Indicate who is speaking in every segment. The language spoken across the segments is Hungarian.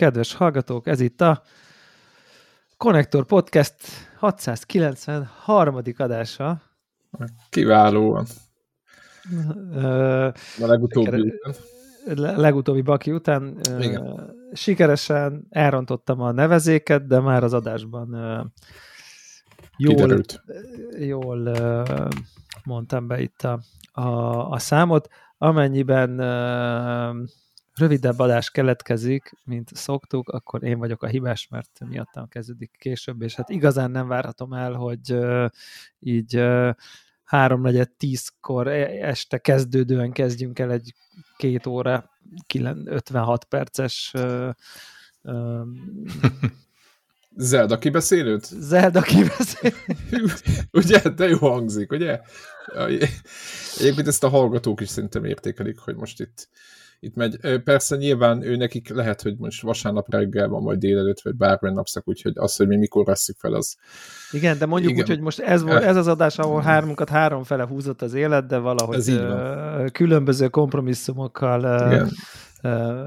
Speaker 1: Kedves hallgatók! Ez itt a Connector Podcast 693. adása.
Speaker 2: Kiválóan.
Speaker 1: Ö,
Speaker 2: A legutóbbi után.
Speaker 1: le- legutóbbi baki után
Speaker 2: Igen.
Speaker 1: sikeresen elrontottam a nevezéket, de már az adásban jól,
Speaker 2: Kiderült.
Speaker 1: jól mondtam be itt a, a, a számot. Amennyiben rövidebb adás keletkezik, mint szoktuk, akkor én vagyok a hibás, mert miattam kezdődik később, és hát igazán nem várhatom el, hogy így háromnegyed tízkor e- este kezdődően kezdjünk el egy két óra, kilen- 56 perces
Speaker 2: Zelda kibeszélőt?
Speaker 1: Zelda kibeszél.
Speaker 2: ugye? De jó hangzik, ugye? Egyébként ezt a hallgatók is szerintem értékelik, hogy most itt, itt megy. Persze nyilván ő nekik lehet, hogy most vasárnap reggel van, vagy délelőtt, vagy bármilyen napszak, úgyhogy az, hogy mi mikor veszük fel, az
Speaker 1: Igen, de mondjuk
Speaker 2: Igen.
Speaker 1: úgy, hogy most ez, volt, ez az adás, ahol hármunkat három fele húzott az élet, de valahogy különböző kompromisszumokkal
Speaker 2: igen.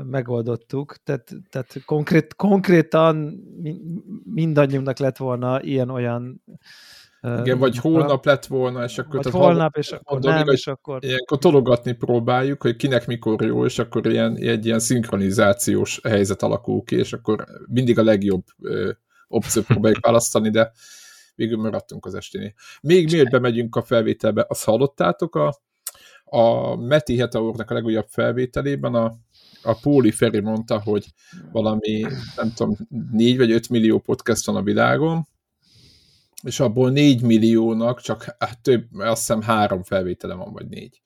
Speaker 1: megoldottuk. Tehát, tehát konkrét, konkrétan mi- mindannyiunknak lett volna ilyen-olyan
Speaker 2: igen, vagy holnap lett volna, és akkor...
Speaker 1: vagy
Speaker 2: tehát
Speaker 1: holnap, és akkor
Speaker 2: mondom,
Speaker 1: nem, és akkor
Speaker 2: Ilyenkor tologatni próbáljuk, hogy kinek mikor jó, és akkor ilyen, egy ilyen szinkronizációs helyzet alakul ki, és akkor mindig a legjobb ö, opciót próbáljuk választani, de végül maradtunk az esténél. Még miért bemegyünk a felvételbe, azt hallottátok a, a Meti Hetaurnak a legújabb felvételében a, a Póli Feri mondta, hogy valami, nem tudom, 4 vagy 5 millió podcast van a világon, és abból 4 milliónak csak hát több, azt hiszem három felvétele van, vagy négy.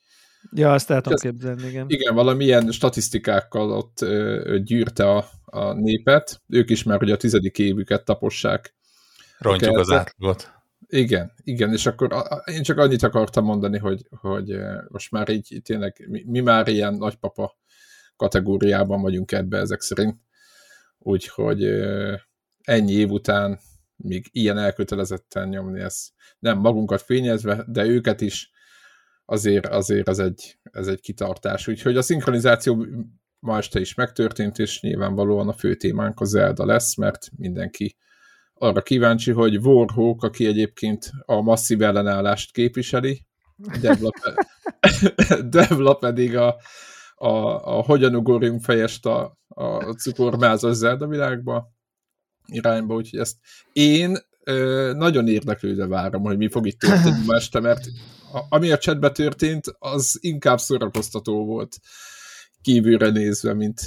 Speaker 1: Ja, azt el tudom képzelni, igen.
Speaker 2: Igen, valamilyen statisztikákkal ott ö, gyűrte a, a népet. Ők is már ugye a tizedik évüket tapossák.
Speaker 3: Rontjuk az átlagot.
Speaker 2: Igen, igen, és akkor a, a, én csak annyit akartam mondani, hogy, hogy most már így tényleg mi, mi már ilyen nagypapa kategóriában vagyunk ebbe ezek szerint. Úgyhogy ö, ennyi év után még ilyen elkötelezetten nyomni ezt. Nem magunkat fényezve, de őket is azért, azért ez, egy, ez egy kitartás. Úgyhogy a szinkronizáció ma este is megtörtént, és nyilvánvalóan a fő témánk a Zelda lesz, mert mindenki arra kíváncsi, hogy Warhawk, aki egyébként a masszív ellenállást képviseli, Devla, pe- pedig a, a, a hogyan ugorjunk fejest a, a cukormázas Zelda világba irányba, úgyhogy ezt én ö, nagyon érdeklődve várom, hogy mi fog itt történni ma este, mert a, ami a chatbe történt, az inkább szórakoztató volt kívülre nézve, mint,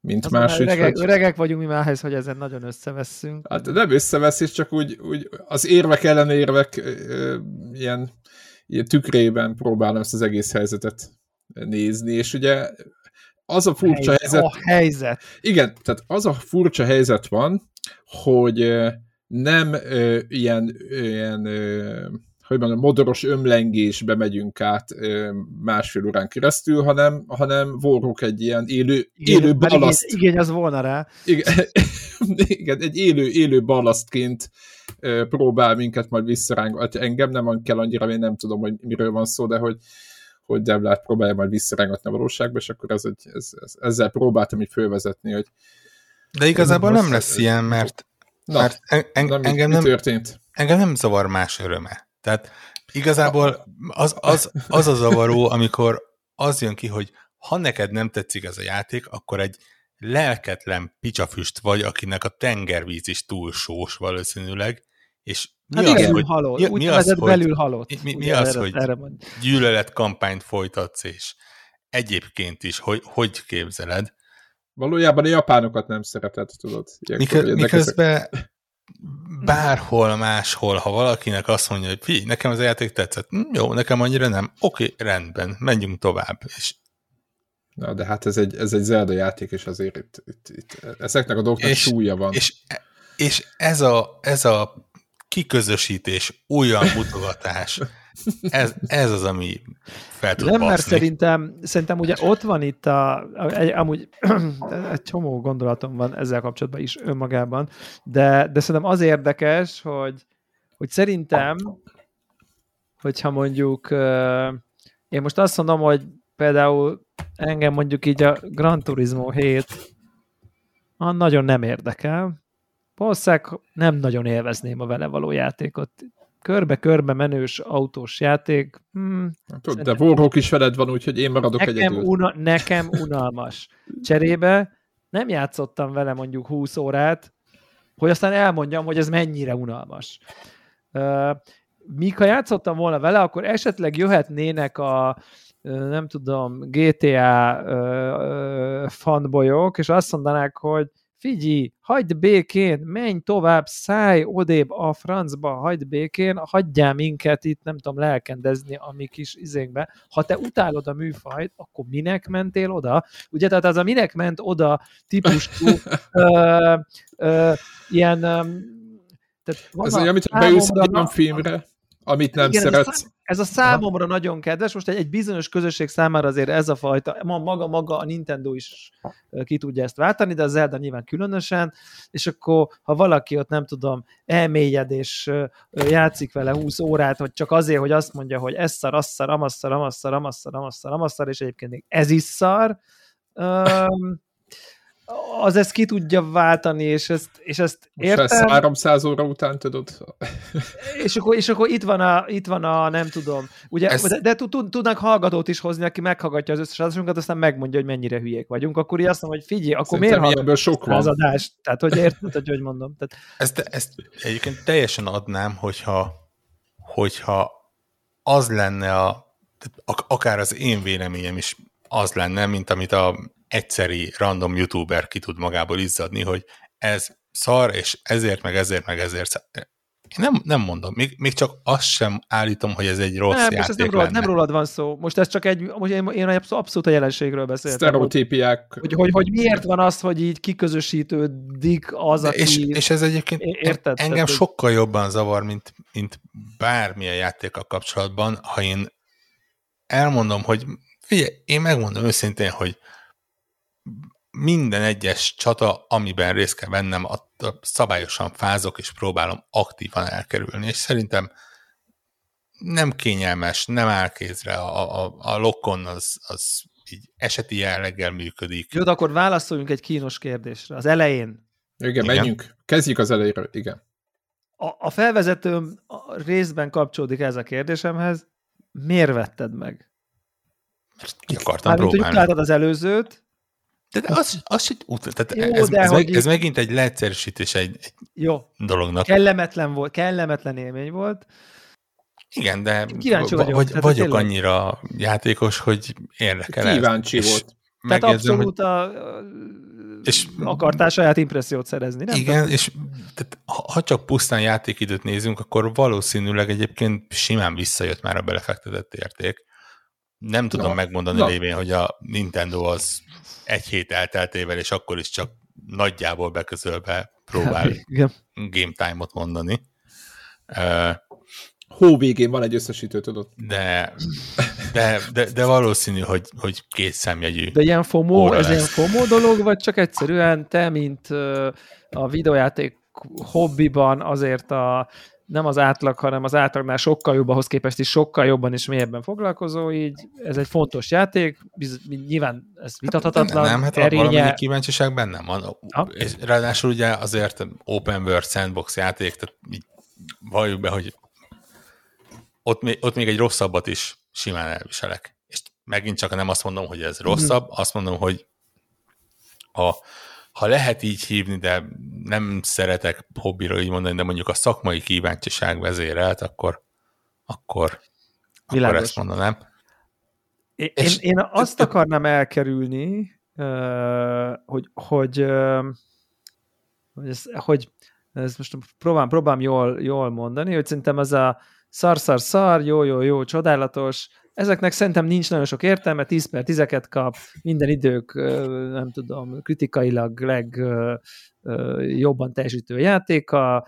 Speaker 2: mint
Speaker 1: már
Speaker 2: más.
Speaker 1: öregek,
Speaker 2: úgyhogy-
Speaker 1: öregek vagyunk mi már ehhez, hogy ezen nagyon összevesszünk.
Speaker 2: Hát nem összeveszés, csak úgy, úgy az érvek ellenérvek ö, ö, ilyen, ilyen tükrében próbálom ezt az egész helyzetet nézni, és ugye az a furcsa helyzet,
Speaker 1: A helyzet.
Speaker 2: igen, tehát az a furcsa helyzet van, hogy nem ö, ilyen, ilyen ö, hogy mondjam, modoros ömlengésbe megyünk át ö, másfél órán keresztül, hanem, hanem vorruk egy ilyen élő, élő
Speaker 1: Bár igény,
Speaker 2: balaszt.
Speaker 1: igény az volna rá.
Speaker 2: Igen, igen, egy élő, élő ballasztként ö, próbál minket majd visszarángatni. Engem nem kell annyira, én nem tudom, hogy miről van szó, de hogy, hogy Devlát próbálja majd visszarángatni a valóságba, és akkor ez egy, ez, ez, ezzel próbáltam így fölvezetni, hogy
Speaker 3: De igazából nem lesz ilyen, mert,
Speaker 2: na,
Speaker 3: mert en,
Speaker 2: mi,
Speaker 3: engem,
Speaker 2: mi
Speaker 3: nem,
Speaker 2: történt?
Speaker 3: engem nem zavar más öröme. Tehát igazából az, az, az a zavaró, amikor az jön ki, hogy ha neked nem tetszik ez a játék, akkor egy lelketlen picsafüst vagy, akinek a tengervíz is túl sós valószínűleg, és mi
Speaker 1: Hát
Speaker 3: az,
Speaker 1: belül
Speaker 3: hogy,
Speaker 1: halott.
Speaker 3: mi-
Speaker 1: Úgy
Speaker 3: mi az, hogy-
Speaker 1: belül halott.
Speaker 3: mi- mi
Speaker 1: Ugye
Speaker 3: az,
Speaker 1: erre,
Speaker 3: hogy-
Speaker 1: Erre mond.
Speaker 3: gyűlöletkampányt folytatsz, és egyébként is, hogy, hogy képzeled?
Speaker 2: Valójában a japánokat nem szeretett, tudod. Ilyenkor
Speaker 3: Mikö, miközben bárhol máshol, ha valakinek azt mondja, hogy fi, nekem ez a játék tetszett, hm, jó, nekem annyira nem, oké, rendben, menjünk tovább. És,
Speaker 2: Na, de hát ez egy, ez egy Zelda játék, és azért itt, itt, itt ezeknek a dolgoknak
Speaker 3: És-
Speaker 2: súlya van.
Speaker 3: és, és ez, a, ez a kiközösítés, olyan mutogatás, ez, ez az, ami fel tud
Speaker 1: Nem, mert
Speaker 3: baszni.
Speaker 1: szerintem, szerintem ugye ott van itt a, egy, amúgy egy csomó gondolatom van ezzel kapcsolatban is önmagában, de, de szerintem az érdekes, hogy, hogy szerintem, hogyha mondjuk én most azt mondom, hogy például engem mondjuk így a Gran Turismo 7 ah, nagyon nem érdekel. Valószínűleg nem nagyon élvezném a vele való játékot. Körbe-körbe menős autós játék. Hmm,
Speaker 2: Tudod, de Warhawk is veled van, úgyhogy én maradok
Speaker 1: nekem,
Speaker 2: egyedül.
Speaker 1: una, nekem unalmas. Cserébe nem játszottam vele mondjuk 20 órát, hogy aztán elmondjam, hogy ez mennyire unalmas. Uh, míg ha játszottam volna vele, akkor esetleg jöhetnének a nem tudom, GTA uh, fanboyok, és azt mondanák, hogy figyelj, hagyd békén, menj tovább, szállj odébb a francba, hagyd békén, hagyjál minket itt, nem tudom, lelkendezni a mi kis izénkbe. Ha te utálod a műfajt, akkor minek mentél oda? Ugye, tehát az a minek ment oda típusú ö, ö, ilyen
Speaker 2: tehát Ez olyan, amit beülsz egy filmre, amit nem Igen, szeretsz.
Speaker 1: Ez a, ez a számomra Aha. nagyon kedves, most egy, egy bizonyos közösség számára azért ez a fajta, ma maga maga a Nintendo is ki tudja ezt váltani, de a Zelda nyilván különösen, és akkor ha valaki ott nem tudom, elmélyed és játszik vele 20 órát, hogy csak azért, hogy azt mondja, hogy ez szar, az szar, amaz szar, amaz szar, amaz szar, amaz szar, amaz szar, és egyébként még ez is szar, az ezt ki tudja váltani, és ezt, és ezt
Speaker 2: értem. Most ezt 300 óra után tudod.
Speaker 1: És akkor, és akkor itt, van a, itt van a, nem tudom, ugye, ezt... de, de tudnánk hallgatót is hozni, aki meghallgatja az összes adásunkat, aztán megmondja, hogy mennyire hülyék vagyunk, akkor így azt mondom, hogy figyelj, akkor Szerintem miért hallgatsz
Speaker 2: sok van. az
Speaker 1: adást? Tehát, hogy érted, hogy hogy mondom. Tehát...
Speaker 3: Ezt, ezt egyébként teljesen adnám, hogyha, hogyha az lenne a, akár az én véleményem is az lenne, mint amit a egyszeri random youtuber ki tud magából izzadni, hogy ez szar, és ezért, meg ezért, meg ezért. Én nem, nem mondom, még, még csak azt sem állítom, hogy ez egy rossz nem, játék
Speaker 1: nem rólad, nem rólad van szó. Most ez csak egy, most én, én abszolút a jelenségről beszéltem.
Speaker 2: Sztereotípiák.
Speaker 1: Hogy, hogy, hogy, miért van az, hogy így kiközösítődik az, aki...
Speaker 3: És, és ez egyébként érted, engem tehát, sokkal jobban zavar, mint, mint bármilyen játékkal kapcsolatban, ha én elmondom, hogy figyelj, én megmondom őszintén, hogy minden egyes csata, amiben részt kell vennem, szabályosan fázok, és próbálom aktívan elkerülni, és szerintem nem kényelmes, nem áll kézre, a, a, a lokon az, az így eseti jelleggel működik.
Speaker 1: Jó, de akkor válaszoljunk egy kínos kérdésre. Az elején.
Speaker 2: Igen, igen. menjünk. Kezdjük az elejéről, igen.
Speaker 1: A, a felvezetőm részben kapcsolódik ez a kérdésemhez. Miért vetted meg?
Speaker 3: Ki akartam Mármint, próbálni.
Speaker 1: hogy az előzőt,
Speaker 3: de, az, az út, tehát Jó, ez, de ez, meg, ez megint egy leegyszerűsítés egy, egy Jó. dolognak.
Speaker 1: Kellemetlen volt, kellemetlen élmény volt.
Speaker 3: Igen, de Kíváncsi vagyok, vagy, tehát vagyok tényleg... annyira játékos, hogy érdekel
Speaker 2: Kíváncsi
Speaker 3: ez.
Speaker 2: volt.
Speaker 1: Tehát abszolút hogy... a, és akartál saját impressziót szerezni, nem?
Speaker 3: Igen, tudom. és tehát, ha csak pusztán játékidőt nézünk, akkor valószínűleg egyébként simán visszajött már a belefektetett érték. Nem tudom na, megmondani na. lévén, hogy a Nintendo az egy hét elteltével, és akkor is csak nagyjából beközölve próbál Igen. game time-ot mondani.
Speaker 2: Uh, Hó végén van egy összesítő, tudod?
Speaker 3: De, de, de, de valószínű, hogy, hogy két szemjegyű.
Speaker 1: De ilyen FOMO, ez lesz. ilyen FOMO dolog, vagy csak egyszerűen te, mint a videójáték hobbiban azért a nem az átlag, hanem az átlagnál sokkal jobb, ahhoz képest is sokkal jobban és mélyebben foglalkozó, így ez egy fontos játék, biz, nyilván ez vitathatatlan.
Speaker 3: Nem, nem hát erénye... valamennyi kíváncsiság bennem van. Ha? És ráadásul ugye azért open world sandbox játék, tehát így valljuk be, hogy ott még, ott még egy rosszabbat is simán elviselek. És megint csak nem azt mondom, hogy ez rosszabb, hmm. azt mondom, hogy a ha lehet így hívni, de nem szeretek hobbira így mondani, de mondjuk a szakmai kíváncsiság vezérelt, akkor, akkor, akkor ezt mondanám.
Speaker 1: Én, és, én azt akarnám elkerülni, hogy, hogy, hogy, ez, hogy ez most próbálom, próbálom jól, jól mondani, hogy szerintem ez a szar-szar-szar, jó-jó-jó, csodálatos, Ezeknek szerintem nincs nagyon sok értelme, 10 per 10 kap, minden idők, nem tudom, kritikailag legjobban teljesítő játéka,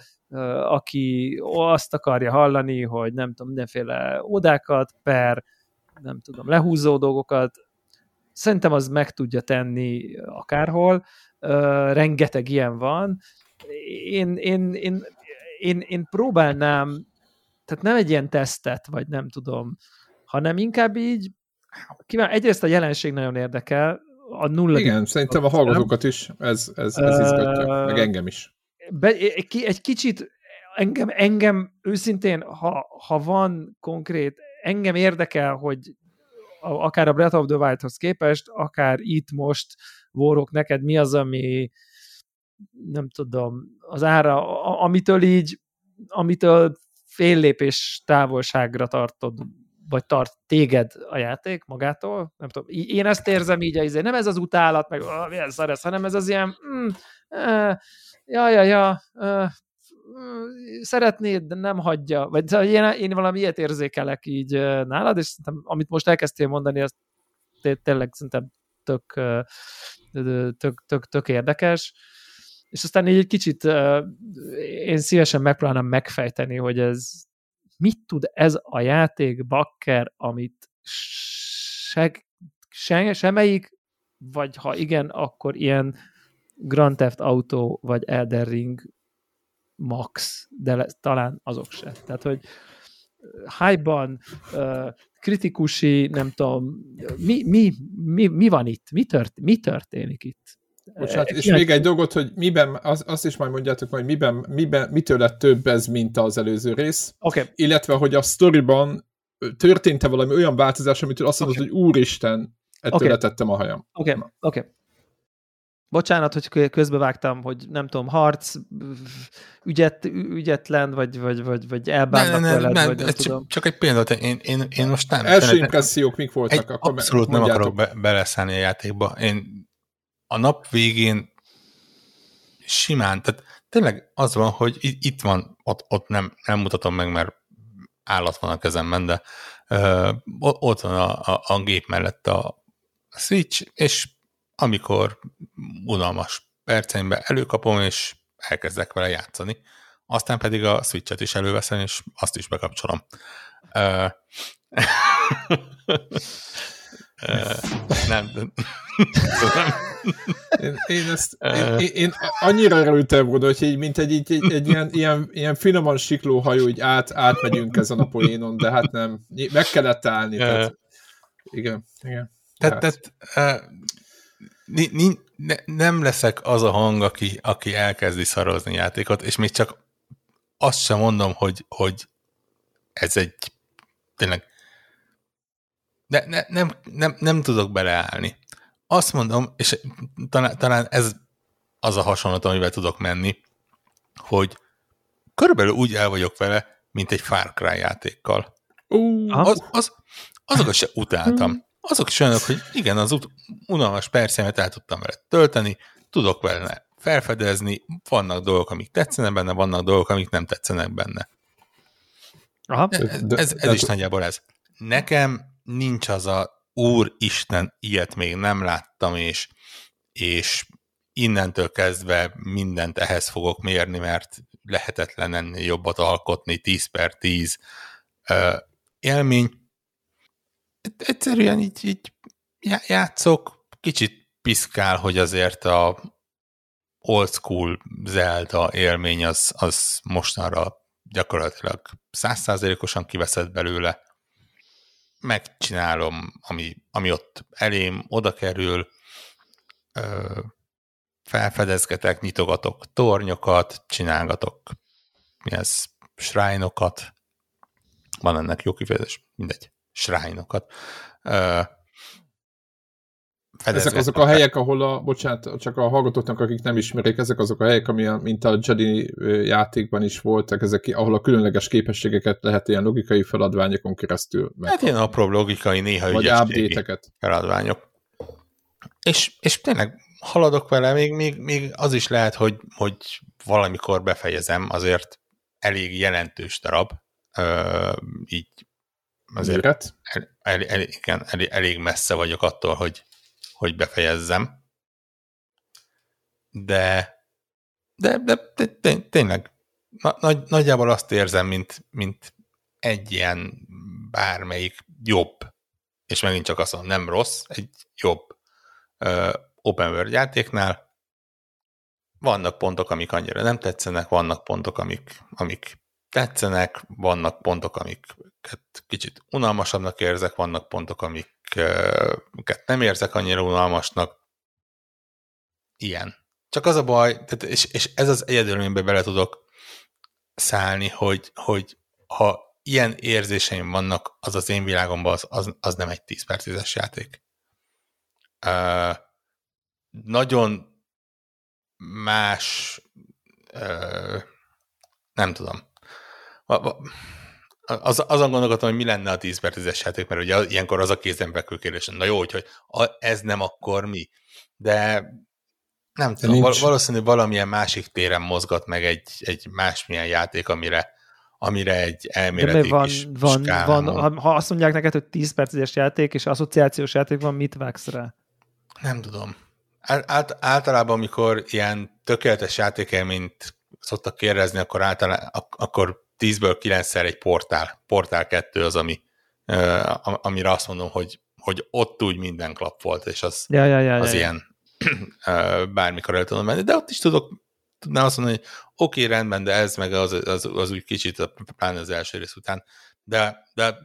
Speaker 1: aki azt akarja hallani, hogy nem tudom, mindenféle odákat, per, nem tudom, lehúzó dolgokat, szerintem az meg tudja tenni akárhol, rengeteg ilyen van. Én, én, én, én, én próbálnám, tehát nem egy ilyen tesztet, vagy nem tudom, hanem inkább így, kíván, egyrészt a jelenség nagyon érdekel, a nulla.
Speaker 2: Igen, szerintem a hallgatókat is ez, ez, ez izgatja, meg engem is.
Speaker 1: Be, egy, kicsit engem, engem őszintén, ha, ha van konkrét, engem érdekel, hogy akár a Breath of the Wild-hoz képest, akár itt most, Vorok, neked mi az, ami nem tudom, az ára, amitől így, amitől fél lépés távolságra tartod, vagy tart téged a játék magától, nem tudom, én ezt érzem így, izé, nem ez az utálat, meg oh, milyen szar ez, hanem ez az ilyen, mm, eh, ja, ja, ja, eh, szeretnéd, de nem hagyja, vagy szóval én, én valami ilyet érzékelek így eh, nálad, és szerintem, amit most elkezdtél mondani, az tényleg szerintem tök, eh, tök, tök, tök érdekes, és aztán így egy kicsit én szívesen megpróbálnám megfejteni, hogy ez mit tud ez a játék bakker, amit se, se, semmelyik, vagy ha igen, akkor ilyen Grand Theft Auto, vagy Elden Ring max, de le, talán azok se. Tehát, hogy hype-ban, kritikusi, nem tudom, mi, mi, mi, mi van itt? Mi, tört, mi történik itt?
Speaker 2: Bocsánat, és még egy dolgot, hogy miben, az, azt is majd mondjátok majd, miben, miben, mitől lett több ez, mint az előző rész.
Speaker 1: Okay.
Speaker 2: Illetve, hogy a sztoriban történt-e valami olyan változás, amitől azt mondod, okay. hogy úristen, ettől okay. letettem a hajam.
Speaker 1: Oké, okay. oké. Okay. Bocsánat, hogy közbevágtam, hogy nem tudom, harc, ügyet, ügyetlen, vagy, vagy, vagy, vagy elbánnak ne, ne, veled, ne, vagy nem tudom.
Speaker 3: Csak egy példát, én, én, én most nem...
Speaker 2: Első impressziók mik voltak?
Speaker 3: Egy, akkor abszolút nem akarok be, beleszállni a játékba. Én a nap végén simán, tehát tényleg az van, hogy itt van, ott, ott nem, nem mutatom meg, mert állat van a kezemben, de ö, ott van a, a, a gép mellett a Switch, és amikor unalmas perceimben előkapom, és elkezdek vele játszani. Aztán pedig a Switch-et is előveszem, és azt is bekapcsolom. Ö, nem,
Speaker 2: én, én, ezt, én, én annyira örültem volna, hogy így, mint egy, egy, egy, egy ilyen, ilyen, ilyen finoman sikló hajó, így át, átmegyünk ezen a poénon, de hát nem. Meg kellett állni. Tehát, igen, igen.
Speaker 3: Tehát, tehát uh, ni, ni, ne, nem leszek az a hang, aki, aki elkezdi szarozni játékot, és még csak azt sem mondom, hogy, hogy ez egy tényleg de ne, nem, nem, nem tudok beleállni. Azt mondom, és talán, talán ez az a hasonlat, amivel tudok menni, hogy körülbelül úgy el vagyok vele, mint egy Far Cry játékkal. Uh, az, az, azokat se utáltam. Azok is olyanok, hogy igen, az ut- unalmas percémet el tudtam vele tölteni, tudok vele felfedezni, vannak dolgok, amik tetszenek benne, vannak dolgok, amik nem tetszenek benne. Aha. Ez, ez, ez is nagyjából ez. Nekem nincs az a Úristen, ilyet még nem láttam, és, és innentől kezdve mindent ehhez fogok mérni, mert lehetetlen ennél jobbat alkotni, 10 per 10 uh, élmény. Egyszerűen így, így játszok, kicsit piszkál, hogy azért a old school Zelda élmény az, az mostanra gyakorlatilag százszázalékosan kiveszett belőle, megcsinálom, ami, ami ott elém oda kerül, ö, felfedezgetek, nyitogatok tornyokat, csinálgatok mi ez, shrine-okat, van ennek jó kifejezés, mindegy, shrine-okat. Ö,
Speaker 2: ezek azok a helyek, ahol a, bocsánat, csak a hallgatóknak, akik nem ismerik, ezek azok a helyek, ami a, mint a Jedi játékban is voltak, ezek, ahol a különleges képességeket lehet ilyen logikai feladványokon keresztül
Speaker 3: meg. Hát ilyen apró logikai, néha
Speaker 2: Vagy update-eket.
Speaker 3: feladványok. És, és tényleg haladok vele, még, még, még az is lehet, hogy, hogy valamikor befejezem, azért elég jelentős darab, ö, így azért el, el, el, igen, elég, elég messze vagyok attól, hogy, hogy befejezzem. De, de, de, de, de tényleg na, nagy, nagyjából azt érzem, mint, mint egy ilyen bármelyik jobb, és megint csak azt mondom, nem rossz, egy jobb uh, open world játéknál. Vannak pontok, amik annyira nem tetszenek, vannak pontok, amik, amik tetszenek, vannak pontok, amiket kicsit unalmasabbnak érzek, vannak pontok, amiket nem érzek annyira unalmasnak, ilyen. Csak az a baj, tehát és, és ez az egyedül, bele tudok szállni, hogy, hogy ha ilyen érzéseim vannak, az az én világomban az, az, az nem egy 10 perces játék. Uh, nagyon más uh, nem tudom. Az, azon gondolkodtam, hogy mi lenne a 10 per 10-es játék, mert ugye ilyenkor az a kézenfekvő kérdés. Na jó, hogy ez nem akkor mi. De nem tudom, nincs. valószínűleg valamilyen másik téren mozgat meg egy, egy másmilyen játék, amire, amire egy elméleti
Speaker 1: van,
Speaker 3: kis
Speaker 1: van, van, ha, ha azt mondják neked, hogy 10 perces játék és asszociációs játék van, mit vágsz rá?
Speaker 3: Nem tudom. Át, általában, amikor ilyen tökéletes játékelményt szoktak kérdezni, akkor, általán, ak- akkor 10-ből 9-szer egy portál. Portál 2 az, ami, amire azt mondom, hogy, hogy ott úgy minden klap volt, és az,
Speaker 1: ja, ja, ja,
Speaker 3: az
Speaker 1: ja,
Speaker 3: ilyen bármikor el tudom menni, de ott is tudok tudnám azt mondani, hogy oké, okay, rendben, de ez meg az, az, az úgy kicsit, pláne az első rész után, de, de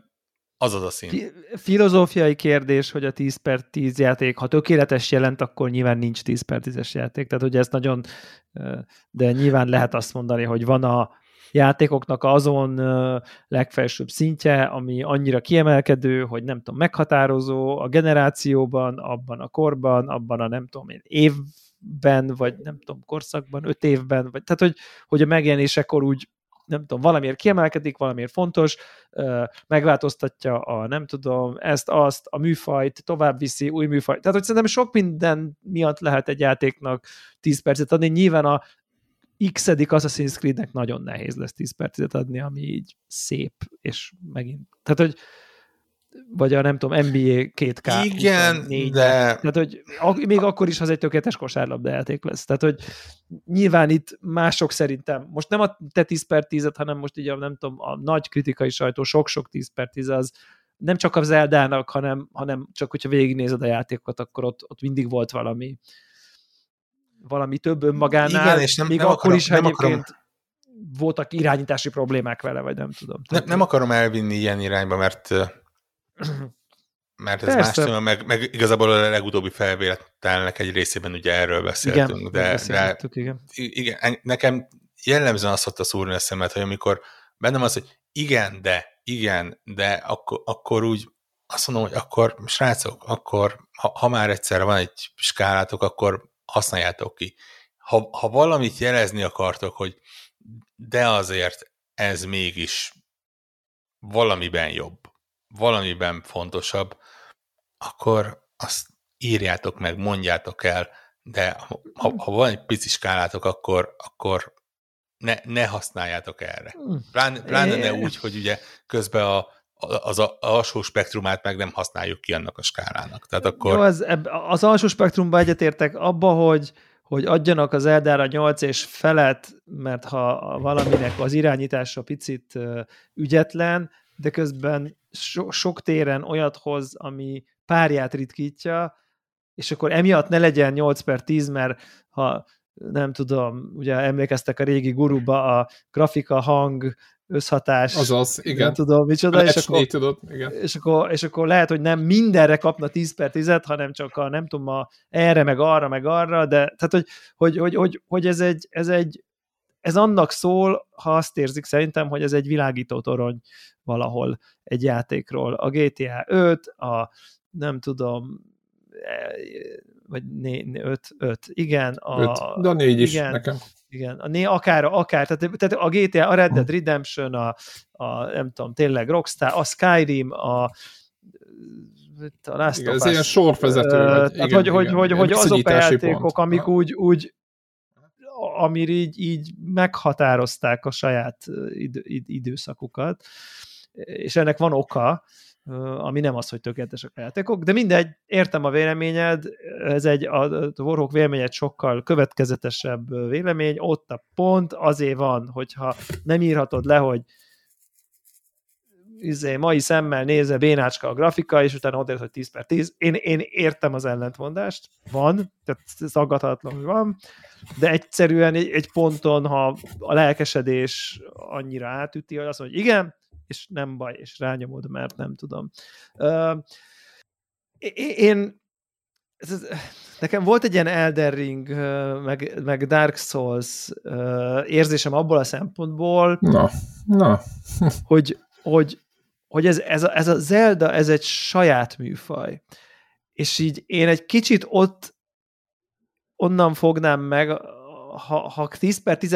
Speaker 3: az az a szín.
Speaker 1: Filozófiai kérdés, hogy a 10 per 10 játék, ha tökéletes jelent, akkor nyilván nincs 10 per 10-es játék. Tehát ugye ez nagyon, de nyilván lehet azt mondani, hogy van a játékoknak azon legfelsőbb szintje, ami annyira kiemelkedő, hogy nem tudom, meghatározó a generációban, abban a korban, abban a nem tudom én évben, vagy nem tudom, korszakban, öt évben, vagy tehát, hogy, hogy a megjelenésekor úgy nem tudom, valamiért kiemelkedik, valamiért fontos, megváltoztatja a nem tudom, ezt, azt, a műfajt, tovább viszi, új műfajt. Tehát, hogy szerintem sok minden miatt lehet egy játéknak 10 percet adni. Nyilván a x-edik Assassin's Creed-nek nagyon nehéz lesz 10 percet adni, ami így szép, és megint. Tehát, hogy vagy a nem tudom, NBA 2K.
Speaker 3: Igen, 24, de...
Speaker 1: Tehát, hogy még akkor is az egy tökéletes kosárlabda játék lesz. Tehát, hogy nyilván itt mások szerintem, most nem a te 10 per 10 hanem most így a, nem tudom, a nagy kritikai sajtó, sok-sok 10 per 10 az nem csak az Zeldának, hanem, hanem csak hogyha végignézed a játékot, akkor ott, ott mindig volt valami valami több önmagánál, Igen, és nem, még nem akkor akarom, is, ha egyébként akarom voltak irányítási problémák vele, vagy nem tudom.
Speaker 3: Nem, nem akarom elvinni ilyen irányba, mert mert ez Persze. más téma, meg, meg igazából a legutóbbi felvételnek egy részében ugye erről beszéltünk, igen, de, de igen. igen, nekem jellemzően azt szokta szúrni a szemet, hogy amikor bennem az, hogy igen, de, igen, de akkor, akkor úgy azt mondom, hogy akkor srácok, akkor ha, ha már egyszer van egy skálátok, akkor használjátok ki. Ha, ha valamit jelezni akartok, hogy de azért ez mégis valamiben jobb, valamiben fontosabb, akkor azt írjátok meg, mondjátok el, de ha, ha van egy pici skálátok, akkor, akkor ne, ne használjátok erre. Hmm. Pláne, pláne ne úgy, hogy ugye közben a, az a, alsó spektrumát meg nem használjuk ki annak a skálának. Tehát akkor...
Speaker 1: Jó, az, az alsó spektrumban egyetértek abba, hogy, hogy adjanak az Eldára 8 és felet, mert ha valaminek az irányítása picit ügyetlen, de közben so, sok téren olyat hoz, ami párját ritkítja, és akkor emiatt ne legyen 8 per 10, mert ha nem tudom, ugye emlékeztek a régi guruba a grafika, hang, összhatás.
Speaker 2: Azaz, igen. Nem
Speaker 1: tudom, micsoda. És
Speaker 2: akkor, tudod, igen.
Speaker 1: És, akkor, és akkor lehet, hogy nem mindenre kapna 10 per 10 hanem csak a nem tudom, a erre, meg arra, meg arra, de tehát, hogy, hogy, hogy, hogy, hogy ez, egy, ez egy ez annak szól, ha azt érzik szerintem, hogy ez egy világító torony valahol egy játékról. A GTA 5, a nem tudom, vagy 5, 5, igen. A,
Speaker 2: 5, de a 4 is igen, nekem.
Speaker 1: Igen, a né, akár, akár, tehát, tehát a GTA, a Red Dead Redemption, a, a nem tudom, tényleg Rockstar, a Skyrim, a
Speaker 2: a Last igen, ez ilyen sorvezető.
Speaker 1: Uh, vagy, igen, hogy, igen, hogy, hogy, hogy azok a játékok, pont. amik úgy, úgy amir így, így meghatározták a saját id, id, időszakukat, és ennek van oka, ami nem az, hogy tökéletesek a játékok, de mindegy, értem a véleményed, ez egy, a Warhawk véleményed sokkal következetesebb vélemény, ott a pont azért van, hogyha nem írhatod le, hogy izé, mai szemmel nézve bénácska a grafika, és utána odaért, hogy 10 per 10. Én, én értem az ellentmondást, van, tehát szaggathatatlan, hogy van, de egyszerűen egy, egy ponton, ha a lelkesedés annyira átüti, hogy azt mondja, hogy igen, és nem baj, és rányomod, mert nem tudom. Uh, én ez, nekem volt egy ilyen Elden Ring, meg, meg Dark Souls érzésem abból a szempontból,
Speaker 2: Na, na.
Speaker 1: hogy, hogy, hogy ez, ez, a, ez a Zelda, ez egy saját műfaj. És így én egy kicsit ott onnan fognám meg, ha, ha 10 per 10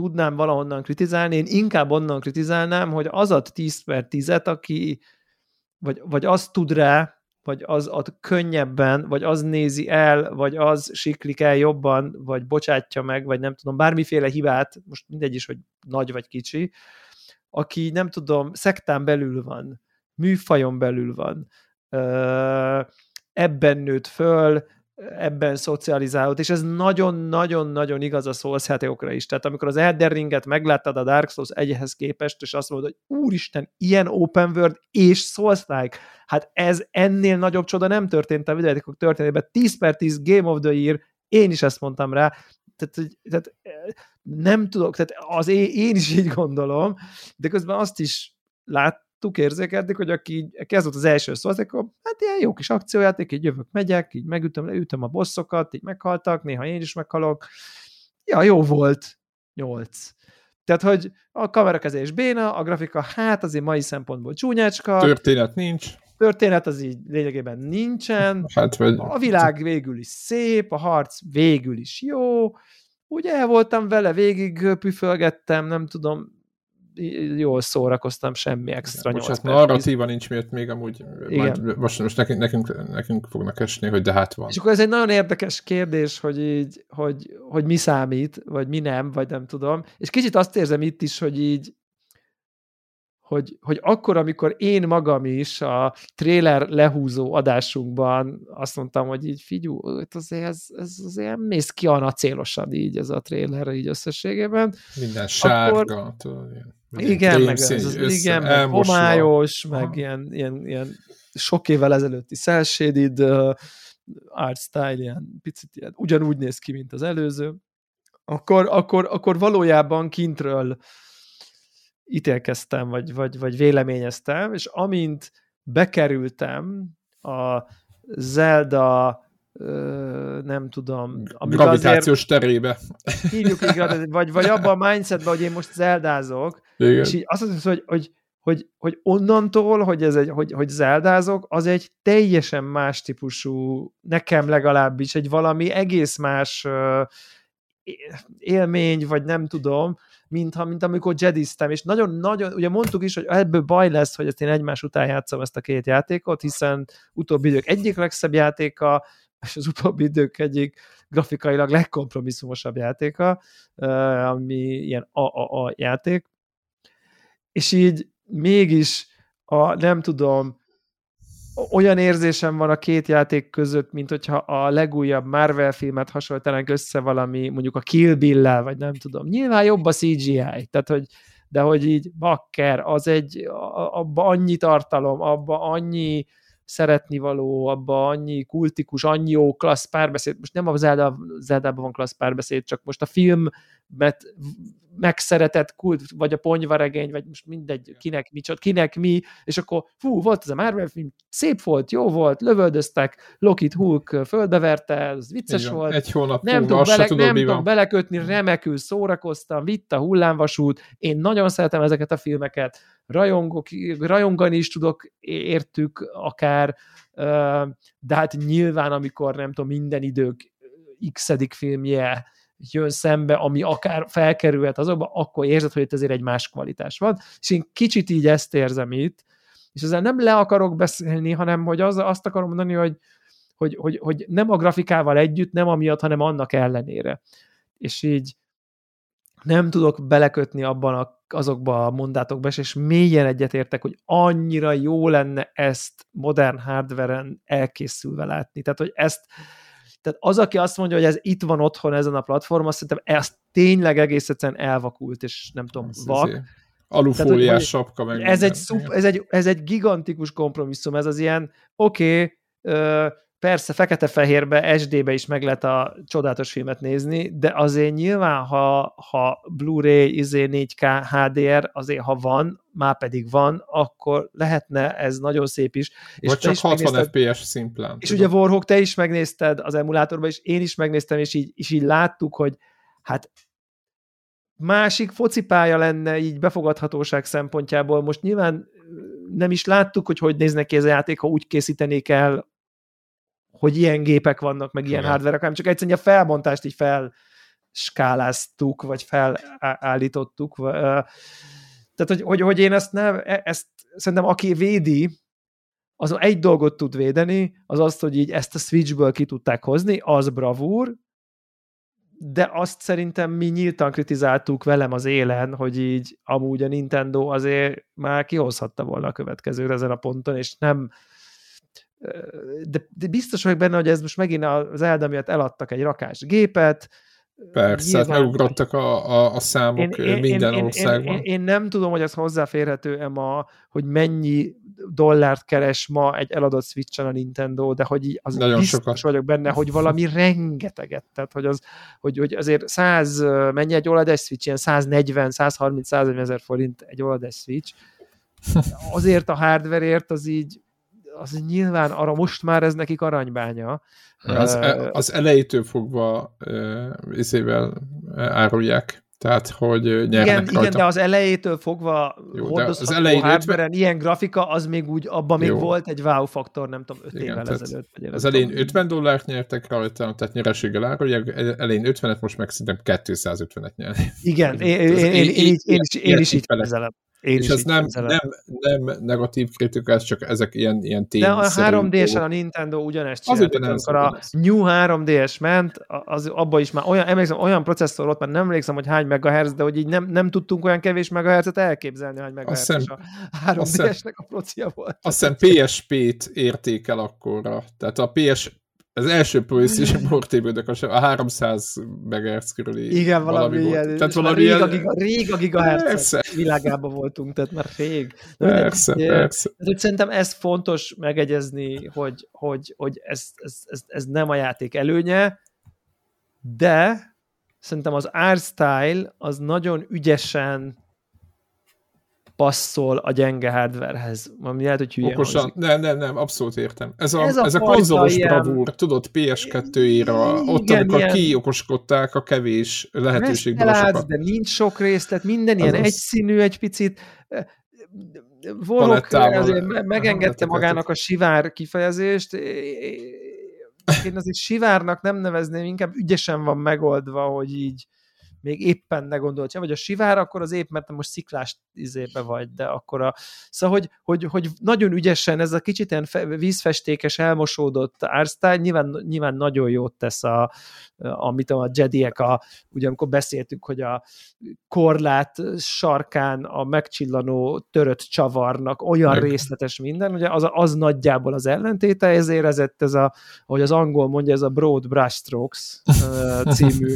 Speaker 1: tudnám valahonnan kritizálni, én inkább onnan kritizálnám, hogy az ad 10 per 10-et, aki vagy, vagy az tud rá, vagy az ad könnyebben, vagy az nézi el, vagy az siklik el jobban, vagy bocsátja meg, vagy nem tudom, bármiféle hibát, most mindegy is, hogy nagy vagy kicsi, aki nem tudom, szektán belül van, műfajon belül van, ebben nőtt föl, ebben szocializálódott, és ez nagyon-nagyon-nagyon igaz a Souls játékokra is. Tehát amikor az Elden Ringet megláttad a Dark Souls egyhez képest, és azt mondod, hogy úristen, ilyen open world és Souls-like, hát ez ennél nagyobb csoda nem történt a videójátékok történetében. 10 per 10 Game of the Year, én is ezt mondtam rá, tehát, tehát nem tudok, tehát az én, én is így gondolom, de közben azt is lát, tudtuk érzékelni, hogy aki ez volt az első szó, akkor hát ilyen jó kis akciójáték, így jövök, megyek, így megütöm, leütöm a bosszokat, így meghaltak, néha én is meghalok. Ja, jó volt. Nyolc. Tehát, hogy a kamerakezés béna, a grafika hát azért mai szempontból csúnyácska.
Speaker 2: Történet nincs.
Speaker 1: Történet az így lényegében nincsen.
Speaker 2: Hát, vagy...
Speaker 1: A világ végül is szép, a harc végül is jó. Ugye voltam vele, végig püfölgettem, nem tudom, jól szórakoztam, semmi extra
Speaker 2: nyolc hát narratíva nincs miért még amúgy, Igen. Majd, most, most nekünk, nekünk, nekünk fognak esni, hogy de hát van.
Speaker 1: És akkor ez egy nagyon érdekes kérdés, hogy így, hogy, hogy mi számít, vagy mi nem, vagy nem tudom. És kicsit azt érzem itt is, hogy így hogy, hogy akkor, amikor én magam is a trailer lehúzó adásunkban azt mondtam, hogy így figyú, azért ez, ez azért nem mész ki a célosan így ez a trailer így összességében.
Speaker 2: Minden sárga, akkor.
Speaker 1: Igen, meg ez, az, össze, igen, meg homályos, meg ilyen, ilyen, ilyen sok évvel ezelőtti cel-shaded uh, art style, ilyen picit ilyen, ugyanúgy néz ki, mint az előző, akkor, akkor, akkor valójában kintről ítélkeztem, vagy, vagy, vagy véleményeztem, és amint bekerültem a Zelda nem tudom.
Speaker 2: Gravitációs terébe.
Speaker 1: Hívjuk így, vagy, vagy abban a mindsetben, hogy én most zeldázok, Igen. és így azt mondod, hogy, hogy, hogy, hogy onnantól, hogy, ez egy, hogy, hogy zeldázok, az egy teljesen más típusú, nekem legalábbis, egy valami egész más élmény, vagy nem tudom, mint, ha, mint amikor jediztem, és nagyon-nagyon, ugye mondtuk is, hogy ebből baj lesz, hogy ezt én egymás után játszom ezt a két játékot, hiszen utóbbi idők egyik legszebb játéka, és az utóbbi idők egyik grafikailag legkompromisszumosabb játéka, ami ilyen AAA játék, és így mégis a, nem tudom, olyan érzésem van a két játék között, mint hogyha a legújabb Marvel filmet hasonlítanánk össze valami, mondjuk a Kill bill vagy nem tudom. Nyilván jobb a CGI, tehát hogy, de hogy így bakker, az egy, abba annyi tartalom, abba annyi szeretnivaló, abba annyi kultikus, annyi jó klassz párbeszéd, most nem a Zelda, Zelda-ban van klassz párbeszéd, csak most a filmet megszeretett kult, vagy a ponyvaregény, vagy most mindegy, kinek mi, kinek mi, és akkor fú, volt ez a Marvel film, szép volt, jó volt, lövöldöztek, Loki Hulk földbeverte, ez vicces Igen, volt.
Speaker 2: Egy hónap
Speaker 1: nem tudok, bele, tudom, nem tudom belekötni, remekül szórakoztam, vitt a hullámvasút, én nagyon szeretem ezeket a filmeket, rajongok, rajongani is tudok értük akár, de hát nyilván, amikor nem tudom, minden idők x filmje jön szembe, ami akár felkerülhet azokba, akkor érzed, hogy itt azért egy más kvalitás van. És én kicsit így ezt érzem itt, és ezzel nem le akarok beszélni, hanem hogy az, azt akarom mondani, hogy, hogy, hogy, hogy nem a grafikával együtt, nem amiatt, hanem annak ellenére. És így nem tudok belekötni abban a, azokba a mondátokba, és mélyen egyetértek, hogy annyira jó lenne ezt modern hardveren elkészülve látni. Tehát, hogy ezt tehát az, aki azt mondja, hogy ez itt van otthon ezen a platformon, szerintem ez tényleg egész egyszerűen elvakult, és nem tudom, ez vak.
Speaker 2: Alufóliás sapka meg.
Speaker 1: Ez egy, szup, ez, egy, ez egy gigantikus kompromisszum, ez az ilyen, oké, okay, persze fekete-fehérbe, SD-be is meg lehet a csodálatos filmet nézni, de azért nyilván, ha, ha Blu-ray, izé 4K, HDR, azért ha van, már pedig van, akkor lehetne ez nagyon szép is.
Speaker 2: És Vagy csak is 60 FPS szimplán.
Speaker 1: És tudom. ugye Warhawk, te is megnézted az emulátorban, és én is megnéztem, és így, és így láttuk, hogy hát másik focipálya lenne így befogadhatóság szempontjából. Most nyilván nem is láttuk, hogy hogy néznek ki ez a játék, ha úgy készítenék el, hogy ilyen gépek vannak, meg ilyen hardware hanem csak egyszerűen a felbontást így felskáláztuk, vagy felállítottuk. Tehát, hogy, hogy, hogy én ezt nem, e, ezt szerintem aki védi, az egy dolgot tud védeni, az azt, hogy így ezt a Switchből ki tudták hozni, az bravúr, de azt szerintem mi nyíltan kritizáltuk velem az élen, hogy így amúgy a Nintendo azért már kihozhatta volna a következőre ezen a ponton, és nem de, de biztos vagyok benne, hogy ez most megint az Elda miatt eladtak egy rakás gépet,
Speaker 2: Persze, hát megugrottak a, a, a számok én, minden én, országban.
Speaker 1: Én, én, én nem tudom, hogy ez hozzáférhető-e ma, hogy mennyi dollárt keres ma egy eladott switch a Nintendo, de hogy az Nagyon biztos sokat. vagyok benne, hogy valami rengeteget, tehát hogy, az, hogy, hogy azért 100, mennyi egy OLED Switch, ilyen 140, 130, 140 ezer forint egy OLED Switch, azért a hardwareért az így az nyilván arra most már ez nekik aranybánya.
Speaker 2: Az, e, az elejétől fogva izével árulják. Tehát, hogy nyernek
Speaker 1: igen, rajta. igen, de az elejétől fogva Jó, az elején hardware 50... ilyen grafika, az még úgy, abban még Jó. volt egy wow faktor, nem tudom, 5 évvel ezelőtt.
Speaker 2: Vagy az elején 50 dollárt nyertek rajta, tehát nyereséggel árulják, elején 50-et, most meg szerintem 250-et nyerni.
Speaker 1: Igen, én, én, én, én, én, is, én is így kezelem.
Speaker 2: Én és ez nem, nem, nem negatív kritika, ez csak ezek ilyen, ilyen tény.
Speaker 1: De a 3DS-en a Nintendo ugyanezt csinált. Amikor a New 3DS ment, az, abba is már olyan, emlékszem, olyan processzor ott, mert nem emlékszem, hogy hány megahertz, de hogy így nem, nem tudtunk olyan kevés megahertzet elképzelni, hogy megahertz a 3DS-nek a procia volt.
Speaker 2: Azt hiszem PSP-t értékel akkorra. Tehát a PS az első PlayStation portable a 300 MHz körüli
Speaker 1: Igen, valami, valami ilyen. Volt. Tehát valami rég, a giga, rég a gigahertz világában voltunk, tehát már rég.
Speaker 2: De persze, mindegy, persze.
Speaker 1: Tehát, szerintem ez fontos megegyezni, hogy, hogy, hogy ez, ez, ez, ez nem a játék előnye, de szerintem az art style az nagyon ügyesen passzol a gyenge hardwarehez. Ami lehet, hogy hülye
Speaker 2: Okosan, hangzik. nem, nem, nem, abszolút értem. Ez a, ez a, ez a konzolos ilyen... bravúr, tudod, PS2 éra, ott, amikor ilyen... kiokoskodták a kevés lehetőség
Speaker 1: látsz, de nincs sok részlet, minden ilyen az egyszínű egy picit. Volok azért megengedte magának a sivár kifejezést, én azért sivárnak nem nevezném, inkább ügyesen van megoldva, hogy így még éppen ne gondolt, vagy a sivár, akkor az épp, mert te most sziklás izébe vagy, de akkor a... Szóval, hogy, hogy, hogy nagyon ügyesen ez a kicsit ilyen vízfestékes, elmosódott ársztály, nyilván, nyilván nagyon jót tesz a, amit a Jediek, a, ugye amikor beszéltük, hogy a korlát sarkán a megcsillanó törött csavarnak olyan Meg. részletes minden, ugye az, az nagyjából az ellentéte, ezért ezett ez a, ahogy az angol mondja, ez a Broad Brushstrokes című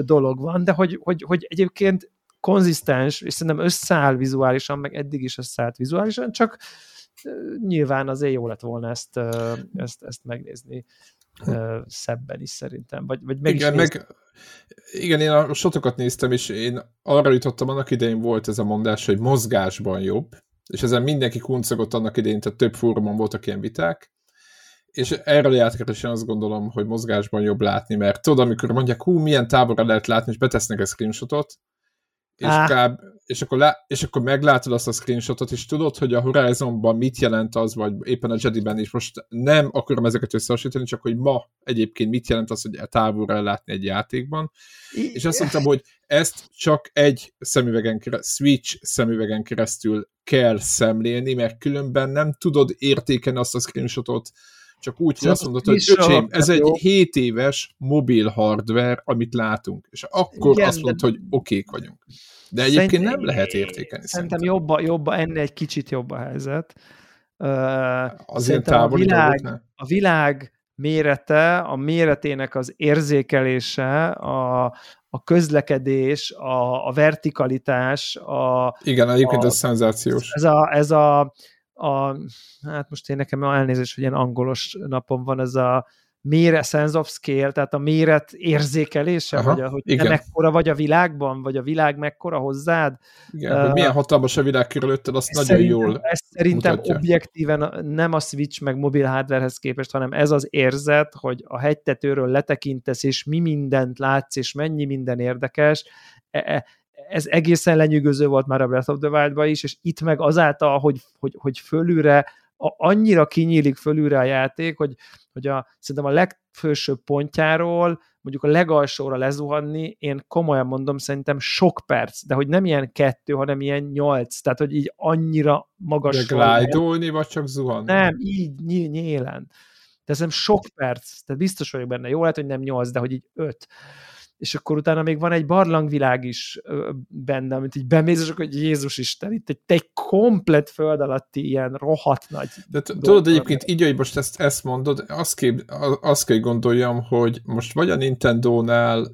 Speaker 1: dolog van, de hogy, hogy, hogy egyébként konzisztens, és szerintem összeáll vizuálisan, meg eddig is összeállt vizuálisan, csak nyilván azért jó lett volna ezt, ezt, ezt megnézni szebben is szerintem. Vagy, vagy meg
Speaker 2: igen,
Speaker 1: is
Speaker 2: meg, igen, én a sotokat néztem, és én arra jutottam, annak idején volt ez a mondás, hogy mozgásban jobb, és ezen mindenki kuncogott annak idején, tehát több fórumon voltak ilyen viták, és erről a játékra is azt gondolom, hogy mozgásban jobb látni, mert tudod, amikor mondják, hú, milyen távolra lehet látni, és betesznek egy screenshotot, és, ah. kb, és, akkor lá, és akkor meglátod azt a screenshotot, és tudod, hogy a Horizonban mit jelent az, vagy éppen a Jedi-ben is most nem akarom ezeket összehasonlítani, csak hogy ma egyébként mit jelent az, hogy távolra látni egy játékban. I- és azt mondtam, hogy ezt csak egy szemüvegen keresztül, Switch szemüvegen keresztül kell szemlélni, mert különben nem tudod értékeni azt a screenshotot, csak úgy, hogy azt mondod, hogy öcsém, ez egy 7 éves mobil hardware, amit látunk, és akkor Igen, azt mondod, de... hogy okék vagyunk. De egyébként szerintem, nem lehet értékeni.
Speaker 1: Szerintem, jobb, jobb, ennél egy kicsit jobb a helyzet.
Speaker 2: Azért távoli
Speaker 1: a világ, a világ mérete, a méretének az érzékelése, a, a közlekedés, a, a vertikalitás, a...
Speaker 2: Igen, egyébként a, ez szenzációs.
Speaker 1: Ez a, ez a a, hát most én nekem elnézés, hogy ilyen angolos napom van, ez a mére, sense of scale, tehát a méret érzékelése, Aha, vagy a, hogy igen. te mekkora vagy a világban, vagy a világ mekkora hozzád.
Speaker 2: Igen, uh, hogy milyen hatalmas a világ körülötted, azt nagyon jól
Speaker 1: Ez szerintem mutatja. objektíven nem a Switch meg mobil hardwarehez képest, hanem ez az érzet, hogy a hegytetőről letekintesz, és mi mindent látsz, és mennyi minden érdekes, e, e, ez egészen lenyűgöző volt már a Breath of the wild is, és itt meg azáltal, hogy, hogy, hogy fölülre, a, annyira kinyílik fölülre a játék, hogy, hogy a, szerintem a legfősőbb pontjáról mondjuk a legalsóra lezuhanni, én komolyan mondom, szerintem sok perc, de hogy nem ilyen kettő, hanem ilyen nyolc, tehát hogy így annyira magas.
Speaker 2: De glide vagy csak zuhanni?
Speaker 1: Nem, így ny- nyélen. De szerintem sok perc, tehát biztos vagyok benne. Jó lehet, hogy nem nyolc, de hogy így öt és akkor utána még van egy barlangvilág is benne, amit így bemész, és akkor hogy Jézus Isten, itt egy, egy komplet föld alatti ilyen rohadt nagy
Speaker 2: De tudod egyébként így, hogy most ezt, ezt mondod, azt, kép, azt kell gondoljam, hogy most vagy a Nintendo-nál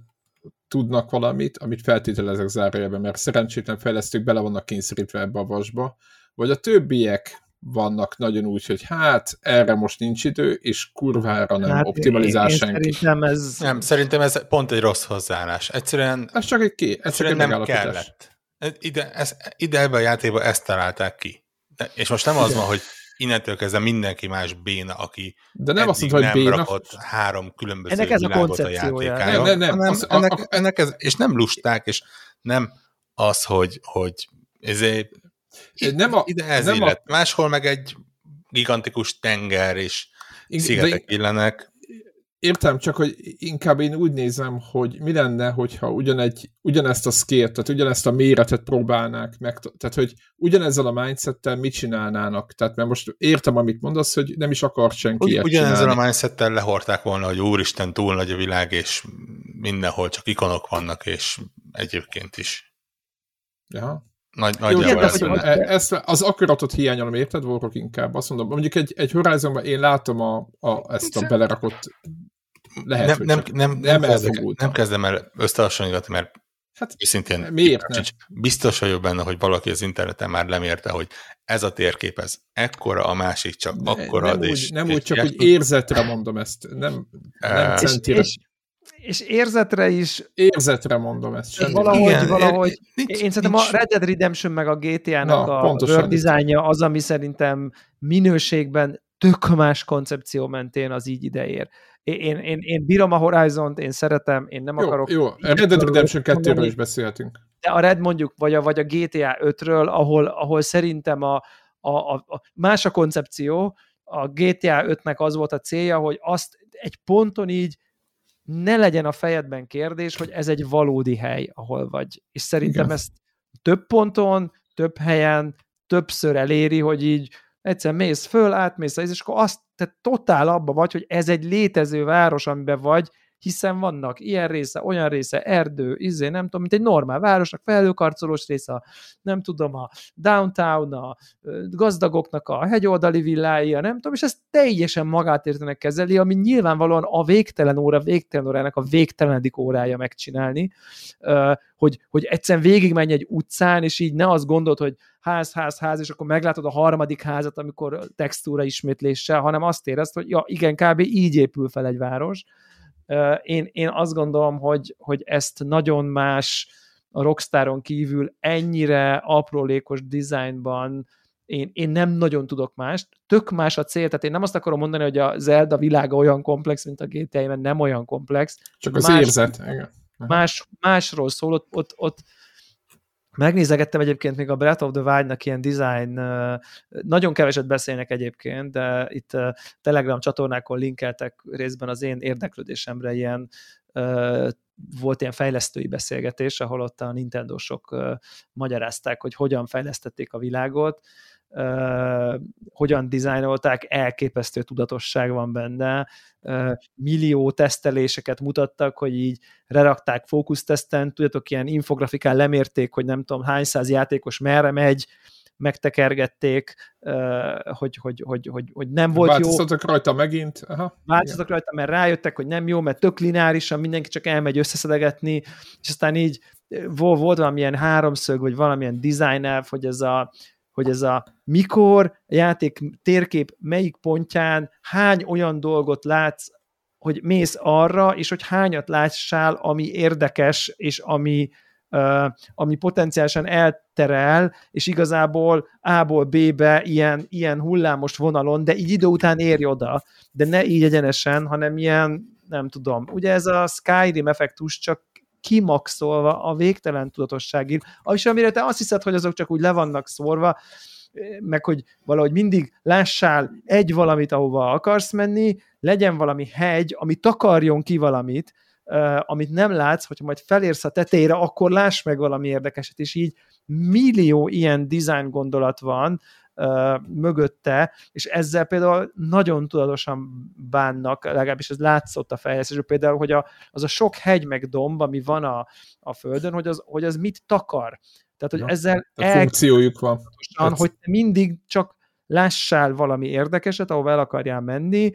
Speaker 2: tudnak valamit, amit feltételezek zárójelben, mert szerencsétlen fejlesztők bele vannak kényszerítve ebbe a vasba, vagy a többiek vannak nagyon úgy, hogy hát erre most nincs idő, és kurvára nem hát optimalizál én, én senki.
Speaker 3: Szerintem ez... Nem, szerintem ez pont egy rossz hozzáállás. Egyszerűen,
Speaker 2: ez csak egy ki, ez
Speaker 3: egyszerűen nem kellett. Ide, ez, ide ebben a játékban ezt találták ki. De, és most nem az van, hogy innentől kezdve mindenki más béna, aki
Speaker 2: de nem azt mondta, hogy béna.
Speaker 3: rakott három különböző
Speaker 1: ennek ez a koncepciója. A nem,
Speaker 3: nem, nem, hanem az, ennek, a, ennek ez, és nem lusták, és nem az, hogy, hogy ezért nem a, ide ez nem illet. A... Máshol meg egy gigantikus tenger és szigetek de, illenek.
Speaker 2: Értem, csak hogy inkább én úgy nézem, hogy mi lenne, hogyha ugyanegy, ugyanezt a scale tehát ugyanezt a méretet próbálnák meg, tehát hogy ugyanezzel a mindsettel mit csinálnának. Tehát mert most értem, amit mondasz, hogy nem is akart senki Ugy,
Speaker 3: Ugyanezzel
Speaker 2: csinálni.
Speaker 3: a mindsettel lehorták volna, hogy úristen, túl nagy a világ, és mindenhol csak ikonok vannak, és egyébként is.
Speaker 2: Ja.
Speaker 3: Nagy, nagyjából
Speaker 2: ezt, hogy, ezt, az akaratot hiányolom, érted, voltak inkább? Azt mondom, mondjuk egy, egy Horizonban én látom a, a, ezt a belerakott lehet,
Speaker 3: nem, nem, nem, nem, nem, kezdek, nem kezdem el összehasonlítani, mert hát, őszintén
Speaker 2: miért nem?
Speaker 3: biztos vagyok benne, hogy valaki az interneten már lemérte, hogy ez a térkép, ez ekkora, a másik csak ne, akkora.
Speaker 2: Nem, és, úgy, nem úgy, csak úgy érzetre mondom ezt, nem, nem centire. És, és,
Speaker 1: érzetre is...
Speaker 2: Érzetre mondom ezt.
Speaker 1: Semmi. Valahogy, Igen, valahogy. Nincs, én szerintem nincs. a Red Dead Redemption meg a GTA-nak Na, a world designja az, ami szerintem minőségben tök más koncepció mentén az így ideér. Én, én, én, én bírom a Horizon-t, én szeretem, én nem
Speaker 2: jó,
Speaker 1: akarok...
Speaker 2: Jó, a Red Dead Redemption 2-ről is beszélhetünk.
Speaker 1: De a Red mondjuk, vagy a, vagy a GTA 5-ről, ahol, ahol szerintem a, a, a, a más a koncepció, a GTA 5-nek az volt a célja, hogy azt egy ponton így ne legyen a fejedben kérdés, hogy ez egy valódi hely, ahol vagy. És szerintem Igen. ezt több ponton, több helyen, többször eléri, hogy így egyszer mész föl, átmész, és akkor azt, te totál abba vagy, hogy ez egy létező város, amiben vagy, hiszen vannak ilyen része, olyan része, erdő, izé, nem tudom, mint egy normál városnak, felhőkarcolós része, nem tudom, a downtown, a gazdagoknak a hegyoldali villái, nem tudom, és ezt teljesen magát értenek kezeli, ami nyilvánvalóan a végtelen óra, végtelen órának a végtelenedik órája megcsinálni, hogy, hogy egyszerűen végigmenj egy utcán, és így ne azt gondolod, hogy ház, ház, ház, és akkor meglátod a harmadik házat, amikor textúra ismétléssel, hanem azt érezd, hogy ja, igen, kb. így épül fel egy város, én, én azt gondolom, hogy, hogy ezt nagyon más a Rockstaron kívül ennyire aprólékos dizájnban én, én nem nagyon tudok mást. Tök más a cél, tehát én nem azt akarom mondani, hogy a Zelda világa olyan komplex, mint a GTA, mert nem olyan komplex.
Speaker 2: Csak az más, érzet. Igen.
Speaker 1: Más, másról szól, ott, ott, ott Megnézegettem egyébként még a Breath of the Wild-nak ilyen design, nagyon keveset beszélnek egyébként, de itt Telegram csatornákon linkeltek részben az én érdeklődésemre ilyen volt ilyen fejlesztői beszélgetés, ahol ott a Nintendo-sok magyarázták, hogy hogyan fejlesztették a világot, uh, hogyan dizájnolták, elképesztő tudatosság van benne, uh, millió teszteléseket mutattak, hogy így rerakták fókuszteszten, tudjátok, ilyen infografikán lemérték, hogy nem tudom hány száz játékos merre megy, megtekergették, hogy, hogy, hogy, hogy, hogy nem volt
Speaker 2: Változtatok jó. Változtatok rajta megint. Aha.
Speaker 1: Változtatok rajta, mert rájöttek, hogy nem jó, mert tök lineárisan mindenki csak elmegy összeszedegetni, és aztán így volt valamilyen háromszög, vagy valamilyen design elf, hogy ez a hogy ez a mikor a játék térkép melyik pontján hány olyan dolgot látsz, hogy mész arra, és hogy hányat lássál, ami érdekes, és ami, uh, ami potenciálisan elterel, és igazából A-ból B-be ilyen, ilyen hullámos vonalon, de így idő után érj oda, de ne így egyenesen, hanem ilyen, nem tudom, ugye ez a Skyrim effektus csak kimaxolva a végtelen tudatosságig, és amire te azt hiszed, hogy azok csak úgy le vannak szórva, meg hogy valahogy mindig lássál egy valamit, ahova akarsz menni, legyen valami hegy, ami takarjon ki valamit, amit nem látsz, hogyha majd felérsz a tetejére, akkor láss meg valami érdekeset, és így millió ilyen design gondolat van uh, mögötte, és ezzel például nagyon tudatosan bánnak, legalábbis ez látszott a fejlesztésről, például, hogy a, az a sok hegy meg domb, ami van a, a földön, hogy az, hogy az mit takar. Tehát, hogy ja, ezzel
Speaker 2: a funkciójuk van.
Speaker 1: Hogy te mindig csak lássál valami érdekeset, ahova el akarjál menni,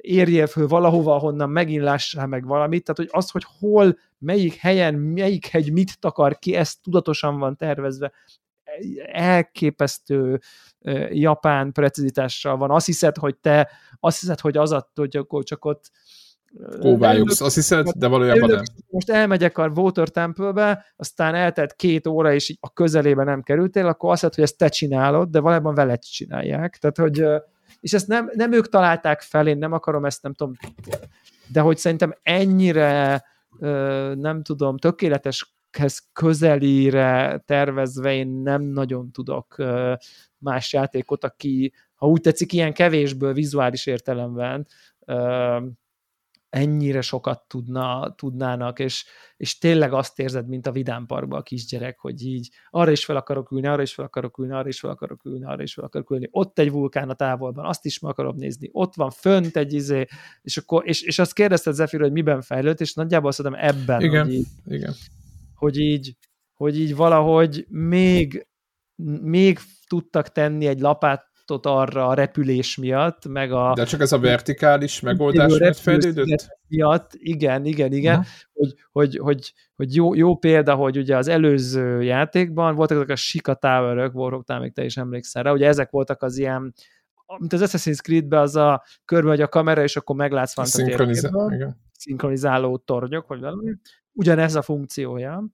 Speaker 1: érjél föl valahova, ahonnan megint lássál meg valamit, tehát hogy az, hogy hol, melyik helyen, melyik hegy mit takar ki, ez tudatosan van tervezve, elképesztő japán precizitással van. Azt hiszed, hogy te, azt hiszed, hogy az hogy akkor csak ott
Speaker 2: Kóvályogsz, azt hiszed, de valójában nem.
Speaker 1: Most elmegyek a Water Temple-be, aztán eltelt két óra, és így a közelébe nem kerültél, akkor azt hiszed, hogy ezt te csinálod, de valójában veled csinálják. Tehát, hogy és ezt nem, nem ők találták fel, én nem akarom ezt, nem tudom, de hogy szerintem ennyire nem tudom, tökéleteshez közelire tervezve én nem nagyon tudok más játékot, aki, ha úgy tetszik, ilyen kevésből vizuális értelemben ennyire sokat tudna, tudnának, és, és tényleg azt érzed, mint a Vidám Parkban a kisgyerek, hogy így arra is fel akarok ülni, arra is fel akarok ülni, arra is fel akarok ülni, arra is fel akarok ülni. Ott egy vulkán a távolban, azt is meg akarom nézni. Ott van fönt egy izé, és, akkor, és, és azt kérdezted Zephyr, hogy miben fejlődött, és nagyjából szerintem ebben,
Speaker 2: igen,
Speaker 1: így,
Speaker 2: igen.
Speaker 1: Hogy így hogy így valahogy még, még tudtak tenni egy lapát ott arra a repülés miatt, meg a...
Speaker 2: De csak ez a vertikális megoldás miatt fejlődött?
Speaker 1: Miatt, igen, igen, igen, hogy, hogy, hogy, hogy jó, jó példa, hogy ugye az előző játékban voltak ezek a Sika Tower-ök, Warhawk, még te is emlékszel rá, ugye ezek voltak az ilyen mint az Assassin's Creed-ben az a körbe vagy a kamera, és akkor meglátsz van
Speaker 2: a
Speaker 1: szinkronizáló tornyok, vagy valami. Ugyanez a funkciója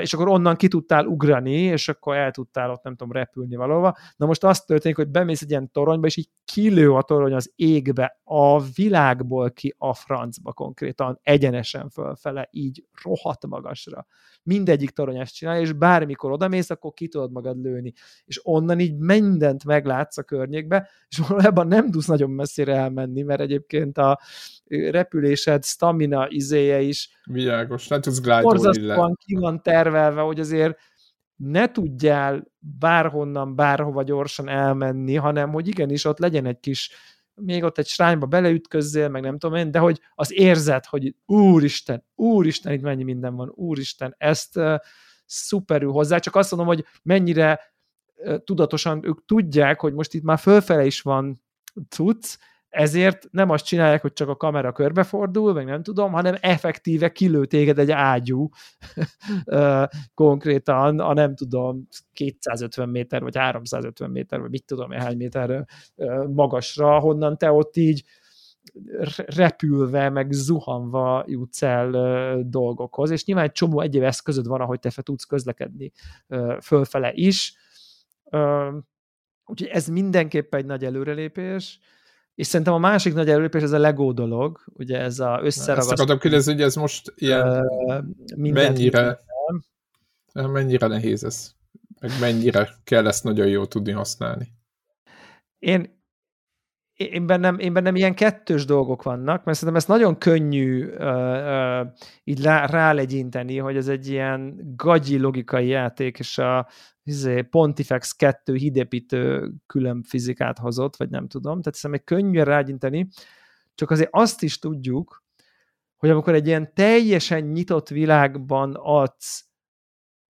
Speaker 1: és akkor onnan ki tudtál ugrani, és akkor el tudtál ott, nem tudom, repülni valahova. Na most az történik, hogy bemész egy ilyen toronyba, és így kilő a torony az égbe, a világból ki a francba konkrétan, egyenesen fölfele, így rohadt magasra mindegyik torony ezt csinálja, és bármikor odamész, akkor ki tudod magad lőni. És onnan így mindent meglátsz a környékbe, és valójában nem tudsz nagyon messzire elmenni, mert egyébként a repülésed, stamina izéje is.
Speaker 2: Világos, nem tudsz glide
Speaker 1: ki van tervelve, hogy azért ne tudjál bárhonnan, bárhova gyorsan elmenni, hanem hogy igenis ott legyen egy kis még ott egy srányba beleütközzél, meg nem tudom én, de hogy az érzet, hogy úristen, úristen, itt mennyi minden van, úristen, ezt uh, szuperül hozzá, csak azt mondom, hogy mennyire uh, tudatosan ők tudják, hogy most itt már fölfele is van cucc, ezért nem azt csinálják, hogy csak a kamera körbefordul, meg nem tudom, hanem effektíve kilő téged egy ágyú konkrétan a nem tudom 250 méter, vagy 350 méter, vagy mit tudom, hány méter magasra, honnan te ott így repülve, meg zuhanva jutsz el dolgokhoz, és nyilván egy csomó egyéb eszközöd van, ahogy te fe tudsz közlekedni fölfele is. Úgyhogy ez mindenképpen egy nagy előrelépés. És szerintem a másik nagy előlépés ez a Lego dolog, ugye ez a összeragasztó. Ezt
Speaker 2: akartam kérdezni, hogy ez most ilyen mennyire, mennyire nehéz ez? Meg mennyire kell ezt nagyon jól tudni használni?
Speaker 1: Én, én bennem, én bennem ilyen kettős dolgok vannak, mert szerintem ezt nagyon könnyű uh, uh, így rá, rálegyinteni, hogy ez egy ilyen gagyi logikai játék, és a izé, Pontifex 2 hidépítő külön fizikát hozott, vagy nem tudom, tehát egy könnyű rágyinteni, csak azért azt is tudjuk, hogy amikor egy ilyen teljesen nyitott világban adsz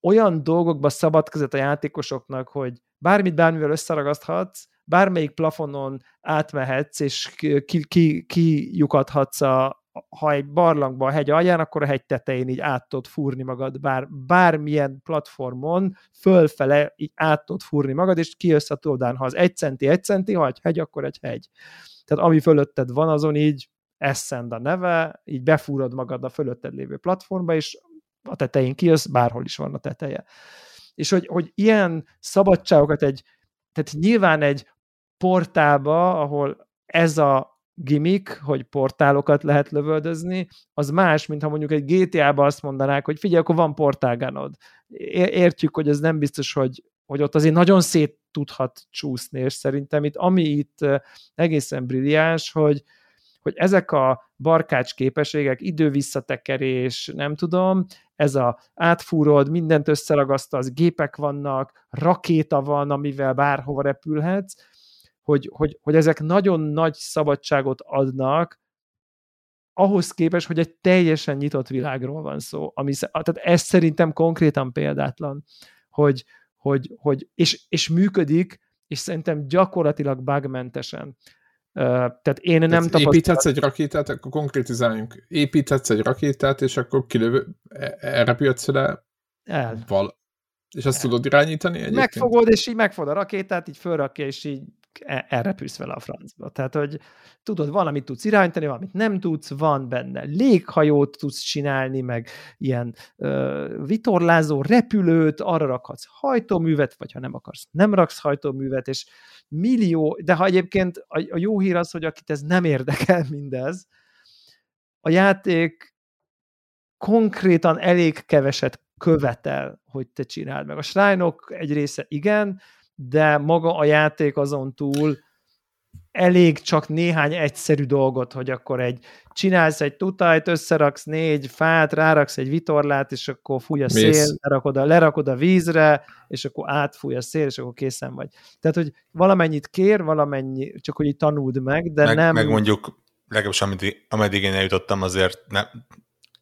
Speaker 1: olyan dolgokba szabad kezet a játékosoknak, hogy bármit bármivel összeragaszthatsz, bármelyik plafonon átmehetsz, és kijukadhatsz ki, ki ha egy barlangban a hegy alján, akkor a hegy tetején így át tudod fúrni magad, bár, bármilyen platformon fölfele így át tudod fúrni magad, és kijössz a toldán. Ha az egy centi, egy centi, ha egy hegy, akkor egy hegy. Tehát ami fölötted van, azon így Ascend a neve, így befúrod magad a fölötted lévő platformba, és a tetején kijössz, bárhol is van a teteje. És hogy, hogy ilyen szabadságokat egy, tehát nyilván egy portálba, ahol ez a gimmick, hogy portálokat lehet lövöldözni, az más, mint ha mondjuk egy GTA-ba azt mondanák, hogy figyelj, akkor van portálganod. Értjük, hogy ez nem biztos, hogy, hogy ott azért nagyon szét tudhat csúszni, és szerintem itt, ami itt egészen brilliáns, hogy, hogy ezek a barkács képességek, idő-visszatekerés, nem tudom, ez a átfúrod, mindent összeragasztasz, gépek vannak, rakéta van, amivel bárhova repülhetsz, hogy, hogy, hogy ezek nagyon nagy szabadságot adnak, ahhoz képest, hogy egy teljesen nyitott világról van szó. Ami, tehát ez szerintem konkrétan példátlan, hogy, hogy, hogy és, és működik, és szerintem gyakorlatilag bugmentesen. Tehát én nem
Speaker 2: tapasztalom. Építhetsz egy rakétát, akkor konkrétizáljunk. Építhetsz egy rakétát, és akkor kilövő, elrepülhetsz le
Speaker 1: el.
Speaker 2: Val- és azt El. tudod irányítani egyébként?
Speaker 1: Megfogod, és így megfogod a rakétát, így fölrakja, és így elrepülsz vele a francba. Tehát, hogy tudod, valamit tudsz irányítani, valamit nem tudsz, van benne léghajót tudsz csinálni, meg ilyen uh, vitorlázó repülőt, arra rakhatsz hajtóművet, vagy ha nem akarsz, nem raksz hajtóművet, és millió, de ha egyébként a, a jó hír az, hogy akit ez nem érdekel mindez, a játék konkrétan elég keveset követel, hogy te csináld meg. A shrine egy része igen, de maga a játék azon túl elég csak néhány egyszerű dolgot, hogy akkor egy csinálsz egy tutajt, összeraksz négy fát, ráraksz egy vitorlát, és akkor fúj a szél, lerakod a, lerakod a vízre, és akkor átfúj a szél, és akkor készen vagy. Tehát, hogy valamennyit kér, valamennyi, csak hogy így tanuld meg, de
Speaker 3: meg,
Speaker 1: nem...
Speaker 3: Meg mondjuk, legalábbis ameddig, ameddig én eljutottam, azért nem,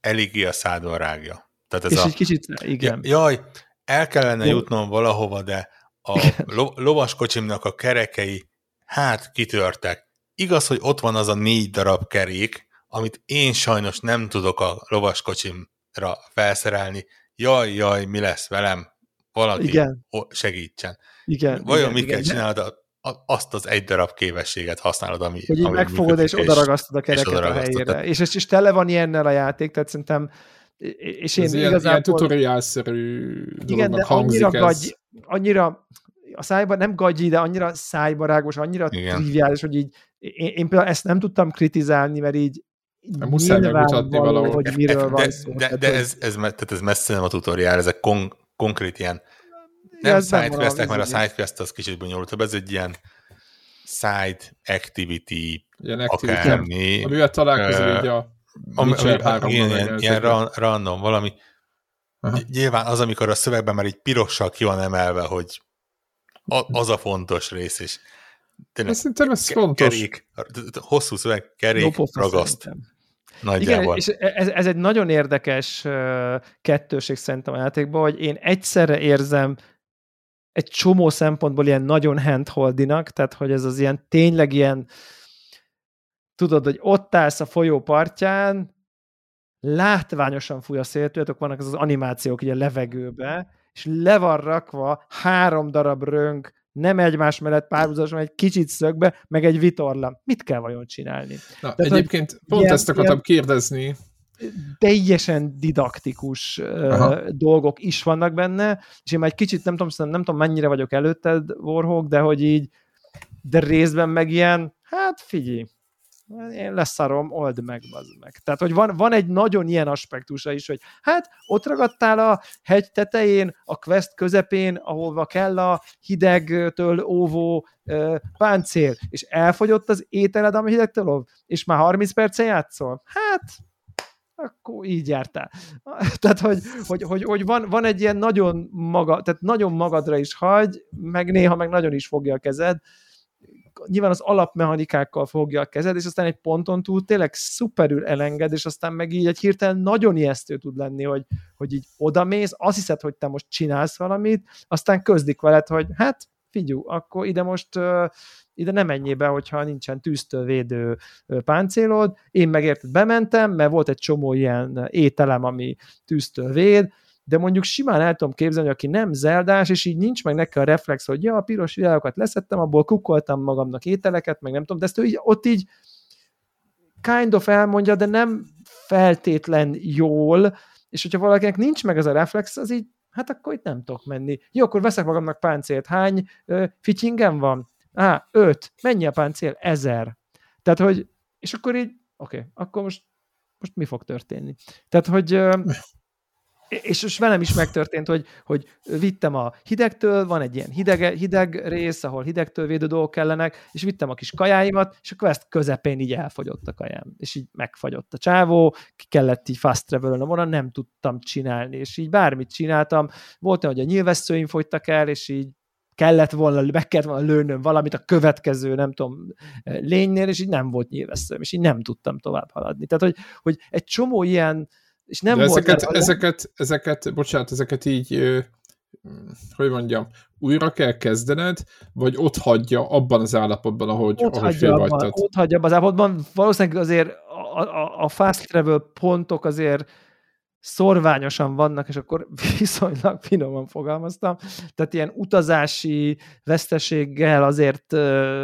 Speaker 3: eléggé a szádon rágja. Tehát ez
Speaker 1: és
Speaker 3: a,
Speaker 1: egy kicsit, igen.
Speaker 3: Jaj, el kellene jutnom valahova, de a lo- lovaskocsimnak a kerekei hát kitörtek. Igaz, hogy ott van az a négy darab kerék, amit én sajnos nem tudok a lovaskocsimra felszerelni. Jaj, jaj, mi lesz velem? Valaki igen. segítsen.
Speaker 1: Igen,
Speaker 3: Vajon
Speaker 1: igen,
Speaker 3: mit kell csinálod? azt az egy darab kévességet használod, ami
Speaker 1: Hogy így
Speaker 3: ami
Speaker 1: megfogod és odaragasztod a kereket a helyére. És, és, és tele van ilyennel a játék, tehát szerintem és én
Speaker 2: ez igazából... ilyen tutoriálszerű
Speaker 1: igen, de annyira, gagy, annyira a szájban nem gagyi, de annyira szájbarágos, annyira Igen. triviális, hogy így én, én például ezt nem tudtam kritizálni, mert így
Speaker 2: muszáj megmutatni valahol.
Speaker 1: hogy miről
Speaker 3: de,
Speaker 1: van szó.
Speaker 3: De, de, de ez, ez, tehát ez messze nem a tutoriál, ezek kon, konkrét ilyen nem ja, sidequestek, mert a sidequest az kicsit bonyolultabb, ez egy ilyen side activity, ilyen activity akármi.
Speaker 2: Amivel találkozol így a
Speaker 3: ami, ilyen, ilyen random, valami. Aha. Nyilván az, amikor a szövegben már egy pirossal ki van emelve, hogy a, az a fontos rész is.
Speaker 2: Tényleg, Szerintem ez fontos.
Speaker 3: Kerék, hosszú szöveg, kerék, Lopoffa ragaszt. Szerintem.
Speaker 1: Nagyjából. Igen, és ez, ez egy nagyon érdekes kettőség szerintem a játékban, hogy én egyszerre érzem egy csomó szempontból ilyen nagyon handholdinak, tehát hogy ez az ilyen tényleg ilyen tudod, hogy ott állsz a folyó partján, látványosan fúj a szél, tudjátok, vannak az, az animációk ugye a levegőbe, és le van rakva három darab rönk, nem egymás mellett párhuzamosan, egy kicsit szögbe, meg egy vitorla. Mit kell vajon csinálni?
Speaker 2: Na, Tehát, egyébként pont ilyen, ezt akartam kérdezni.
Speaker 1: Teljesen didaktikus Aha. dolgok is vannak benne, és én már egy kicsit nem tudom, nem tudom mennyire vagyok előtted, Warhawk, de hogy így, de részben meg ilyen, hát figyelj, én leszarom, old meg, bazd meg. Tehát, hogy van, van egy nagyon ilyen aspektusa is, hogy hát ott ragadtál a hegy tetején, a quest közepén, ahova kell a hidegtől óvó uh, páncél, és elfogyott az ételed, ami hidegtől óv, és már 30 percen játszol. Hát, akkor így jártál. Tehát, hogy, hogy, hogy, hogy van, van egy ilyen nagyon maga, tehát nagyon magadra is hagy, meg néha meg nagyon is fogja a kezed, nyilván az alapmechanikákkal fogja a kezed, és aztán egy ponton túl tényleg szuperül elenged, és aztán meg így egy hirtelen nagyon ijesztő tud lenni, hogy, hogy így odamész, azt hiszed, hogy te most csinálsz valamit, aztán közdik veled, hogy hát figyú, akkor ide most ide nem menjél be, hogyha nincsen tűztől védő páncélod. Én megérted, bementem, mert volt egy csomó ilyen ételem, ami tűztől véd, de mondjuk simán el tudom képzelni, aki nem zeldás, és így nincs meg neki a reflex, hogy ja, a piros világokat leszettem, abból kukoltam magamnak ételeket, meg nem tudom, de ezt ő így, ott így kind of elmondja, de nem feltétlen jól, és hogyha valakinek nincs meg ez a reflex, az így, hát akkor itt nem tudok menni. Jó, akkor veszek magamnak páncélt. Hány ö, fityingem van? Á, öt. Mennyi a páncél? Ezer. Tehát, hogy, és akkor így, oké, okay, akkor most, most mi fog történni? Tehát, hogy és, és velem is megtörtént, hogy, hogy vittem a hidegtől, van egy ilyen hideg, hideg rész, ahol hidegtől védő dolgok kellenek, és vittem a kis kajáimat, és akkor ezt közepén így elfogyott a kajám, és így megfagyott a csávó, ki kellett így fast travel onnan nem tudtam csinálni, és így bármit csináltam, volt olyan, hogy a nyilvesszőim fogytak el, és így kellett volna, meg kellett volna lőnöm valamit a következő, nem tudom, lénynél, és így nem volt nyilvesszőm, és így nem tudtam tovább haladni. Tehát, hogy, hogy egy csomó ilyen, és nem
Speaker 2: De
Speaker 1: volt
Speaker 2: ezeket,
Speaker 1: el,
Speaker 2: ezeket, ezeket, bocsánat, ezeket így, hogy mondjam, újra kell kezdened, vagy ott hagyja abban az állapotban, ahogy,
Speaker 1: ott
Speaker 2: ahogy
Speaker 1: hagyja abban, Ott hagyja abban az állapotban. Valószínűleg azért a, a, a fast travel pontok azért szorványosan vannak, és akkor viszonylag finoman fogalmaztam. Tehát ilyen utazási veszteséggel azért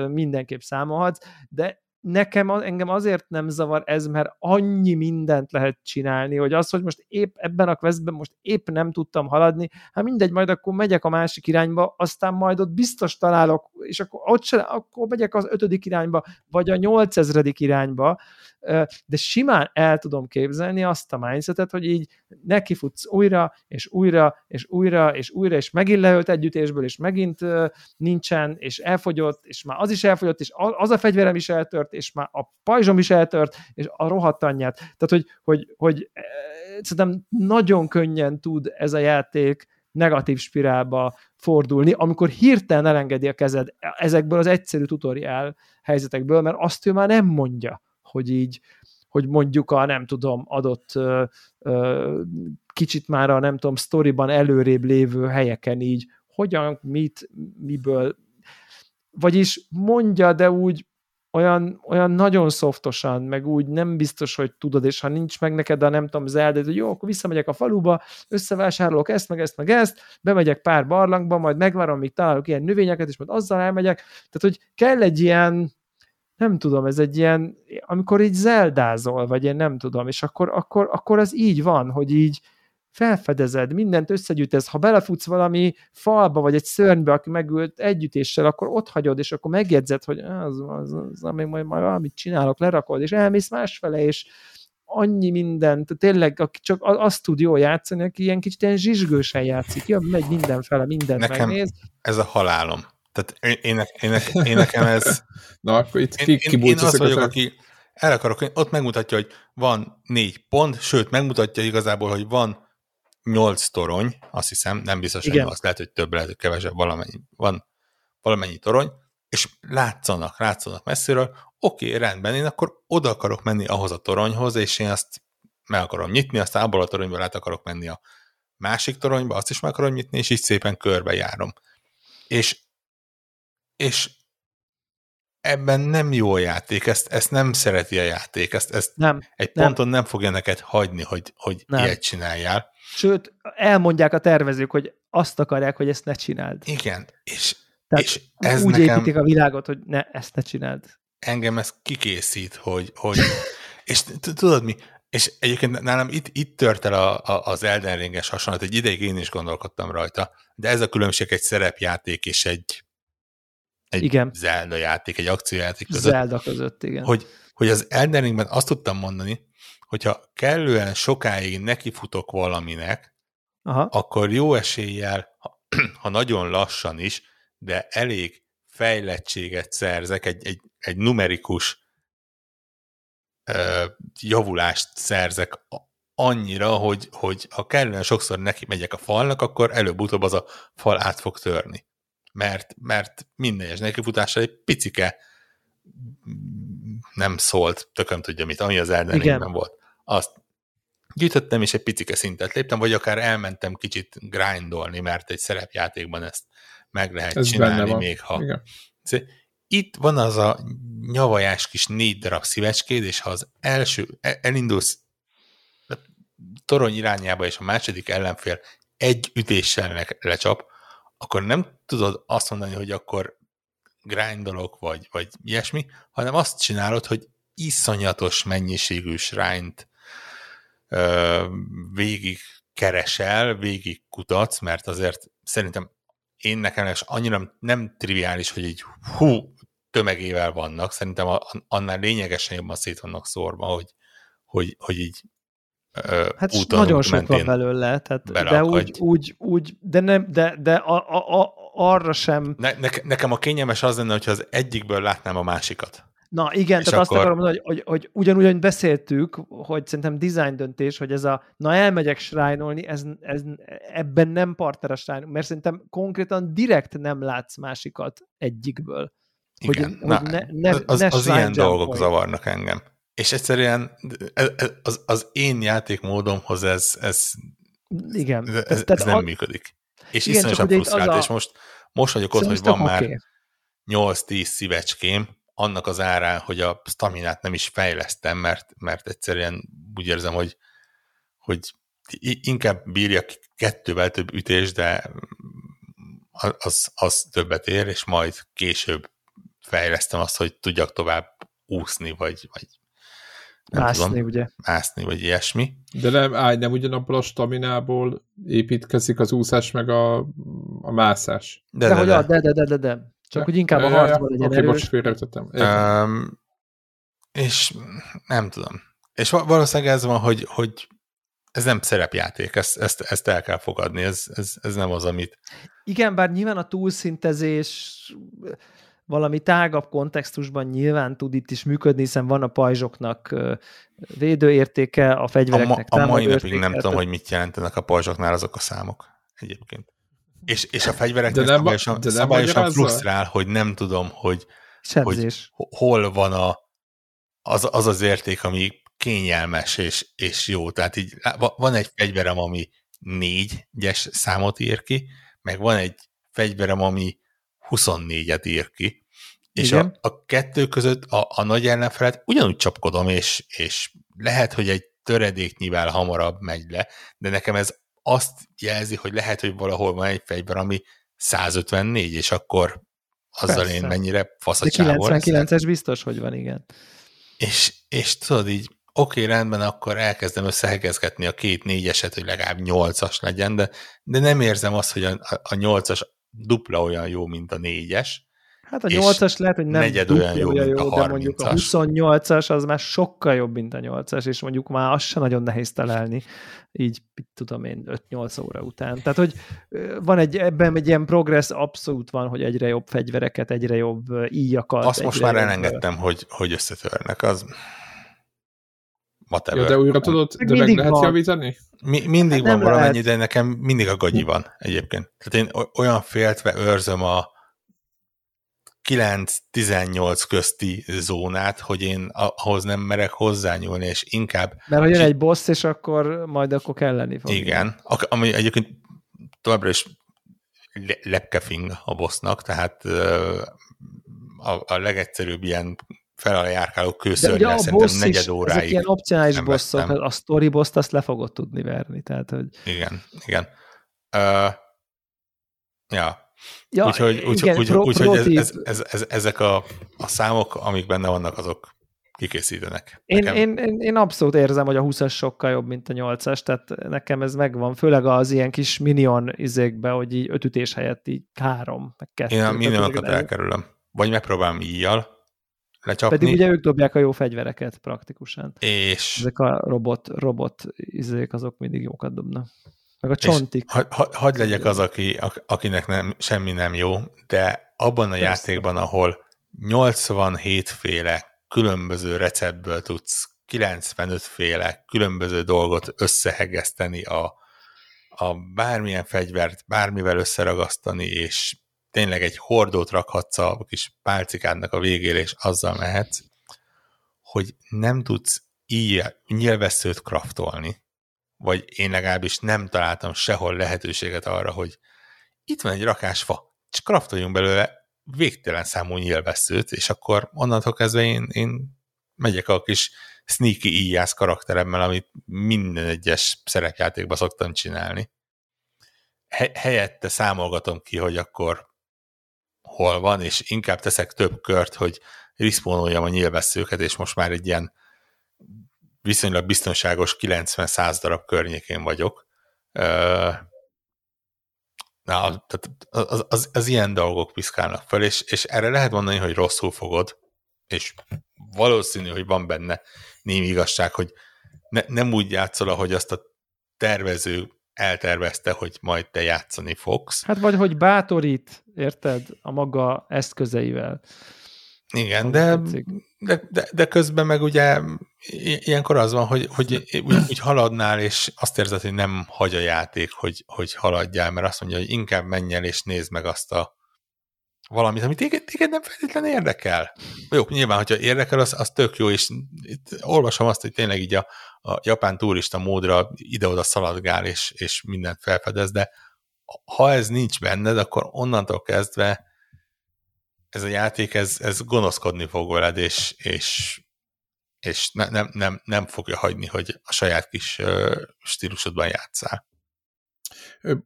Speaker 1: mindenképp számolhatsz, de nekem engem azért nem zavar ez, mert annyi mindent lehet csinálni, hogy az, hogy most épp ebben a questben most épp nem tudtam haladni, hát mindegy, majd akkor megyek a másik irányba, aztán majd ott biztos találok, és akkor ott se, akkor megyek az ötödik irányba, vagy a nyolcezredik irányba, de simán el tudom képzelni azt a mindsetet, hogy így nekifutsz újra, és újra, és újra, és újra, és megint leölt együttésből, és megint nincsen, és elfogyott, és már az is elfogyott, és az a fegyverem is eltört, és már a pajzsom is eltört, és a rohadt anyját. Tehát, hogy, hogy, hogy szerintem nagyon könnyen tud ez a játék negatív spirálba fordulni, amikor hirtelen elengedi a kezed ezekből az egyszerű tutoriál helyzetekből, mert azt ő már nem mondja hogy így, hogy mondjuk a nem tudom, adott ö, ö, kicsit már a nem tudom, sztoriban előrébb lévő helyeken így, hogyan, mit, miből, vagyis mondja, de úgy olyan, olyan nagyon szoftosan, meg úgy nem biztos, hogy tudod, és ha nincs meg neked a nem tudom, Zelda, hogy jó, akkor visszamegyek a faluba, összevásárolok ezt, meg ezt, meg ezt, bemegyek pár barlangba, majd megvárom, míg találok ilyen növényeket, és majd azzal elmegyek. Tehát, hogy kell egy ilyen, nem tudom, ez egy ilyen, amikor így zeldázol, vagy én nem tudom, és akkor, akkor, akkor az így van, hogy így felfedezed, mindent összegyűjtesz, ha belefutsz valami falba, vagy egy szörnybe, aki megült együttéssel, akkor ott hagyod, és akkor megjegyzed, hogy az, az, az, amíg majd, majd valamit csinálok, lerakod, és elmész másfele, és annyi mindent, tényleg aki csak azt tud jól játszani, aki ilyen kicsit ilyen zsizsgősen játszik, jön, megy mindenfele, mindent
Speaker 3: Nekem
Speaker 1: megnéz.
Speaker 3: ez a halálom. Tehát én, én, én, én nekem ez...
Speaker 2: Na, akkor itt ki,
Speaker 3: én, én, én az vagyok, aki el akarok, ott megmutatja, hogy van négy pont, sőt, megmutatja igazából, hogy van nyolc torony, azt hiszem, nem biztos, hogy az lehet, hogy több, lehet, hogy kevesebb, valamennyi, van valamennyi torony, és látszanak, látszanak messziről, oké, okay, rendben, én akkor oda akarok menni ahhoz a toronyhoz, és én azt meg akarom nyitni, aztán abból a toronyból át akarok menni a másik toronyba, azt is meg akarom nyitni, és így szépen körbe járom. És és ebben nem jó a játék, ezt, ezt nem szereti a játék, ezt, ezt
Speaker 1: nem,
Speaker 3: egy nem. ponton nem fogja neked hagyni, hogy, hogy nem. ilyet csináljál.
Speaker 1: Sőt, elmondják a tervezők, hogy azt akarják, hogy ezt ne csináld.
Speaker 3: Igen, és, Tehát és
Speaker 1: ez úgy nekem, építik a világot, hogy ne, ezt ne csináld.
Speaker 3: Engem ez kikészít, hogy, hogy és tudod mi, és egyébként nálam itt, itt tört el a, a, az Elden Ringes hasonlat, egy ideig én is gondolkodtam rajta, de ez a különbség egy szerepjáték és egy egy igen. Zelda játék, egy akciójáték között.
Speaker 1: Zelda között, igen.
Speaker 3: Hogy, hogy az Elden Ringben azt tudtam mondani, hogyha kellően sokáig nekifutok valaminek, Aha. akkor jó eséllyel, ha, ha nagyon lassan is, de elég fejlettséget szerzek, egy, egy, egy numerikus ö, javulást szerzek annyira, hogy, hogy ha kellően sokszor neki megyek a falnak, akkor előbb-utóbb az a fal át fog törni mert, mert minden egyes nekifutásra egy picike nem szólt, tököm tudja mit, ami az Elden volt. Azt gyűjtöttem, és egy picike szintet léptem, vagy akár elmentem kicsit grindolni, mert egy szerepjátékban ezt meg lehet
Speaker 2: Ez
Speaker 3: csinálni, még ha...
Speaker 2: Igen.
Speaker 3: Itt van az a nyavajás kis négy darab szívecskéd, és ha az első, e- elindulsz torony irányába, és a második ellenfél egy ütéssel le- lecsap, akkor nem tudod azt mondani, hogy akkor grindolok, vagy, vagy ilyesmi, hanem azt csinálod, hogy iszonyatos mennyiségű ö, végig keresel, végig kutatsz, mert azért szerintem én nekem is annyira nem triviális, hogy így hú, tömegével vannak, szerintem annál lényegesen jobban szét vannak szórva, hogy, hogy, hogy így
Speaker 1: Hát
Speaker 3: úton,
Speaker 1: nagyon sok van belőle, tehát, de úgy, úgy, úgy, de nem, de, de a, a, a, arra sem,
Speaker 3: ne, ne, nekem a kényelmes az lenne, hogyha az egyikből látnám a másikat.
Speaker 1: na igen,
Speaker 3: És
Speaker 1: tehát azt
Speaker 3: akkor-
Speaker 1: akarom mondani, hogy, hogy, hogy ugyanúgy, ahogy beszéltük, hogy szerintem design döntés, hogy ez a, na elmegyek shrine ez, ez, ebben nem partner a shrine, mert szerintem konkrétan direkt nem látsz másikat egyikből. Hogy-
Speaker 3: Igen.
Speaker 1: hogy
Speaker 3: Na,
Speaker 1: ne- ne-
Speaker 3: az,
Speaker 1: ne
Speaker 3: az ilyen dolgok zavarnak engem. És egyszerűen ez- ez- az, az én játékmódomhoz ez, ez,
Speaker 1: Igen.
Speaker 3: ez, ez,
Speaker 1: Tehát-
Speaker 3: nem
Speaker 1: a-
Speaker 3: működik. És
Speaker 1: Igen,
Speaker 3: iszonyosan frusztrált,
Speaker 1: a-
Speaker 3: és most, most vagyok ott, hogy van már
Speaker 1: oké.
Speaker 3: 8-10 szívecském, annak az árán, hogy a staminát nem is fejlesztem, mert, mert egyszerűen úgy érzem, hogy, hogy inkább bírja kettővel több ütés, de az, az többet ér, és majd később fejlesztem azt, hogy tudjak tovább úszni, vagy, vagy nem
Speaker 1: Mászni,
Speaker 3: tudom,
Speaker 1: ugye?
Speaker 3: mászni, vagy ilyesmi.
Speaker 2: De nem, állj, nem ugyanabból a staminából építkezik az úszás meg a, a mászás.
Speaker 3: De,
Speaker 1: De,
Speaker 3: de,
Speaker 1: hogy
Speaker 3: de.
Speaker 1: a, de, de, de, de, de. Csak hogy inkább a harcban legyen
Speaker 2: Oké,
Speaker 1: erős.
Speaker 2: félreütöttem. Értem.
Speaker 3: Um, és nem tudom. És va- valószínűleg ez van, hogy, hogy ez nem szerepjáték, ezt, ezt, ezt el kell fogadni, ez, ez, ez nem az, amit...
Speaker 1: Igen, bár nyilván a túlszintezés valami tágabb kontextusban nyilván tud itt is működni, hiszen van a pajzsoknak védőértéke, a
Speaker 3: A, ma,
Speaker 1: fegyvereknek
Speaker 3: a mai napig
Speaker 1: támadóértéke,
Speaker 3: nem tudom, hogy mit jelentenek a pajzsoknál azok a számok egyébként. És, és a fegyvereknek
Speaker 2: De nem-
Speaker 3: szabályosan,
Speaker 2: de nem
Speaker 3: szabályosan frusztrál, hogy nem tudom, hogy
Speaker 1: sebzés.
Speaker 3: ho- hol van a, az, az az érték, ami kényelmes és, és jó. Tehát így va- van egy fegyverem, ami négyes számot ír ki, meg van egy fegyverem, ami 24-et ír ki, és a,
Speaker 1: Igen.
Speaker 3: a kettő között a, a nagy ellenfelet ugyanúgy csapkodom, és, és lehet, hogy egy töredéknyivel hamarabb megy le, de nekem ez azt jelzi, hogy lehet, hogy valahol van egy fegyver, ami 154, és akkor azzal
Speaker 1: Persze.
Speaker 3: én mennyire
Speaker 1: De
Speaker 3: faszacsávol leszek.
Speaker 1: 99-es biztos, hogy van, igen. És
Speaker 3: És, tudod így, oké, okay, rendben, akkor elkezdem összehegezgetni a két négyeset, hogy legalább nyolcas legyen, de, de nem érzem azt, hogy a, a, a nyolcas dupla olyan jó, mint a négyes.
Speaker 1: Hát a 8-as lehet, hogy nem
Speaker 3: negyed
Speaker 1: dupla
Speaker 3: olyan jó, mint a
Speaker 1: de mondjuk a
Speaker 3: 30-as.
Speaker 1: 28-as az már sokkal jobb, mint a 8-as, és mondjuk már azt se nagyon nehéz találni, így tudom én, 5-8 óra után. Tehát, hogy van egy, ebben egy ilyen progress abszolút van, hogy egyre jobb fegyvereket, egyre jobb íjakat.
Speaker 3: Azt most már
Speaker 1: jobb,
Speaker 3: elengedtem, hogy, hogy összetörnek, az whatever.
Speaker 2: Ja, de újra tudod,
Speaker 1: Meg
Speaker 2: de meg
Speaker 1: mindig
Speaker 2: lehet
Speaker 1: van.
Speaker 2: javítani?
Speaker 3: Mi, mindig
Speaker 1: Hát
Speaker 3: van valamennyi,
Speaker 1: lehet.
Speaker 3: de nekem mindig a gagyi van egyébként. Tehát én olyan féltve őrzöm a 9-18 közti zónát, hogy én ahhoz nem merek hozzányúlni, és inkább
Speaker 1: Mert ha jön egy boss, és akkor majd akkor kelleni fog.
Speaker 3: Igen, ami egyébként továbbra is le- lepkefing a bossnak, tehát a, a legegyszerűbb ilyen fel alá járkáló kőszörnyel
Speaker 1: a
Speaker 3: szerintem
Speaker 1: boss
Speaker 3: negyed
Speaker 1: ezek
Speaker 3: óráig.
Speaker 1: ilyen opcionális bosszok,
Speaker 3: vettem.
Speaker 1: a story boss azt le fogod tudni verni, tehát hogy...
Speaker 3: Igen, igen. Uh, ja,
Speaker 1: Ja,
Speaker 3: úgyhogy, úgy,
Speaker 1: igen,
Speaker 3: úgy,
Speaker 1: pro,
Speaker 3: úgy,
Speaker 1: pro
Speaker 3: ez, ez, ez, ez, ezek a, a számok, amik benne vannak, azok kikészítenek.
Speaker 1: Én, én, én, én abszolút érzem, hogy a 20-as sokkal jobb, mint a 8-as, tehát nekem ez megvan, főleg az ilyen kis minion izékbe, hogy így öt ütés helyett így három, meg kettő.
Speaker 3: Én a
Speaker 1: ezek-
Speaker 3: elkerülöm. Vagy megpróbálom íjjal lecsapni,
Speaker 1: Pedig ugye ők dobják a jó fegyvereket praktikusan.
Speaker 3: és
Speaker 1: Ezek a robot, robot izék, azok mindig jókat dobnak. Meg a csontik.
Speaker 3: ha, ha, hadd legyek az, aki, ak- akinek nem, semmi nem jó, de abban a
Speaker 1: Persze.
Speaker 3: játékban, ahol 87 féle különböző receptből tudsz 95 féle különböző dolgot összehegeszteni a, a bármilyen fegyvert bármivel összeragasztani, és tényleg egy hordót rakhatsz a kis pálcikádnak a végére, és azzal mehetsz, hogy nem tudsz így nyilvesszőt kraftolni, vagy én legalábbis nem találtam sehol lehetőséget arra, hogy itt van egy rakás fa, és kraftoljunk belőle végtelen számú nyilvesszőt, és akkor onnantól kezdve én, én megyek a kis sneaky íjász karakteremmel, amit minden egyes szerepjátékban szoktam csinálni. He- helyette számolgatom ki, hogy akkor hol van, és inkább teszek több kört, hogy respawnoljam a nyilvesszőket, és most már egy ilyen viszonylag biztonságos 90-100 darab környékén vagyok. Na, tehát az, az, az ilyen dolgok piszkálnak fel, és, és erre lehet mondani, hogy rosszul fogod, és valószínű, hogy van benne némi igazság, hogy ne, nem úgy játszol, ahogy azt a tervező eltervezte, hogy majd te játszani fogsz.
Speaker 1: Hát vagy hogy bátorít, érted, a maga eszközeivel.
Speaker 3: Igen, de, de, de, de közben meg ugye ilyenkor az van, hogy, hogy úgy, úgy haladnál, és azt érzed, hogy nem hagy a játék, hogy, hogy haladjál, mert azt mondja, hogy inkább menj el, és nézd meg azt a valamit, amit téged, téged nem feltétlenül érdekel. Jó, nyilván, hogyha érdekel, az, az tök jó, és itt olvasom azt, hogy tényleg így a, a japán turista módra ide-oda szaladgál, és, és mindent felfedez, de ha ez nincs benned, akkor onnantól kezdve ez a játék, ez, ez gonoszkodni fog veled, és, és, és ne, nem, nem, nem fogja hagyni, hogy a saját kis uh, stílusodban játszál.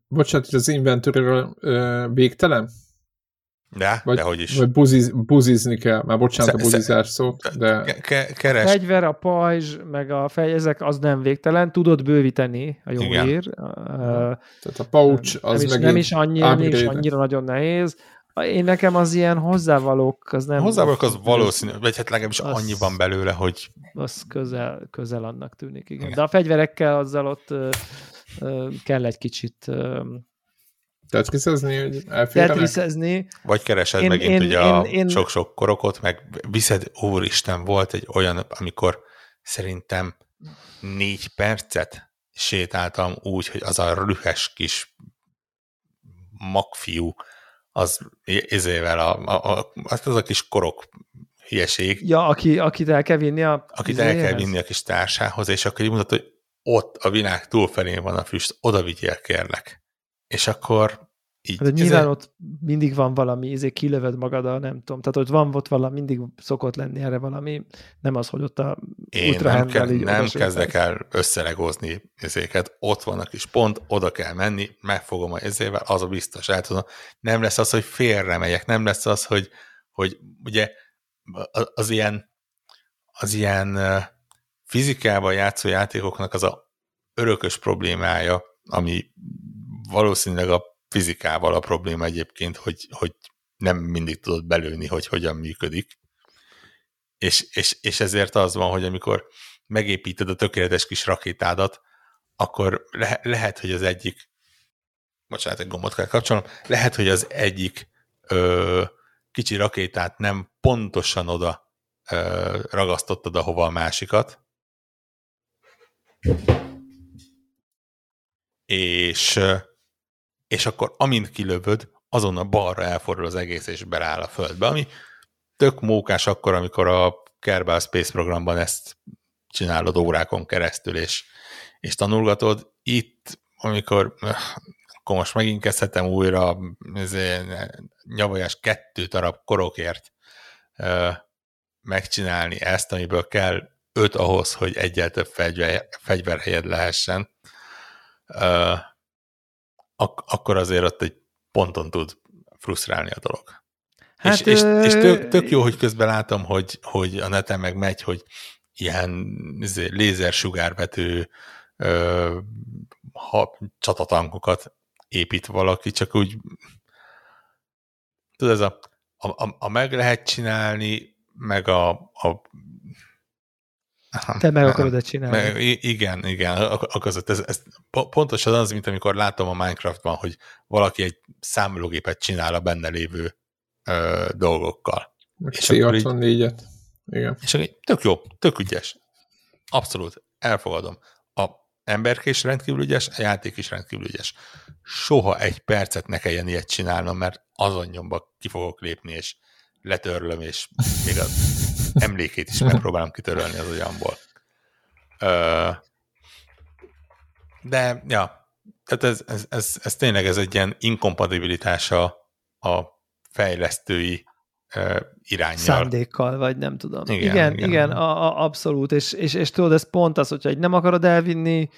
Speaker 2: Bocsánat, az inventory végtelen?
Speaker 3: De,
Speaker 2: vagy,
Speaker 3: dehogy is.
Speaker 2: Vagy buziz, buzizni kell, már bocsánat sze, a buzizás szót, de...
Speaker 3: Ke, keres.
Speaker 1: A fegyver, a pajzs, meg a fej, ezek az nem végtelen, tudod bővíteni a jó
Speaker 3: Igen.
Speaker 1: hír.
Speaker 2: Tehát a pouch az
Speaker 1: nem is, nem is annyira, nem is annyira nagyon nehéz. Én nekem az ilyen hozzávalók, az nem...
Speaker 3: Hozzávalók az valószínű, vagy hát legalábbis
Speaker 1: az,
Speaker 3: annyi van belőle, hogy...
Speaker 1: Az közel, közel annak tűnik, igen. igen. De a fegyverekkel azzal ott ö, ö, kell egy kicsit ö,
Speaker 2: Tetriszezni, hogy elférjenek?
Speaker 1: Tetriszezni.
Speaker 3: Vagy keresed én, megint én, ugye én, a én, sok-sok korokot, meg viszed, úristen, volt egy olyan, amikor szerintem négy percet sétáltam úgy, hogy az a rühes kis magfiú, az izével, a, a, a, az a kis korok hülyeség.
Speaker 1: Ja, aki, akit el kell vinni a
Speaker 3: Akit el kell vinni a kis társához, és akkor így mondta, hogy ott a világ túlfelén van a füst, oda vigyél kérlek. És akkor így.
Speaker 1: Hát, nyilván ezért... ott mindig van valami, ezért kilövöd magad a nem tudom, tehát ott van ott valami, mindig szokott lenni erre valami, nem az, hogy ott a
Speaker 3: Én nem, ke- nem kezdek el összelegózni ezéket, ott van a kis pont, oda kell menni, megfogom a ezével, az a biztos, el tudom. Nem lesz az, hogy félre megyek, nem lesz az, hogy, hogy ugye az ilyen, az ilyen fizikával játszó játékoknak az a örökös problémája, ami valószínűleg a fizikával a probléma egyébként, hogy, hogy nem mindig tudod belőni, hogy hogyan működik. És, és, és ezért az van, hogy amikor megépíted a tökéletes kis rakétádat, akkor le, lehet, hogy az egyik bocsánat, egy gombot kell kapcsolnom, lehet, hogy az egyik ö, kicsi rakétát nem pontosan oda ö, ragasztottad, ahova a másikat, és és akkor amint kilövöd, azonnal balra elfordul az egész, és beláll a földbe, ami tök mókás akkor, amikor a Kerbal Space programban ezt csinálod órákon keresztül, és, és tanulgatod. Itt, amikor akkor most megint kezdhetem újra nyavajás kettő darab korokért megcsinálni ezt, amiből kell öt ahhoz, hogy egyel több fegyver, fegyverhelyed lehessen ak- akkor azért ott egy ponton tud frusztrálni a dolog. Hát, és, és, és tök, tök jó, hogy közben látom, hogy, hogy a neten meg megy, hogy ilyen izé, lézersugárvető ö, ha, csatatankokat épít valaki, csak úgy tudod, ez a, a, a, a meg lehet csinálni, meg a, a
Speaker 1: te meg akarod ezt csinálni.
Speaker 3: Meg, igen, igen, a között. Ez, ez pontosan az, mint amikor látom a Minecraftban, hogy valaki egy számológépet csinál a benne lévő ö, dolgokkal.
Speaker 2: És akkor így, et Igen.
Speaker 3: És akkor tök jó, tök ügyes. Abszolút, elfogadom. A emberke is rendkívül ügyes, a játék is rendkívül ügyes. Soha egy percet ne kelljen ilyet csinálnom, mert azon nyomba ki fogok lépni, és letörlöm, és még az emlékét is megpróbálom kitörölni az agyamból. De, ja, tehát ez, ez, ez, ez tényleg ez egy ilyen inkompatibilitása a fejlesztői irányjal.
Speaker 1: Szándékkal, vagy nem tudom. Igen, igen, igen. igen a, a, abszolút, és, és, és tudod, ez pont az, hogyha egy nem akarod elvinni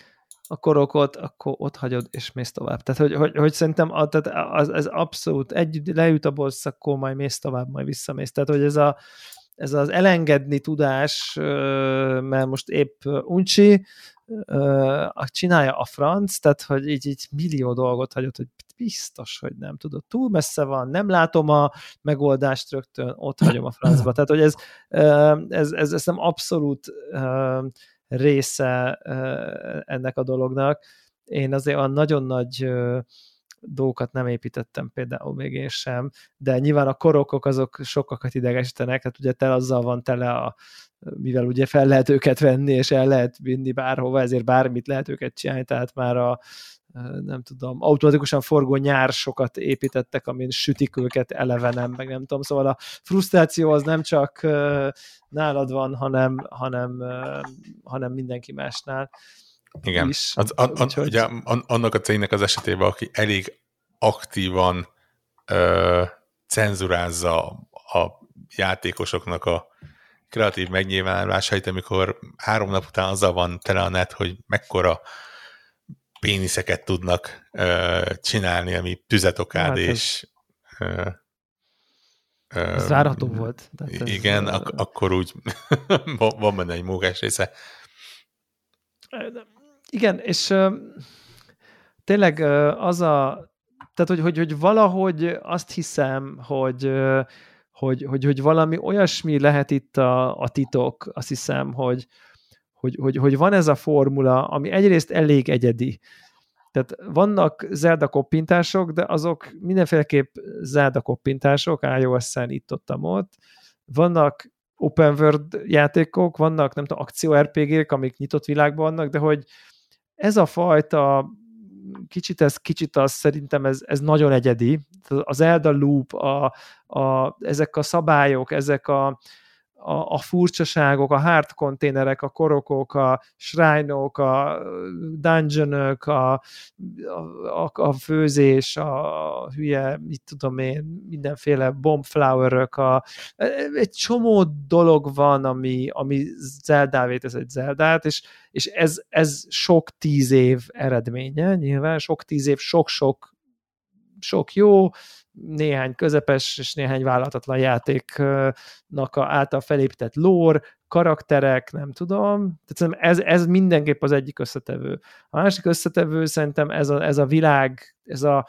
Speaker 1: a korokot, akkor ott hagyod, és mész tovább. Tehát, hogy, hogy, hogy szerintem a, tehát az, ez abszolút, egy leüt a boss, akkor majd mész tovább, majd visszamész. Tehát, hogy ez, a, ez az elengedni tudás, mert most épp uncsi, csinálja a franc, tehát, hogy így, így millió dolgot hagyott, hogy biztos, hogy nem tudod, túl messze van, nem látom a megoldást rögtön, ott hagyom a francba. Tehát, hogy ez, ez, ez, ez nem abszolút része ennek a dolognak. Én azért a nagyon nagy dolgokat nem építettem például még én sem, de nyilván a korokok azok sokakat idegesítenek, hát ugye te azzal van tele a mivel ugye fel lehet őket venni, és el lehet vinni bárhova, ezért bármit lehet őket csinálni, tehát már a nem tudom, automatikusan forgó nyársokat építettek, amin sütik őket elevenem, meg nem tudom, szóval a frusztráció az nem csak nálad van, hanem, hanem, hanem mindenki másnál.
Speaker 3: Igen, is. Az, a, a, Úgyhogy... ugye, annak a cégnek az esetében, aki elég aktívan ö, cenzurázza a játékosoknak a kreatív megnyilvánulásait, amikor három nap után azzal van tele a net, hogy mekkora péniszeket tudnak ö, csinálni, ami tüzet okád, hát és ö,
Speaker 1: ez várható volt.
Speaker 3: Tehát igen, ez, ak- akkor úgy van benne egy mókás része.
Speaker 1: Igen, és tényleg az a, tehát hogy, hogy, hogy valahogy azt hiszem, hogy, hogy, hogy, hogy valami olyasmi lehet itt a, a titok, azt hiszem, hogy, hogy, hogy, hogy van ez a formula, ami egyrészt elég egyedi. Tehát vannak Zelda koppintások, de azok mindenféleképp Zelda koppintások, iOS-en itt ott, ott. Vannak open world játékok, vannak nem tudom, akció RPG-k, amik nyitott világban vannak, de hogy ez a fajta kicsit ez, kicsit az szerintem ez, ez nagyon egyedi. Az Elda Loop, a, a, ezek a szabályok, ezek a, a, a furcsaságok, a hard konténerek, a korokok, a shrine-ok, a dungeonök, a, a, a főzés, a hülye, mit tudom én, mindenféle bombflowerök, a, egy csomó dolog van, ami, ami Zeldávét tesz egy Zeldát, és, és ez, ez sok tíz év eredménye, nyilván sok tíz év, sok-sok sok jó, néhány közepes és néhány vállalatlan játéknak a által felépített lore, karakterek, nem tudom. Tehát ez, ez mindenképp az egyik összetevő. A másik összetevő szerintem ez a, ez a világ, ez a,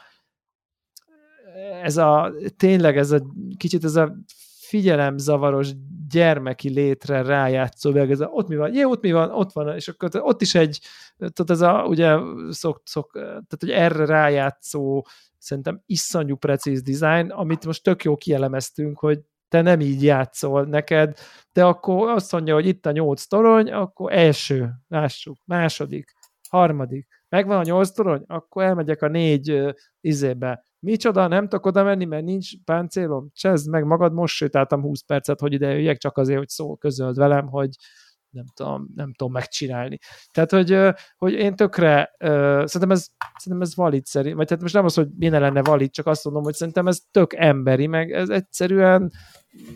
Speaker 1: ez a tényleg ez a kicsit ez a figyelemzavaros gyermeki létre rájátszó, ez a, ott mi van, jó, ott mi van, ott van, és akkor ott is egy, tehát ez a, ugye szok, szok, tehát hogy erre rájátszó szerintem iszonyú precíz design, amit most tök jó kielemeztünk, hogy te nem így játszol neked, de akkor azt mondja, hogy itt a nyolc torony, akkor első, lássuk, második, harmadik, megvan a nyolc torony, akkor elmegyek a négy uh, izébe. Micsoda, nem tudok oda menni, mert nincs páncélom? Csezd meg magad, most sétáltam 20 percet, hogy ide jöjjek, csak azért, hogy szó közöld velem, hogy nem tudom, nem tudom megcsinálni. Tehát, hogy, hogy én tökre, szerintem ez, szerintem ez valid szerint, vagy tehát most nem az, hogy miért lenne valid, csak azt mondom, hogy szerintem ez tök emberi, meg ez egyszerűen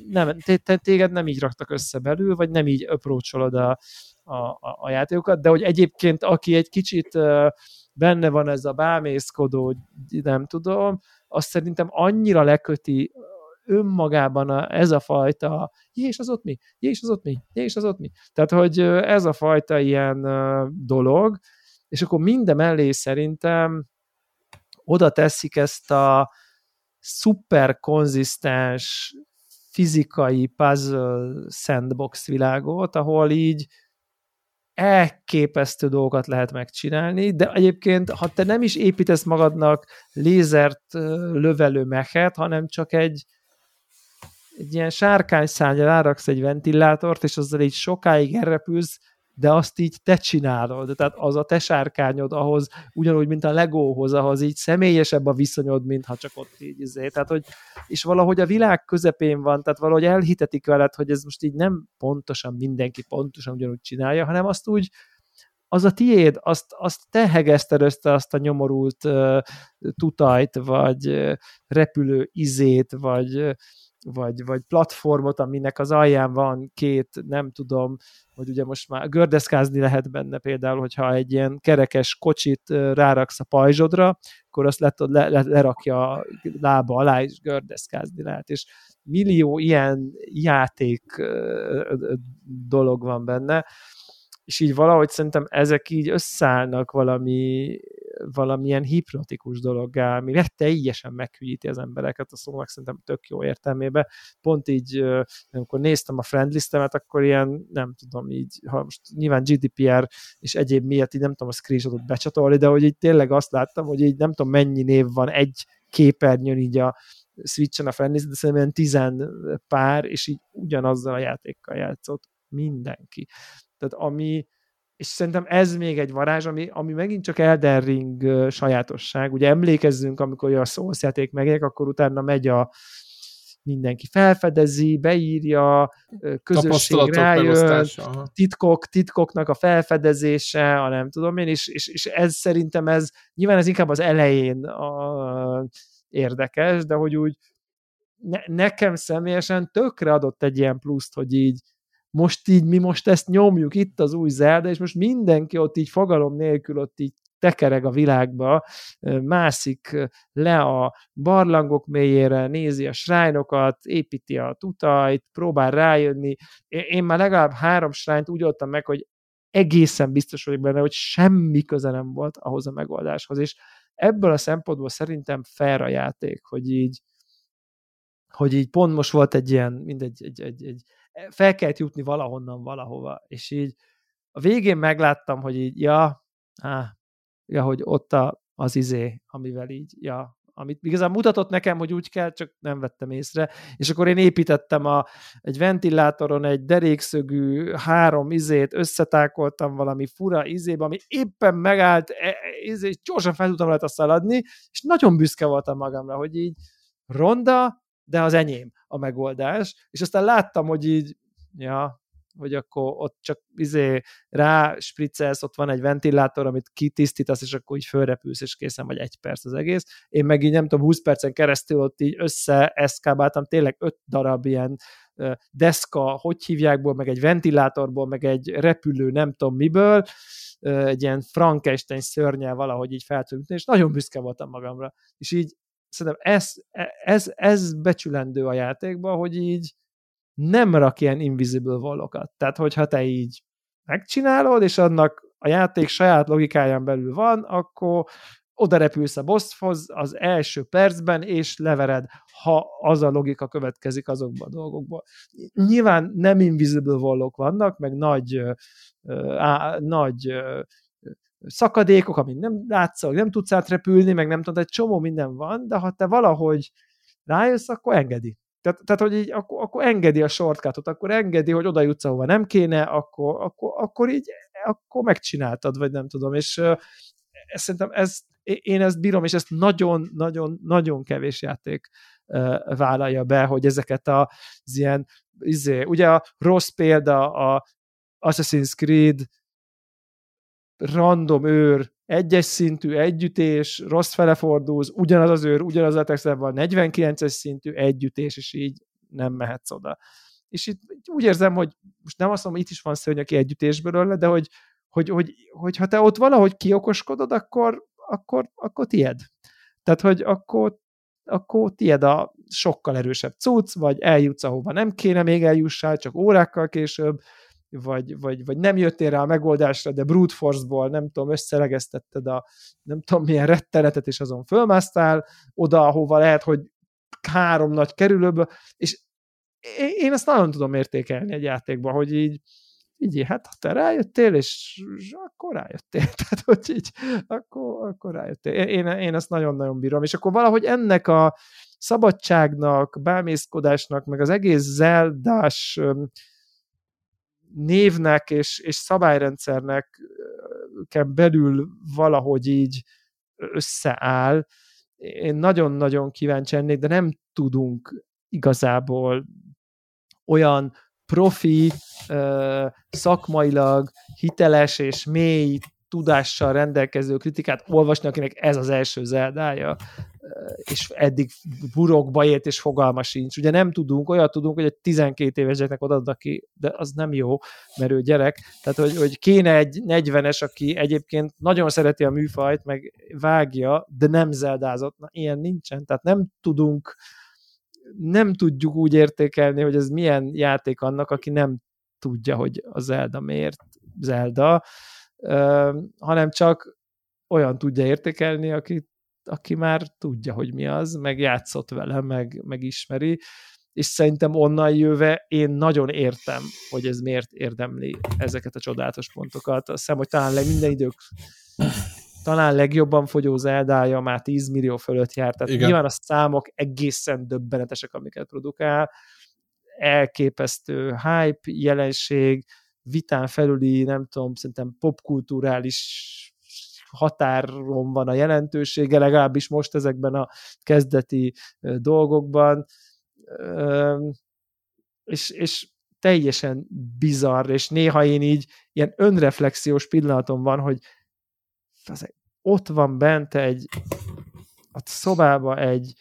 Speaker 1: nem, téged nem így raktak össze belül, vagy nem így approacholod a, a, a, játékokat, de hogy egyébként aki egy kicsit benne van ez a bámészkodó, nem tudom, azt szerintem annyira leköti önmagában a, ez a fajta, és az ott mi? És az ott mi? És az ott mi? Tehát, hogy ez a fajta ilyen dolog, és akkor minden mellé szerintem oda teszik ezt a szuper konzisztens fizikai puzzle sandbox világot, ahol így elképesztő dolgokat lehet megcsinálni, de egyébként, ha te nem is építesz magadnak lézert lövelő mehet, hanem csak egy egy ilyen sárkányszányra ráraksz egy ventilátort, és azzal így sokáig elrepülsz, de azt így te csinálod, tehát az a te sárkányod ahhoz, ugyanúgy, mint a Legóhoz, ahhoz így személyesebb a viszonyod, mint ha csak ott így izé. Tehát, hogy, és valahogy a világ közepén van, tehát valahogy elhitetik veled, hogy ez most így nem pontosan mindenki pontosan ugyanúgy csinálja, hanem azt úgy, az a tiéd, azt, azt te hegeszted össze azt a nyomorult uh, tutajt, vagy uh, repülő izét, vagy, uh, vagy, vagy platformot, aminek az alján van két, nem tudom, hogy ugye most már gördeszkázni lehet benne például, hogyha egy ilyen kerekes kocsit ráraksz a pajzsodra, akkor azt le, le, le, lerakja a lába alá, és gördeszkázni lehet, és millió ilyen játék dolog van benne, és így valahogy szerintem ezek így összeállnak valami, valamilyen hipnotikus dologgá, ami teljesen meghűíti az embereket, a szónak szerintem tök jó értelmébe. Pont így, amikor néztem a friendlistemet, akkor ilyen, nem tudom, így, ha most nyilván GDPR és egyéb miatt így nem tudom a screenshotot becsatolni, de hogy így tényleg azt láttam, hogy így nem tudom mennyi név van egy képernyőn így a Switch-en a friendlist, de szerintem tizen pár, és így ugyanazzal a játékkal játszott mindenki. Tehát ami, és szerintem ez még egy varázs, ami, ami megint csak Elden Ring sajátosság. Ugye emlékezzünk, amikor a Souls játék megjelenik, akkor utána megy a mindenki felfedezi, beírja, közösség rájön, titkok, titkoknak a felfedezése, a nem tudom én, és, és, és ez szerintem ez, nyilván ez inkább az elején a, érdekes, de hogy úgy ne, nekem személyesen tökre adott egy ilyen pluszt, hogy így most így mi most ezt nyomjuk, itt az új Zelda, és most mindenki ott így fogalom nélkül ott így tekereg a világba, mászik le a barlangok mélyére, nézi a srájnokat, építi a tutajt, próbál rájönni. Én már legalább három srájnt úgy adtam meg, hogy egészen biztos vagyok benne, hogy semmi köze nem volt ahhoz a megoldáshoz, és ebből a szempontból szerintem fair a játék, hogy így, hogy így pont most volt egy ilyen, mindegy, egy, egy, egy, fel kellett jutni valahonnan valahova, és így a végén megláttam, hogy így, ja, á, ja, hogy ott a, az izé, amivel így, ja, amit igazán mutatott nekem, hogy úgy kell, csak nem vettem észre, és akkor én építettem a, egy ventilátoron egy derékszögű három izét, összetákoltam valami fura izébe, ami éppen megállt, e, e, izé, gyorsan fel tudtam rajta szaladni, és nagyon büszke voltam magamra, hogy így ronda, de az enyém a megoldás, és aztán láttam, hogy így, ja, hogy akkor ott csak izé rá spriccelsz, ott van egy ventilátor, amit kitisztítasz, és akkor így fölrepülsz, és készen vagy egy perc az egész. Én meg így nem tudom, 20 percen keresztül ott így össze eszkábáltam, tényleg öt darab ilyen deszka, hogy hívjákból, meg egy ventilátorból, meg egy repülő, nem tudom miből, egy ilyen Frankenstein szörnyel valahogy így feltűnt, és nagyon büszke voltam magamra. És így szerintem ez, ez, ez becsülendő a játékba, hogy így nem rak ilyen invisible wallokat. Tehát, hogyha te így megcsinálod, és annak a játék saját logikáján belül van, akkor oda repülsz a bosshoz az első percben, és levered, ha az a logika következik azokban a dolgokból. Nyilván nem invisible wallok vannak, meg nagy, á, nagy szakadékok, amit nem látszol, nem tudsz átrepülni, meg nem tudod, egy csomó minden van, de ha te valahogy rájössz, akkor engedi. Tehát, tehát hogy így akkor, akkor engedi a shortcutot, akkor engedi, hogy oda jutsz, ahova nem kéne, akkor, akkor, akkor így akkor megcsináltad, vagy nem tudom, és uh, szerintem ez, én ezt bírom, és ezt nagyon-nagyon-nagyon kevés játék vállalja be, hogy ezeket az ilyen, izé, ugye a rossz példa a Assassin's Creed random őr, egyes szintű együttés, rossz fele fordulsz, ugyanaz az őr, ugyanaz a textben 49-es szintű együttés, és így nem mehetsz oda. És itt úgy érzem, hogy most nem azt mondom, itt is van szörnyeki együttésből, de hogy, hogy, hogy, hogy, ha te ott valahogy kiokoskodod, akkor, akkor, akkor tied. Tehát, hogy akkor, akkor tied a sokkal erősebb cucc, vagy eljutsz, ahova nem kéne még eljussál, csak órákkal később, vagy, vagy, vagy nem jöttél rá a megoldásra, de brute force-ból, nem tudom, összelegeztetted a nem tudom milyen rettenetet, és azon fölmásztál oda, ahova lehet, hogy három nagy kerülőből, és én ezt nagyon tudom értékelni egy játékban, hogy így, így hát ha te rájöttél, és akkor rájöttél, tehát hogy így, akkor, akkor rájöttél. Én, én ezt nagyon-nagyon bírom, és akkor valahogy ennek a szabadságnak, bámészkodásnak, meg az egész zeldás névnek és, és szabályrendszernek belül valahogy így összeáll. Én nagyon-nagyon kíváncsi ennék, de nem tudunk igazából olyan profi, szakmailag hiteles és mély tudással rendelkező kritikát olvasni, akinek ez az első zeldája, és eddig burokba ért, és fogalma sincs. Ugye nem tudunk, olyat tudunk, hogy egy 12 éves gyereknek odaadnak ki, de az nem jó, mert ő gyerek. Tehát, hogy, hogy kéne egy 40-es, aki egyébként nagyon szereti a műfajt, meg vágja, de nem zeldázott. Na, ilyen nincsen. Tehát nem tudunk nem tudjuk úgy értékelni, hogy ez milyen játék annak, aki nem tudja, hogy a Zelda miért Zelda, hanem csak olyan tudja értékelni, aki, aki már tudja, hogy mi az, meg játszott vele, meg, meg ismeri, és szerintem onnan jöve én nagyon értem, hogy ez miért érdemli ezeket a csodálatos pontokat. Azt hiszem, hogy talán minden idők talán legjobban fogyó Zeldája már 10 millió fölött járt, tehát Igen. nyilván a számok egészen döbbenetesek, amiket produkál, elképesztő hype, jelenség, vitán felüli, nem tudom, szerintem popkulturális határon van a jelentősége, legalábbis most ezekben a kezdeti dolgokban, és, és teljesen bizarr, és néha én így ilyen önreflexiós pillanatom van, hogy ott van bent egy a szobába egy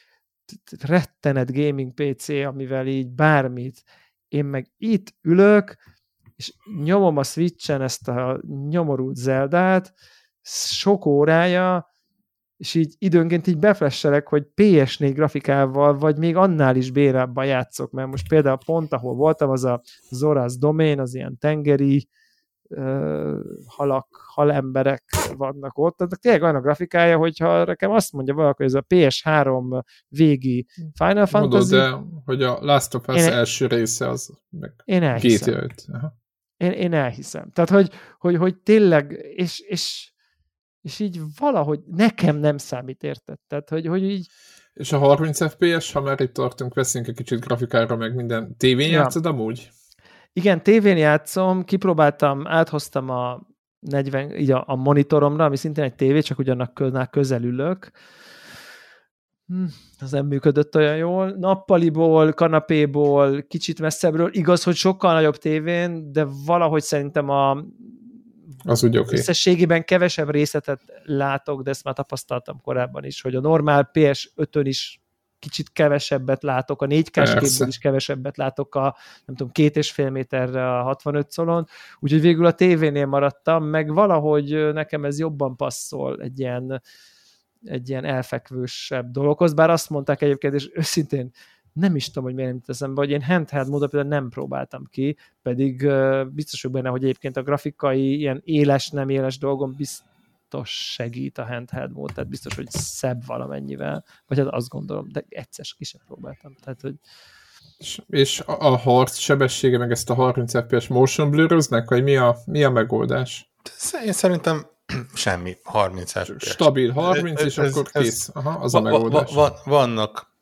Speaker 1: rettenet gaming PC, amivel így bármit, én meg itt ülök, és nyomom a Switchen ezt a nyomorult Zeldát, sok órája, és így időnként így beflesselek, hogy PS4 grafikával, vagy még annál is bérábban játszok, mert most például pont, ahol voltam, az a Zoras Domain, az ilyen tengeri uh, halak, halemberek vannak ott, tehát tényleg olyan a grafikája, hogyha nekem azt mondja valaki, hogy ez a PS3 végi Final Fantasy.
Speaker 2: Mondod, de hogy a Last of Us én, első része az meg
Speaker 1: én elhiszem. Én, én elhiszem. Tehát, hogy, hogy, hogy tényleg, és, és, és így valahogy nekem nem számít, érted? Tehát, hogy, hogy így...
Speaker 2: És a 30 FPS, ha már itt tartunk, veszünk egy kicsit grafikára, meg minden. Tévén ja. játszod amúgy?
Speaker 1: Igen, tévén játszom, kipróbáltam, áthoztam a 40, így a, a monitoromra, ami szintén egy tévé, csak ugyanak közel ülök, Hm, az nem működött olyan jól. Nappaliból, kanapéból, kicsit messzebbről. Igaz, hogy sokkal nagyobb tévén, de valahogy szerintem a
Speaker 2: az úgy okay.
Speaker 1: összességében kevesebb részletet látok, de ezt már tapasztaltam korábban is, hogy a normál PS5-ön is kicsit kevesebbet látok, a 4 k is kevesebbet látok a, nem tudom, két és fél méterre a 65 szolon, úgyhogy végül a tévénél maradtam, meg valahogy nekem ez jobban passzol egy ilyen egy ilyen elfekvősebb dologhoz, bár azt mondták egyébként, és őszintén nem is tudom, hogy miért nem teszem be, hogy én handheld módon például nem próbáltam ki, pedig uh, biztos vagyok benne, hogy egyébként a grafikai ilyen éles, nem éles dolgon biztos segít a handheld mód, tehát biztos, hogy szebb valamennyivel, vagy hát azt gondolom, de egyszer ki sem próbáltam. Tehát, hogy
Speaker 2: és, és a, a harc sebessége, meg ezt a 30 FPS motion bluröznek, vagy mi a, mi a megoldás?
Speaker 3: Én szerintem semmi, 30 FPS.
Speaker 2: Stabil 30, és ez, akkor kész. Aha, az va, a megoldás.
Speaker 3: Va, va, vannak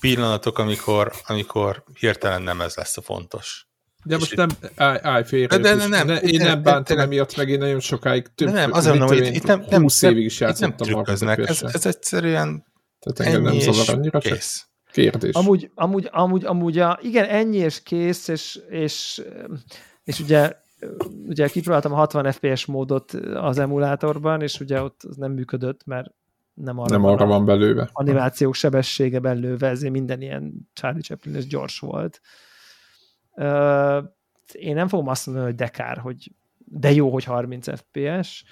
Speaker 3: pillanatok, amikor, amikor hirtelen nem ez lesz a fontos.
Speaker 2: De most nem állj félre. De, de, nem, ne, én nem bántam emiatt, meg én nagyon sokáig
Speaker 3: több, nem, azért mondom, hogy itt nem,
Speaker 2: 20 nem, évig is játszottam
Speaker 3: nem trükköznek, ez, ez egyszerűen
Speaker 2: Tehát engem nem zavar annyira, kész. csak kérdés.
Speaker 1: Amúgy, amúgy, amúgy, amúgy a, igen, ennyi és kész, és, és, és ugye ugye kipróbáltam a 60 FPS módot az emulátorban, és ugye ott az nem működött, mert nem arra,
Speaker 2: nem arra van belőve.
Speaker 1: Animációk sebessége belőve, ezért minden ilyen Charlie chaplin és gyors volt. Én nem fogom azt mondani, hogy dekár, hogy de jó, hogy 30 FPS.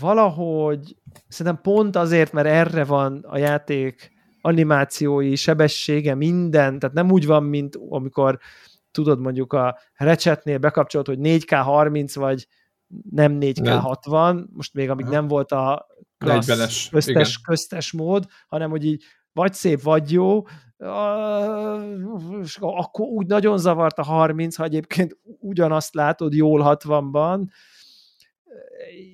Speaker 1: Valahogy szerintem pont azért, mert erre van a játék animációi, sebessége, minden, tehát nem úgy van, mint amikor tudod mondjuk a recsetnél bekapcsolt, hogy 4K 30 vagy nem 4K 60, most még amíg nem volt a klassz, köztes, köztes mód, hanem hogy így vagy szép, vagy jó, akkor úgy nagyon zavart a 30, ha egyébként ugyanazt látod jól 60-ban,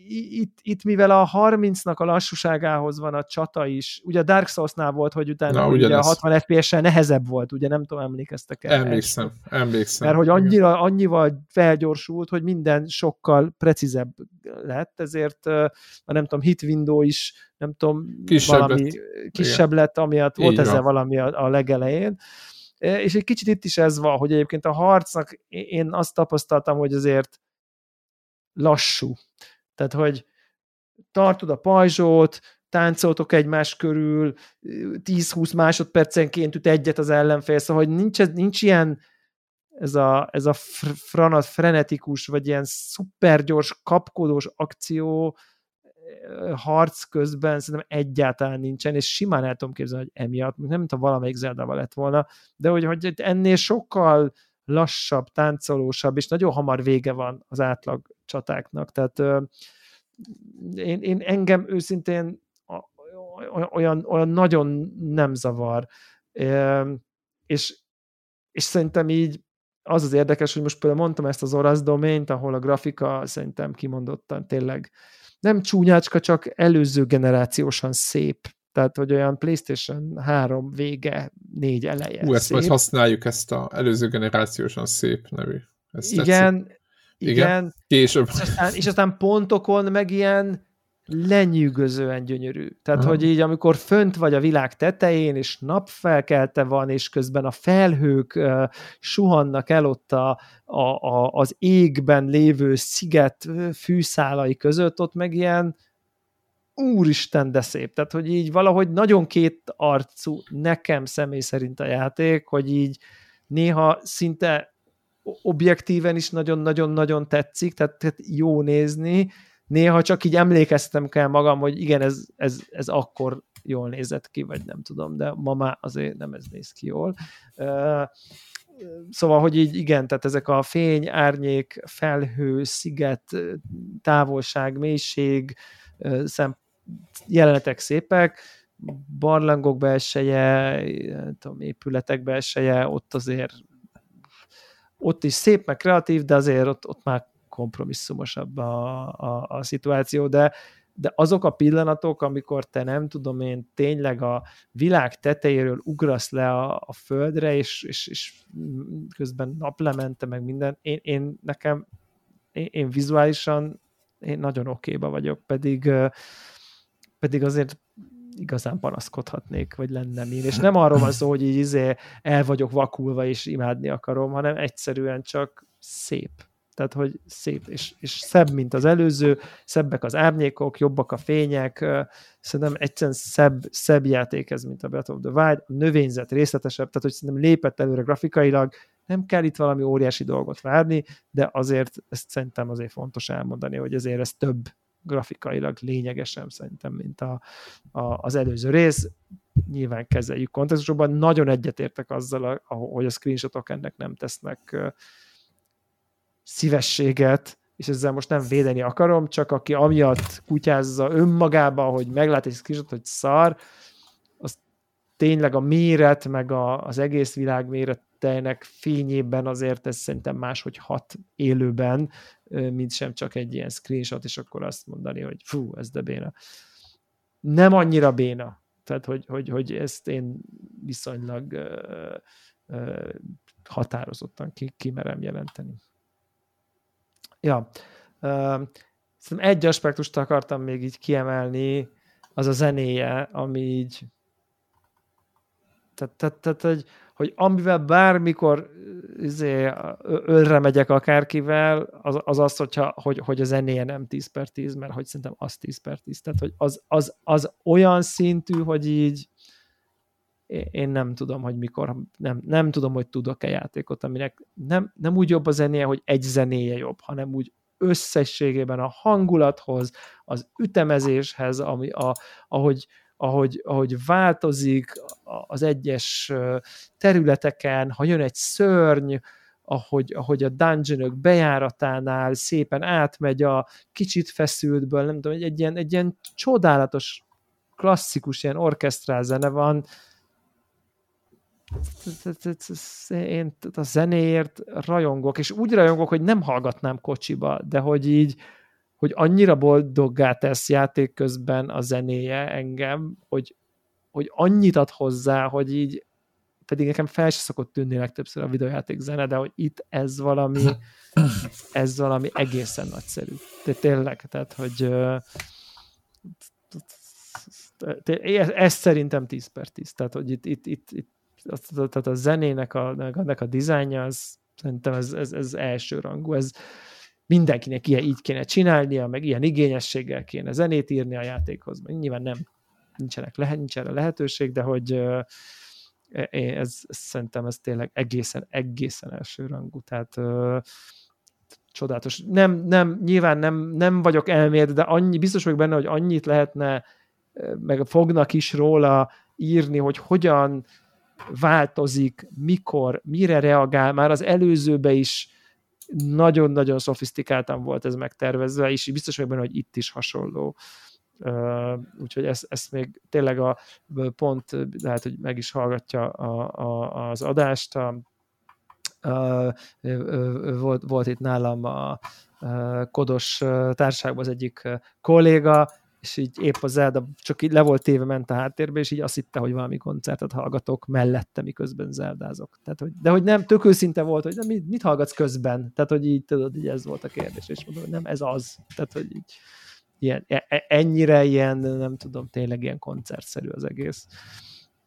Speaker 1: itt, itt mivel a 30-nak a lassúságához van a csata is, ugye a Dark Souls-nál volt, hogy utána Na, ugye a 60 FPS-sel nehezebb volt, ugye nem tudom, emlékeztek el.
Speaker 2: Emlékszem, emlékszem.
Speaker 1: Mert hogy annyira, annyival felgyorsult, hogy minden sokkal precízebb lett, ezért a nem tudom, hit window is, nem tudom,
Speaker 2: kisebb
Speaker 1: valami lett. kisebb lett, amiatt volt ezzel valami a, a legelején És egy kicsit itt is ez van, hogy egyébként a harcnak én azt tapasztaltam, hogy azért lassú. Tehát, hogy tartod a pajzsót, táncoltok egymás körül, 10-20 másodpercenként üt egyet az ellenfél, szóval hogy nincs, nincs ilyen ez a, ez a franat, frenetikus, vagy ilyen szupergyors, kapkodós akció harc közben szerintem egyáltalán nincsen, és simán el tudom képzelni, hogy emiatt, nem mint a valamelyik zelda lett volna, de hogy, hogy ennél sokkal lassabb, táncolósabb, és nagyon hamar vége van az átlag csatáknak, tehát én, én engem őszintén olyan, olyan nagyon nem zavar. És, és szerintem így az az érdekes, hogy most például mondtam ezt az orosz domént, ahol a grafika szerintem kimondottan tényleg nem csúnyácska, csak előző generációsan szép. Tehát, hogy olyan PlayStation 3 vége, 4 eleje.
Speaker 2: Ú, ezt majd használjuk, ezt a előző generációsan szép nevű.
Speaker 1: Ezt igen, igen, igen.
Speaker 2: Később.
Speaker 1: És aztán, és aztán pontokon meg ilyen lenyűgözően gyönyörű. Tehát, Aha. hogy így amikor fönt vagy a világ tetején, és napfelkelte van, és közben a felhők uh, suhannak el ott a, a, a, az égben lévő sziget fűszálai között, ott meg ilyen úristen, de szép. Tehát, hogy így valahogy nagyon két arcú nekem személy szerint a játék, hogy így néha szinte objektíven is nagyon-nagyon-nagyon tetszik, tehát, tehát jó nézni, néha csak így emlékeztem kell magam, hogy igen, ez, ez, ez akkor jól nézett ki, vagy nem tudom, de ma már azért nem ez néz ki jól. Szóval, hogy így igen, tehát ezek a fény, árnyék, felhő, sziget, távolság, mélység, szem, jelenetek szépek, barlangok belseje, tudom, épületek belseje, ott azért ott is szép, meg kreatív, de azért ott, ott már kompromisszumosabb a, a, a szituáció, de, de azok a pillanatok, amikor te nem tudom én tényleg a világ tetejéről ugrasz le a, a földre, és, és, és közben naplemente, meg minden, én, én nekem, én, én vizuálisan én nagyon okéba vagyok, pedig pedig azért igazán panaszkodhatnék, vagy lennem én. És nem arról van szó, hogy így izé el vagyok vakulva, és imádni akarom, hanem egyszerűen csak szép. Tehát, hogy szép, és, és szebb, mint az előző, szebbek az árnyékok, jobbak a fények, szerintem egyszerűen szebb, szebb játék ez, mint a Breath of the Wild, a növényzet részletesebb, tehát, hogy szerintem lépett előre grafikailag, nem kell itt valami óriási dolgot várni, de azért ezt szerintem azért fontos elmondani, hogy ezért ez több grafikailag lényegesen szerintem, mint a, a, az előző rész. Nyilván kezeljük kontextusban. Nagyon egyetértek azzal, hogy a screenshotok ennek nem tesznek szívességet, és ezzel most nem védeni akarom, csak aki amiatt kutyázza önmagába, hogy meglát egy screenshot, hogy szar, az tényleg a méret, meg a, az egész világ méreteinek fényében azért ez szerintem máshogy hat élőben, mint sem csak egy ilyen screenshot, és akkor azt mondani, hogy fú, ez de béna. Nem annyira béna. Tehát, hogy, hogy, hogy ezt én viszonylag uh, uh, határozottan ki, kimerem jelenteni. Ja. Szerintem egy aspektust akartam még így kiemelni, az a zenéje, ami így tehát, tehát, tehát hogy, hogy amivel bármikor izé, ölre megyek akárkivel, az az, az hogyha, hogy, hogy a zenéje nem 10 per 10, mert hogy szerintem az 10 per 10. Tehát, hogy az, az, az olyan szintű, hogy így én nem tudom, hogy mikor, nem, nem tudom, hogy tudok-e játékot, aminek nem, nem úgy jobb a zenéje, hogy egy zenéje jobb, hanem úgy összességében a hangulathoz, az ütemezéshez, ami a, ahogy, ahogy, ahogy változik az egyes területeken, ha jön egy szörny, ahogy, ahogy a dungeonök bejáratánál szépen átmegy a kicsit feszültből, nem tudom, egy, egy, ilyen, egy ilyen csodálatos, klasszikus ilyen orkesztrál zene van, én a zenéért rajongok, és úgy rajongok, hogy nem hallgatnám kocsiba, de hogy így, hogy annyira boldoggá tesz játék közben a zenéje engem, hogy, hogy annyit ad hozzá, hogy így pedig nekem fel se szokott tűnni legtöbbször a videójáték zene, de hogy itt ez valami ez valami egészen nagyszerű. De tényleg, tehát, hogy ez, ez szerintem 10 per 10, tehát, hogy itt, itt, itt, itt tehát a zenének a, ennek a dizájnja, az, szerintem ez, ez, ez első rangú. Ez mindenkinek ilyen így kéne csinálnia, meg ilyen igényességgel kéne zenét írni a játékhoz. Nyilván nem nincsenek lehet, nincs erre lehetőség, de hogy ez, ez, szerintem ez tényleg egészen, egészen első rangú. Tehát csodálatos. Nem, nem, nyilván nem, nem vagyok elmélt, de annyi, biztos vagyok benne, hogy annyit lehetne, meg fognak is róla írni, hogy hogyan változik, mikor, mire reagál. Már az előzőbe is nagyon-nagyon szofisztikáltan volt ez megtervezve, és biztos vagyok benne, hogy itt is hasonló. Uh, úgyhogy ezt, ezt még tényleg a pont lehet, hogy meg is hallgatja a, a, az adást. A, uh, volt, volt itt nálam a, a Kodos társaságban az egyik kolléga, és így épp az Zelda csak így le volt téve, ment a háttérbe, és így azt hitte, hogy valami koncertet hallgatok mellette, miközben zeldázok. Tehát, hogy, de hogy nem, tök őszinte volt, hogy nem, mit, mit hallgatsz közben? Tehát, hogy így tudod, így ez volt a kérdés, és mondom, hogy nem, ez az. Tehát, hogy így ilyen, e, e, ennyire ilyen, nem tudom, tényleg ilyen koncertszerű az egész.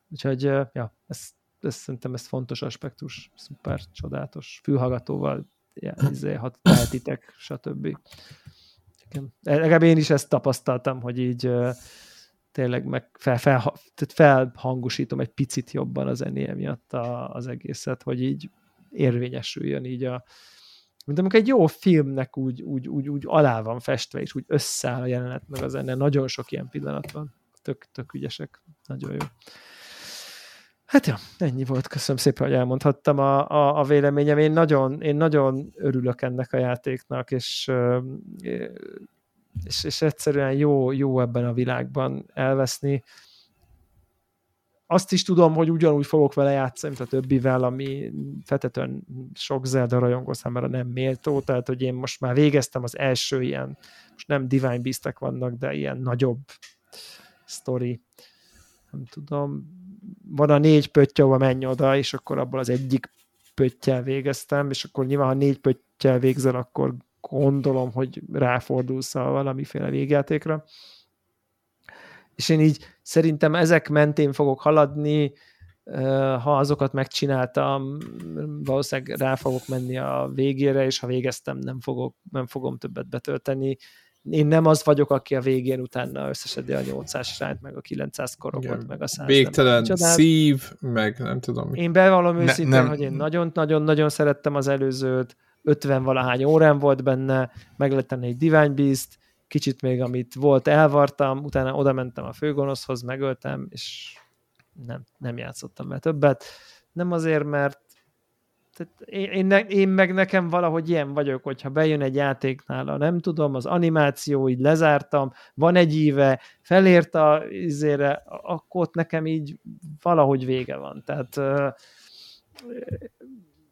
Speaker 1: Úgyhogy, ja, ez, ez szerintem ez fontos aspektus, szuper, csodálatos, fülhallgatóval, ilyen, izé, ha tehetitek, stb. Igen. Legalább én is ezt tapasztaltam, hogy így tényleg meg fel, fel, tehát felhangosítom egy picit jobban az zenéje miatt a, az egészet, hogy így érvényesüljön így a, mint amikor egy jó filmnek úgy, úgy, úgy, úgy alá van festve, és úgy összeáll a jelenet meg az zene. Nagyon sok ilyen pillanat van. Tök, tök ügyesek. Nagyon jó. Hát ja, ennyi volt. Köszönöm szépen, hogy elmondhattam a, a, a véleményem. Én nagyon, én nagyon örülök ennek a játéknak, és, és, és egyszerűen jó, jó ebben a világban elveszni azt is tudom, hogy ugyanúgy fogok vele játszani, mint a többivel, ami feltetően sok Zelda rajongó számára nem méltó, tehát hogy én most már végeztem az első ilyen, most nem Divine beast vannak, de ilyen nagyobb story, nem tudom, van a négy pötty, ahol menj oda, és akkor abból az egyik pöttyel végeztem, és akkor nyilván, ha négy pöttyel végzel, akkor gondolom, hogy ráfordulsz a valamiféle végjátékra és én így szerintem ezek mentén fogok haladni, ha azokat megcsináltam, valószínűleg rá fogok menni a végére, és ha végeztem, nem, fogok, nem fogom többet betölteni. Én nem az vagyok, aki a végén utána összesedi a 800 rányt, meg a 900 korokat, meg a 100
Speaker 2: Végtelen szív, meg nem tudom.
Speaker 1: Én bevallom ne, őszintén, nem. hogy én nagyon-nagyon-nagyon szerettem az előzőt, 50 valahány órán volt benne, meg lett egy Divine Beast, kicsit még amit volt elvartam, utána oda mentem a főgonoszhoz, megöltem, és nem, nem játszottam vele többet. Nem azért, mert tehát én, én, én meg nekem valahogy ilyen vagyok, hogyha bejön egy játéknál, nem tudom, az animáció, így lezártam, van egy íve, felért a izére, akkor ott nekem így valahogy vége van. Tehát uh,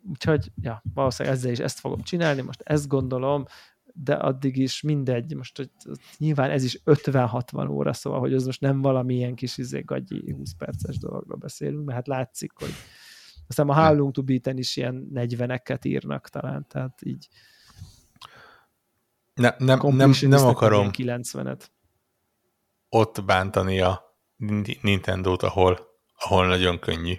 Speaker 1: úgyhogy, ja, valószínűleg ezzel is ezt fogom csinálni, most ezt gondolom, de addig is mindegy, most hogy, nyilván ez is 50-60 óra, szóval, hogy ez most nem valamilyen kis izé, gagyi 20 perces dologról beszélünk, mert hát látszik, hogy aztán a How to Beat-en is ilyen 40-eket írnak talán, tehát így
Speaker 3: ne, nem, nem, nem akarom
Speaker 1: 90-et.
Speaker 3: ott bántani a Nintendo-t, ahol, ahol nagyon könnyű.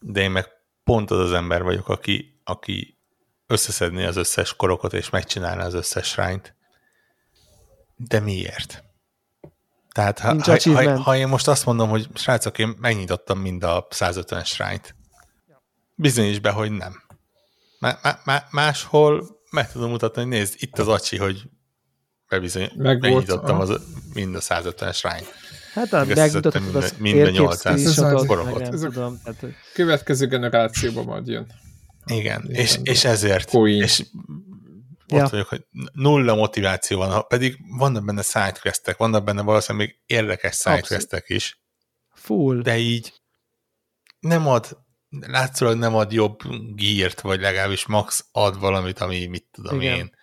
Speaker 3: De én meg pont az az ember vagyok, aki, aki összeszedni az összes korokat és megcsinálni az összes rányt. De miért? Tehát ha, ha, ha, ha én most azt mondom, hogy srácok, én megnyitottam mind a 150 srányt, bizonyíts be, hogy nem. Má, má, má, máshol meg tudom mutatni, hogy nézd, itt az acsi, hogy bebizony, meg megnyitottam az, mind a 150 srányt.
Speaker 1: Hát a megmutatott az
Speaker 3: mind a 800
Speaker 1: korokat. Tudom, tehát,
Speaker 2: Következő generációban majd jön.
Speaker 3: Igen, és, és ezért. Coin. És ott ja. vagyok, hogy nulla motiváció van, pedig vannak benne sidequestek, vannak benne valószínűleg még érdekes sidequestek is.
Speaker 1: Full.
Speaker 3: De így nem ad, látszólag nem ad jobb gírt, vagy legalábbis max ad valamit, ami mit tudom Igen. én,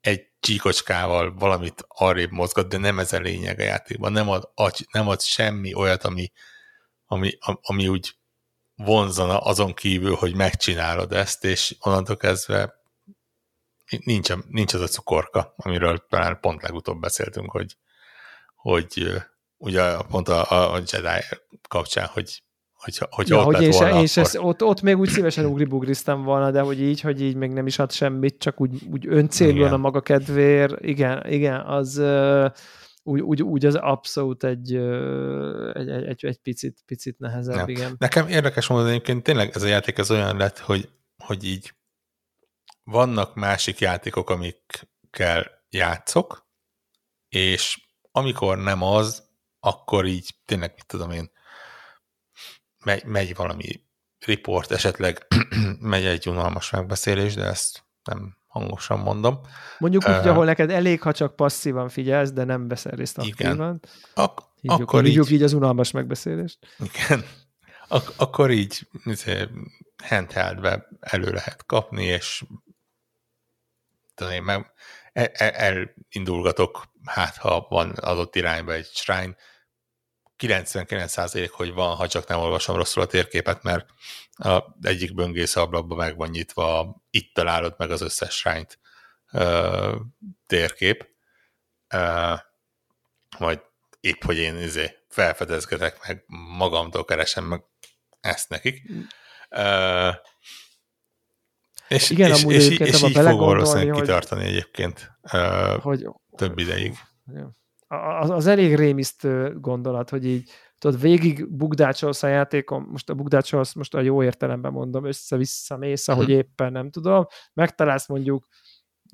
Speaker 3: egy csíkocskával valamit arrébb mozgat, de nem ez a lényeg a játékban. Nem ad, nem ad semmi olyat, ami, ami, ami úgy vonzana azon kívül, hogy megcsinálod ezt, és onnantól kezdve nincs, nincs az a cukorka, amiről talán pont legutóbb beszéltünk, hogy, hogy ugye pont a, a Jedi kapcsán, hogy hogyha, hogyha
Speaker 1: Ja,
Speaker 3: ott
Speaker 1: hogy én, se,
Speaker 3: volna,
Speaker 1: én se,
Speaker 3: akkor...
Speaker 1: ott, ott még úgy szívesen ugribugriztam volna, de hogy így, hogy így még nem is ad semmit, csak úgy, úgy öncélúan a maga kedvéért, igen, igen, az úgy, úgy, úgy az abszolút egy, egy, egy, egy, egy picit, picit nehezebb,
Speaker 3: Nem.
Speaker 1: igen.
Speaker 3: Nekem érdekes mondani, egyébként tényleg ez a játék ez olyan lett, hogy, hogy így vannak másik játékok, amikkel játszok, és amikor nem az, akkor így tényleg, mit tudom én, megy, megy valami report, esetleg megy egy unalmas megbeszélés, de ezt nem hangosan mondom.
Speaker 1: Mondjuk úgy, hogy ahol neked elég, ha csak passzívan figyelsz, de nem veszel részt aktívan.
Speaker 3: Ak-
Speaker 1: Hívjuk,
Speaker 3: akkor
Speaker 1: hívjuk
Speaker 3: így,
Speaker 1: így az unalmas megbeszélést.
Speaker 3: igen, ak- akkor így izé, handheldbe elő lehet kapni, és tudom én, meg el- el- elindulgatok, hát ha van adott irányba egy shrine, 99% hogy van, ha csak nem olvasom rosszul a térképet, mert a egyik böngész ablakban meg van nyitva, itt találod meg az összes shrine-t ö, térkép. Ö, majd épp, hogy én izé felfedezgetek, meg magamtól keresem meg ezt nekik. Ö, és,
Speaker 1: Igen,
Speaker 3: és,
Speaker 1: amúgy
Speaker 3: és, és így fog valószínűleg
Speaker 1: hogy-
Speaker 3: kitartani egyébként ö,
Speaker 1: Hogy,
Speaker 3: több ideig.
Speaker 1: Az, az elég rémisztő gondolat, hogy így tudod, végig bugdácsolsz a játékon, most a bugdácsolsz, most a jó értelemben mondom, össze-vissza mész, ahogy
Speaker 3: Mhm.
Speaker 1: éppen nem tudom, megtalálsz mondjuk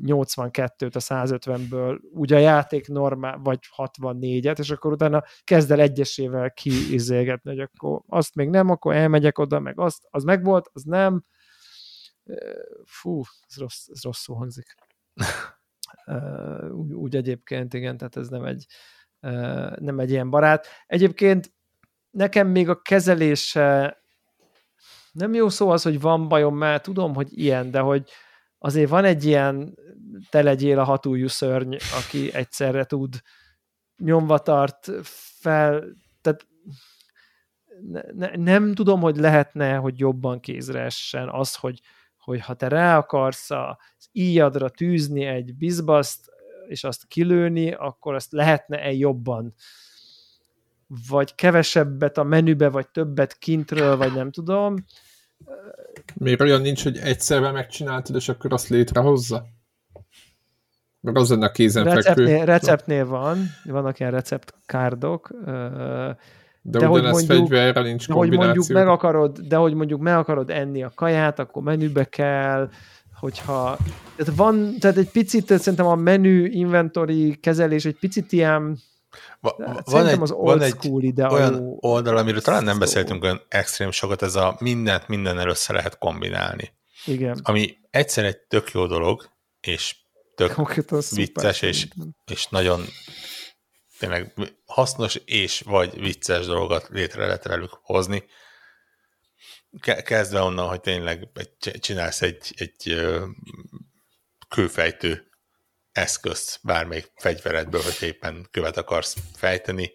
Speaker 1: 82-t a 150-ből, ugye a játék normál, vagy 64-et, és akkor utána kezd el egyesével kiizélgetni, hogy akkor azt még nem, akkor elmegyek oda, meg azt, az megvolt, az nem. Fú, ez, rossz, ez rosszul hangzik. Úgy, úgy egyébként, igen, tehát ez nem egy, nem egy ilyen barát. Egyébként nekem még a kezelése nem jó szó az, hogy van bajom, mert tudom, hogy ilyen, de hogy azért van egy ilyen te legyél a hatújú szörny, aki egyszerre tud nyomva tart fel, tehát ne, nem tudom, hogy lehetne, hogy jobban kézre essen az, hogy, hogy ha te rá akarsz az íjadra tűzni egy bizbaszt, és azt kilőni, akkor azt lehetne-e jobban vagy kevesebbet a menübe, vagy többet kintről, vagy nem tudom.
Speaker 2: Miért olyan nincs, hogy egyszerre megcsináltad, és akkor azt létrehozza? Mert az lenne a kézenfekvő.
Speaker 1: Receptnél, receptnél van, vannak ilyen receptkárdok,
Speaker 2: De,
Speaker 1: de hogy mondjuk-
Speaker 2: fegyverre nincs
Speaker 1: de hogy mondjuk meg akarod, de hogy mondjuk meg akarod enni a kaját, akkor menübe kell, hogyha tehát van, tehát egy picit szerintem a menü inventory kezelés egy picit ilyen
Speaker 3: Va- van egy,
Speaker 1: az
Speaker 3: van
Speaker 1: old
Speaker 3: egy
Speaker 1: school ide a
Speaker 3: olyan oldal, amiről talán nem beszéltünk olyan extrém sokat, ez a mindent mindennel össze lehet kombinálni.
Speaker 1: Igen.
Speaker 3: Ami egyszer egy tök jó dolog, és tök vicces, és, és nagyon tényleg hasznos és vagy vicces dolgokat létre lehet velük hozni. Ke- Kezdve onnan, hogy tényleg csinálsz egy, egy kőfejtő eszközt bármelyik fegyveredből, hogy éppen követ akarsz fejteni,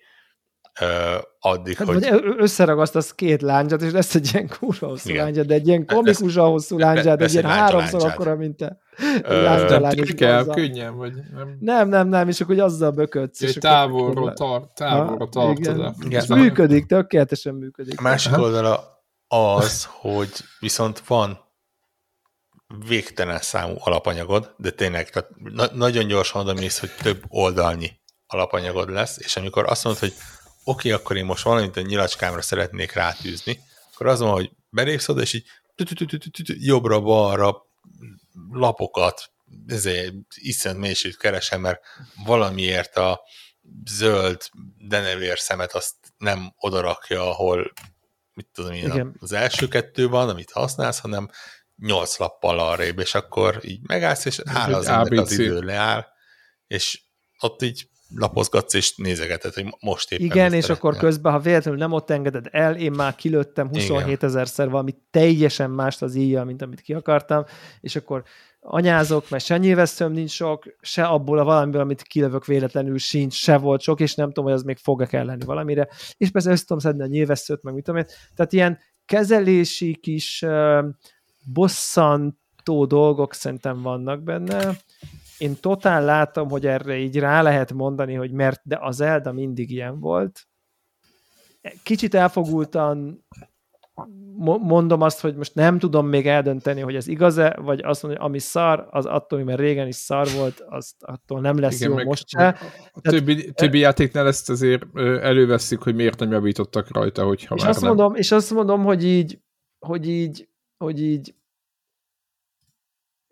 Speaker 3: addig,
Speaker 1: Hát,
Speaker 3: hogy...
Speaker 1: összeragasztasz két láncsat, és lesz egy ilyen kurva hosszú
Speaker 3: Igen.
Speaker 1: láncsad, de egy ilyen komikusan hosszú láncsad, egy ilyen
Speaker 3: egy
Speaker 1: háromszor akkora, mint te. Is
Speaker 2: kell, könnyen, vagy nem.
Speaker 1: Nem, nem, nem, és akkor hogy azzal böködsz.
Speaker 2: Egy távolról, tar, távolról
Speaker 1: Ha,
Speaker 2: tartod.
Speaker 1: igen. működik, tökéletesen működik.
Speaker 3: A másik oldala az, hogy viszont van végtelen számú alapanyagod, de tényleg tehát na- nagyon gyorsan oda mész, hogy több oldalnyi alapanyagod lesz, és amikor azt mondod, hogy oké, akkor én most valamit a nyilacskámra szeretnék rátűzni, akkor az van, hogy belépsz oda, és így jobbra-balra lapokat, ezért iszont mélységét keresem, mert valamiért a zöld denevér szemet azt nem odarakja, ahol mit tudom én,
Speaker 1: Igen.
Speaker 3: az első kettő van, amit használsz, hanem nyolc lappal arrébb, és akkor így megállsz, és
Speaker 2: egy
Speaker 3: az az idő leáll, és ott így lapozgatsz, és nézegeted, hogy most éppen
Speaker 1: Igen, és akkor közben, ha véletlenül nem ott engeded el, én már kilőttem 27 ezerszer valami teljesen mást az íjjal, mint amit ki akartam, és akkor anyázok, mert se nyilvesszőm nincs sok, se abból a valamiből, amit kilövök véletlenül sincs, se volt sok, és nem tudom, hogy az még fog-e kell lenni valamire. És persze össze tudom szedni a nyilvesszőt, meg mit tudom én. Tehát ilyen kezelési kis uh, bosszantó dolgok szerintem vannak benne. Én totál látom, hogy erre így rá lehet mondani, hogy mert de az Zelda mindig ilyen volt. Kicsit elfogultan mondom azt, hogy most nem tudom még eldönteni, hogy ez igaz-e, vagy azt mondom, hogy ami szar, az attól, mert régen is szar volt, az attól nem lesz Igen, jó most se. A
Speaker 2: Tehát, többi, többi játéknál ezt azért előveszik, hogy miért nem javítottak rajta, hogyha
Speaker 1: és
Speaker 2: már
Speaker 1: azt
Speaker 2: nem.
Speaker 1: Mondom, és azt mondom, hogy így, hogy így, hogy így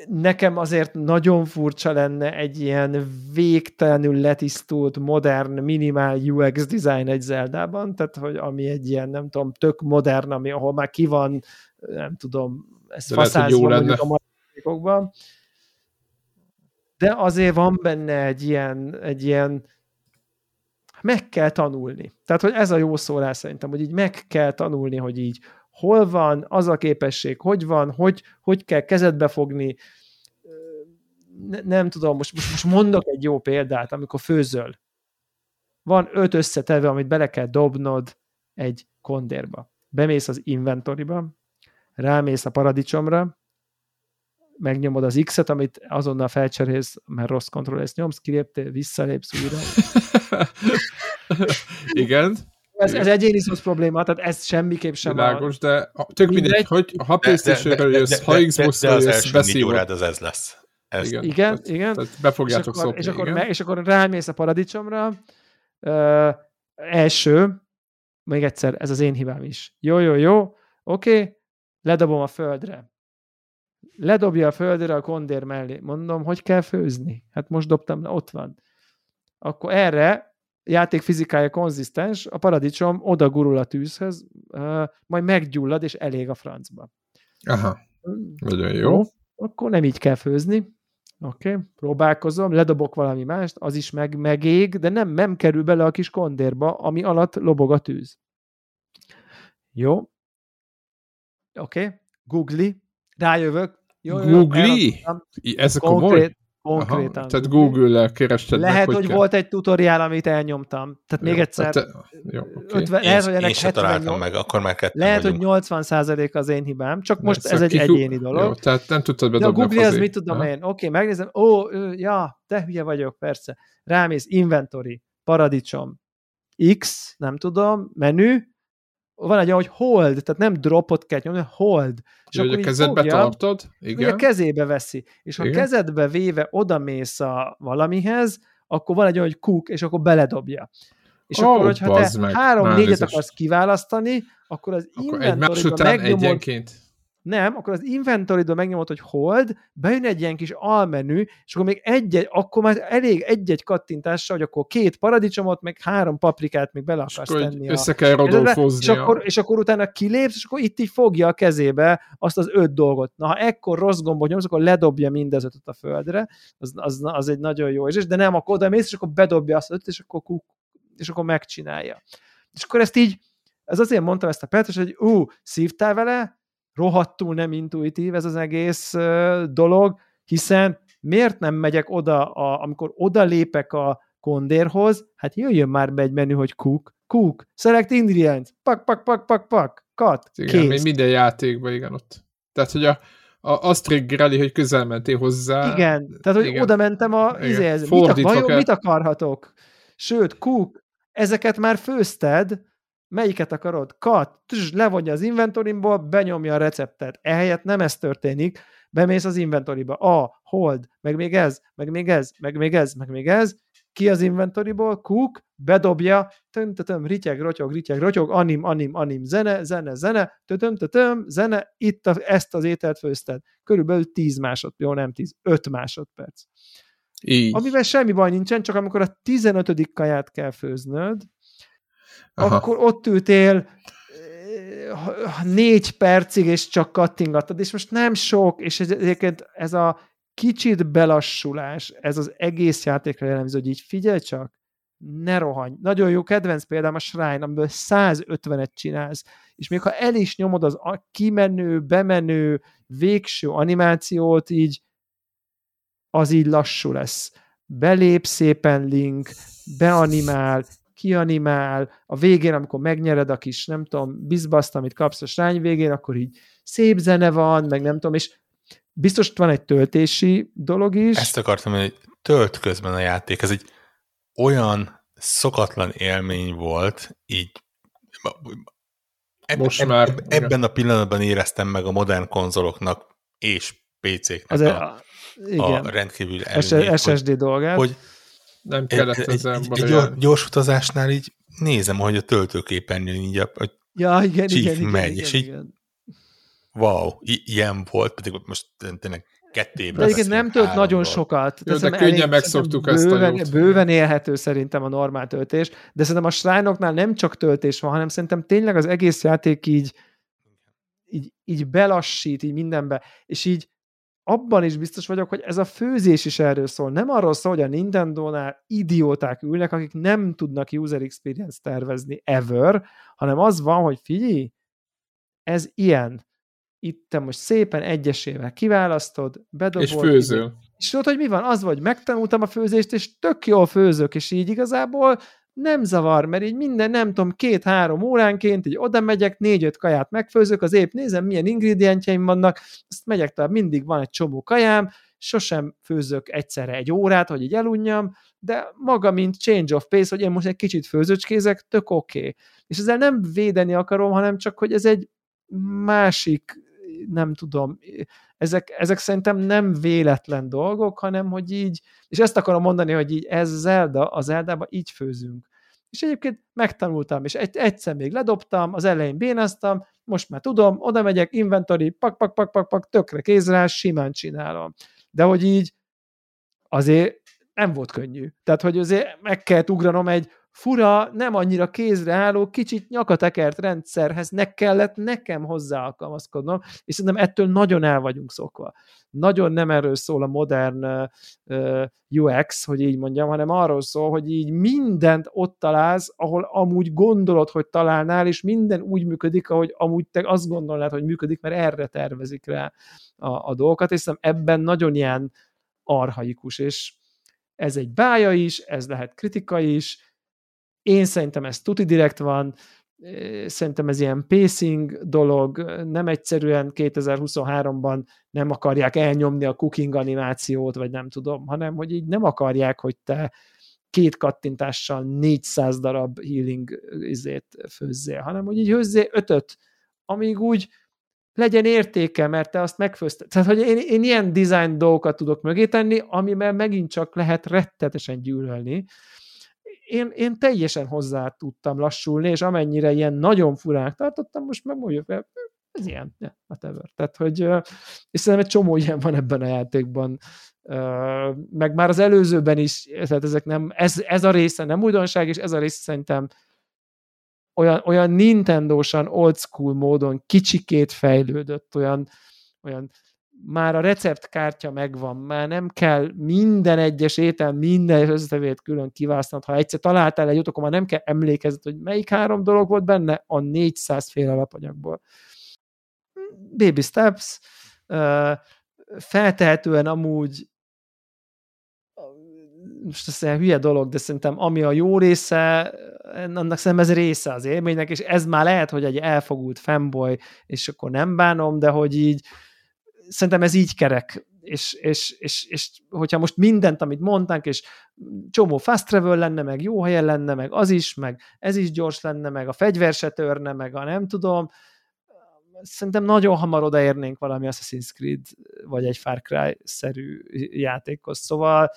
Speaker 1: nekem azért nagyon furcsa lenne egy ilyen végtelenül letisztult, modern, minimál UX design egy Zeldában, tehát hogy ami egy ilyen, nem tudom, tök modern, ami, ahol már ki van, nem tudom, ez faszázva mondjuk a maradékokban. De azért van benne egy ilyen, egy ilyen meg kell tanulni. Tehát, hogy ez a jó szó rá szerintem, hogy így meg kell tanulni, hogy így hol van, az a képesség, hogy van, hogy, hogy kell kezedbe fogni. Ne, nem tudom, most, most, most mondok egy jó példát, amikor főzöl. Van öt összetevő, amit bele kell dobnod egy kondérba. Bemész az inventoryba, rámész a paradicsomra, megnyomod az X-et, amit azonnal felcserélsz, mert rossz kontroll nyomsz, kiléptél, visszalépsz újra.
Speaker 2: Igen.
Speaker 1: Ez, ez egyéni szosz probléma, tehát ez semmiképp sem
Speaker 2: Világos, a... de tök mindegy, mindegy hogy ha playstation jössz, ha Xbox-ra jössz, beszívod.
Speaker 3: órád az ez lesz.
Speaker 1: Ez. Igen, igen. Tehát, igen.
Speaker 2: Tehát be fogjátok és akkor, szokni,
Speaker 1: és akkor, igen. és akkor rámész a paradicsomra, uh, első, még egyszer, ez az én hibám is. Jó, jó, jó, oké, okay, ledobom a földre. Ledobja a földre a kondér mellé. Mondom, hogy kell főzni? Hát most dobtam, ott van. Akkor erre játék fizikája konzisztens, a paradicsom oda gurul a tűzhöz, majd meggyullad, és elég a francba.
Speaker 2: Aha, nagyon jó. jó.
Speaker 1: Akkor nem így kell főzni. Oké, okay. próbálkozom, ledobok valami mást, az is meg, megég, de nem, nem kerül bele a kis kondérba, ami alatt lobog a tűz. Jó. Oké, okay. Googli, rájövök. Jó,
Speaker 2: Googli? Ez a komoly?
Speaker 1: Konkrétan. Aha,
Speaker 2: tehát Google-lel kerested
Speaker 1: Lehet,
Speaker 2: meg,
Speaker 1: hogy, hogy volt egy tutoriál, amit elnyomtam. Tehát jó, még egyszer. Te,
Speaker 2: jó, okay.
Speaker 3: 50, én, lehet, hogy ennek én sem találtam meg, akkor már kettő
Speaker 1: Lehet, vagyunk. hogy 80% az én hibám, csak most ez, ez egy kikú... egyéni dolog. Jó,
Speaker 2: tehát nem tudtad bedobni
Speaker 1: ja, a Google az mit tudom én. Oké, okay, megnézem. Ó, ő, ja, te hülye vagyok, persze. Rámész, inventory, paradicsom, X, nem tudom, menü, van egy olyan, hogy hold, tehát nem dropot kell nyomni, hold.
Speaker 2: És akkor a kezedbe fogja, tartod, igen.
Speaker 1: a kezébe veszi. És ha igen. kezedbe véve odamész a valamihez, akkor van egy olyan, hogy cook, és akkor beledobja. És oh, akkor, hogyha te három-négyet akarsz kiválasztani, akkor az akkor után megnyomod, egyenként nem, akkor az inventory megnyomod, hogy hold, bejön egy ilyen kis almenü, és akkor még egy, akkor már elég egy-egy kattintással, hogy akkor két paradicsomot, meg három paprikát még bele akarsz és tenni.
Speaker 2: Össze kell rodolfozni.
Speaker 1: És akkor, és akkor utána kilépsz, és akkor itt így fogja a kezébe azt az öt dolgot. Na, ha ekkor rossz gombot nyomsz, akkor ledobja mindezet a földre, az, az, az egy nagyon jó érzés, de nem, akkor oda mész, és akkor bedobja azt öt, és akkor, kuk, és akkor megcsinálja. És akkor ezt így, ez azért mondtam ezt a Petros, hogy ú, szívtál vele, rohadtul nem intuitív ez az egész dolog, hiszen miért nem megyek oda, a, amikor oda lépek a kondérhoz, hát jöjjön már be egy menü, hogy cook, cook, select ingredients, pak, pak, pak, pak, pak, cut,
Speaker 2: igen, kész. minden játékban, igen, ott. Tehát, hogy a, a, azt triggereli, hogy közel mentél hozzá.
Speaker 1: Igen, tehát, hogy igen. oda mentem a izéhez. Mit, vajon, mit akarhatok? Sőt, cook, ezeket már főzted, melyiket akarod? Cut, tss, levonja az inventorimból, benyomja a receptet. Ehelyett nem ez történik, bemész az inventoriba. A, hold, meg még ez, meg még ez, meg még ez, meg még ez, ki az inventoriból, cook, bedobja, töm, töm, rityeg, rotyog, rityeg, rotyog, anim, anim, anim, zene, zene, zene, tötöm, tötöm, zene, itt a, ezt az ételt főzted. Körülbelül 10 másodperc, jó, nem 10, 5 másodperc.
Speaker 2: Így.
Speaker 1: Amivel semmi baj nincsen, csak amikor a 15. kaját kell főznöd, Akkor ott ültél eh, négy percig, és csak kattingattad, és most nem sok, és egyébként ez a kicsit belassulás, ez az egész játékra jellemző, hogy így figyelj csak, ne rohanj. Nagyon jó kedvenc példám a Shrine, amiből 150-et csinálsz, és még ha el is nyomod az kimenő, bemenő, végső animációt, így az így lassú lesz. Belép szépen Link, beanimál, kianimál, a végén, amikor megnyered a kis, nem tudom, bizbaszt, amit kapsz a srány végén, akkor így szép zene van, meg nem tudom, és biztos van egy töltési dolog is.
Speaker 3: Ezt akartam, hogy tölt közben a játék. Ez egy olyan szokatlan élmény volt, így Eb,
Speaker 2: Most
Speaker 3: eb,
Speaker 2: már-
Speaker 3: eb, ebben a pillanatban éreztem meg a modern konzoloknak és PC-knek
Speaker 1: Az,
Speaker 3: a,
Speaker 1: a, igen,
Speaker 3: a rendkívül előnyét, hogy,
Speaker 1: SSD dolgát.
Speaker 3: hogy
Speaker 2: Nem kellett
Speaker 3: egy,
Speaker 2: az
Speaker 3: egy, egy gyors, gyors utazásnál így nézem, hogy a töltőképernyőn így a, hogy
Speaker 1: ja, igen,
Speaker 3: csík
Speaker 1: igen, igen,
Speaker 3: megy,
Speaker 1: igen,
Speaker 3: és így
Speaker 1: igen.
Speaker 3: wow, i- ilyen volt, pedig most tényleg ketté
Speaker 1: De egyébként nem tölt nagyon sokat.
Speaker 2: Jó, de
Speaker 1: szerintem
Speaker 2: könnyen
Speaker 1: elég-
Speaker 2: megszoktuk ezt a
Speaker 1: bőven,
Speaker 2: jót.
Speaker 1: Bőven élhető szerintem a normál töltés, de szerintem a shrine nem csak töltés van, hanem szerintem tényleg az egész játék így, így, így belassít, így mindenbe, és így abban is biztos vagyok, hogy ez a főzés is erről szól. Nem arról szól, hogy a Nintendo-nál idióták ülnek, akik nem tudnak user experience tervezni ever, hanem az van, hogy figyelj, ez ilyen. Itt te most szépen egyesével kiválasztod, bedobod.
Speaker 2: És főzöl.
Speaker 1: És tudod, hogy mi van? Az vagy, megtanultam a főzést, és tök jól főzök, és így igazából nem zavar, mert így minden, nem tudom, két-három óránként így oda megyek, négy-öt kaját megfőzök, az épp nézem, milyen ingredientjeim vannak, azt megyek tovább, mindig van egy csomó kajám, sosem főzök egyszerre egy órát, hogy így elunjam, de maga, mint change of pace, hogy én most egy kicsit főzőcskézek, tök oké. Okay. És ezzel nem védeni akarom, hanem csak, hogy ez egy másik, nem tudom, ezek, ezek szerintem nem véletlen dolgok, hanem hogy így, és ezt akarom mondani, hogy így ez Zelda, az Zeldában így főzünk. És egyébként megtanultam, és egy, egyszer még ledobtam, az elején bénáztam, most már tudom, oda megyek, inventory, pak, pak, pak, pak, pak, tökre kézrá, simán csinálom. De hogy így azért nem volt könnyű. Tehát, hogy azért meg kellett ugranom egy fura, nem annyira kézre álló, kicsit nyakatekert rendszerhez ne kellett nekem hozzá alkalmazkodnom, és szerintem ettől nagyon el vagyunk szokva. Nagyon nem erről szól a modern uh, UX, hogy így mondjam, hanem arról szól, hogy így mindent ott találsz, ahol amúgy gondolod, hogy találnál, és minden úgy működik, ahogy amúgy te azt gondolnád, hogy működik, mert erre tervezik rá a, a dolgokat, és szerintem ebben nagyon ilyen arhaikus, és ez egy bája is, ez lehet kritika is, én szerintem ez tuti direkt van, szerintem ez ilyen pacing dolog, nem egyszerűen 2023-ban nem akarják elnyomni a cooking animációt, vagy nem tudom, hanem hogy így nem akarják, hogy te két kattintással 400 darab healing izét főzzél, hanem hogy így hőzzél ötöt, amíg úgy legyen értéke, mert te azt megfőzted. Tehát, hogy én, én ilyen design dolgokat tudok mögé tenni, amiben megint csak lehet rettetesen gyűlölni, én, én teljesen hozzá tudtam lassulni, és amennyire ilyen nagyon furán tartottam, most meg mondjuk, ez ilyen, yeah, whatever. Tehát, hogy, és szerintem egy csomó ilyen van ebben a játékban, meg már az előzőben is, tehát ezek nem, ez, ez a része nem újdonság, és ez a része szerintem olyan, olyan Nintendo-san old school módon kicsikét fejlődött, olyan, olyan már a receptkártya megvan, már nem kell minden egyes étel, minden összetevét külön kiválasztanod. Ha egyszer találtál egy akkor már nem kell emlékezni, hogy melyik három dolog volt benne a 400 fél alapanyagból. Baby steps, feltehetően amúgy most ez egy hülye dolog, de szerintem ami a jó része, annak szerintem ez része az élménynek, és ez már lehet, hogy egy elfogult fanboy, és akkor nem bánom, de hogy így szerintem ez így kerek, és, és, és, és hogyha most mindent, amit mondtánk, és csomó fast travel lenne, meg jó helyen lenne, meg az is, meg ez is gyors lenne, meg a fegyver se törne, meg a nem tudom, szerintem nagyon hamar odaérnénk valami Assassin's Creed, vagy egy Far Cry-szerű játékhoz, szóval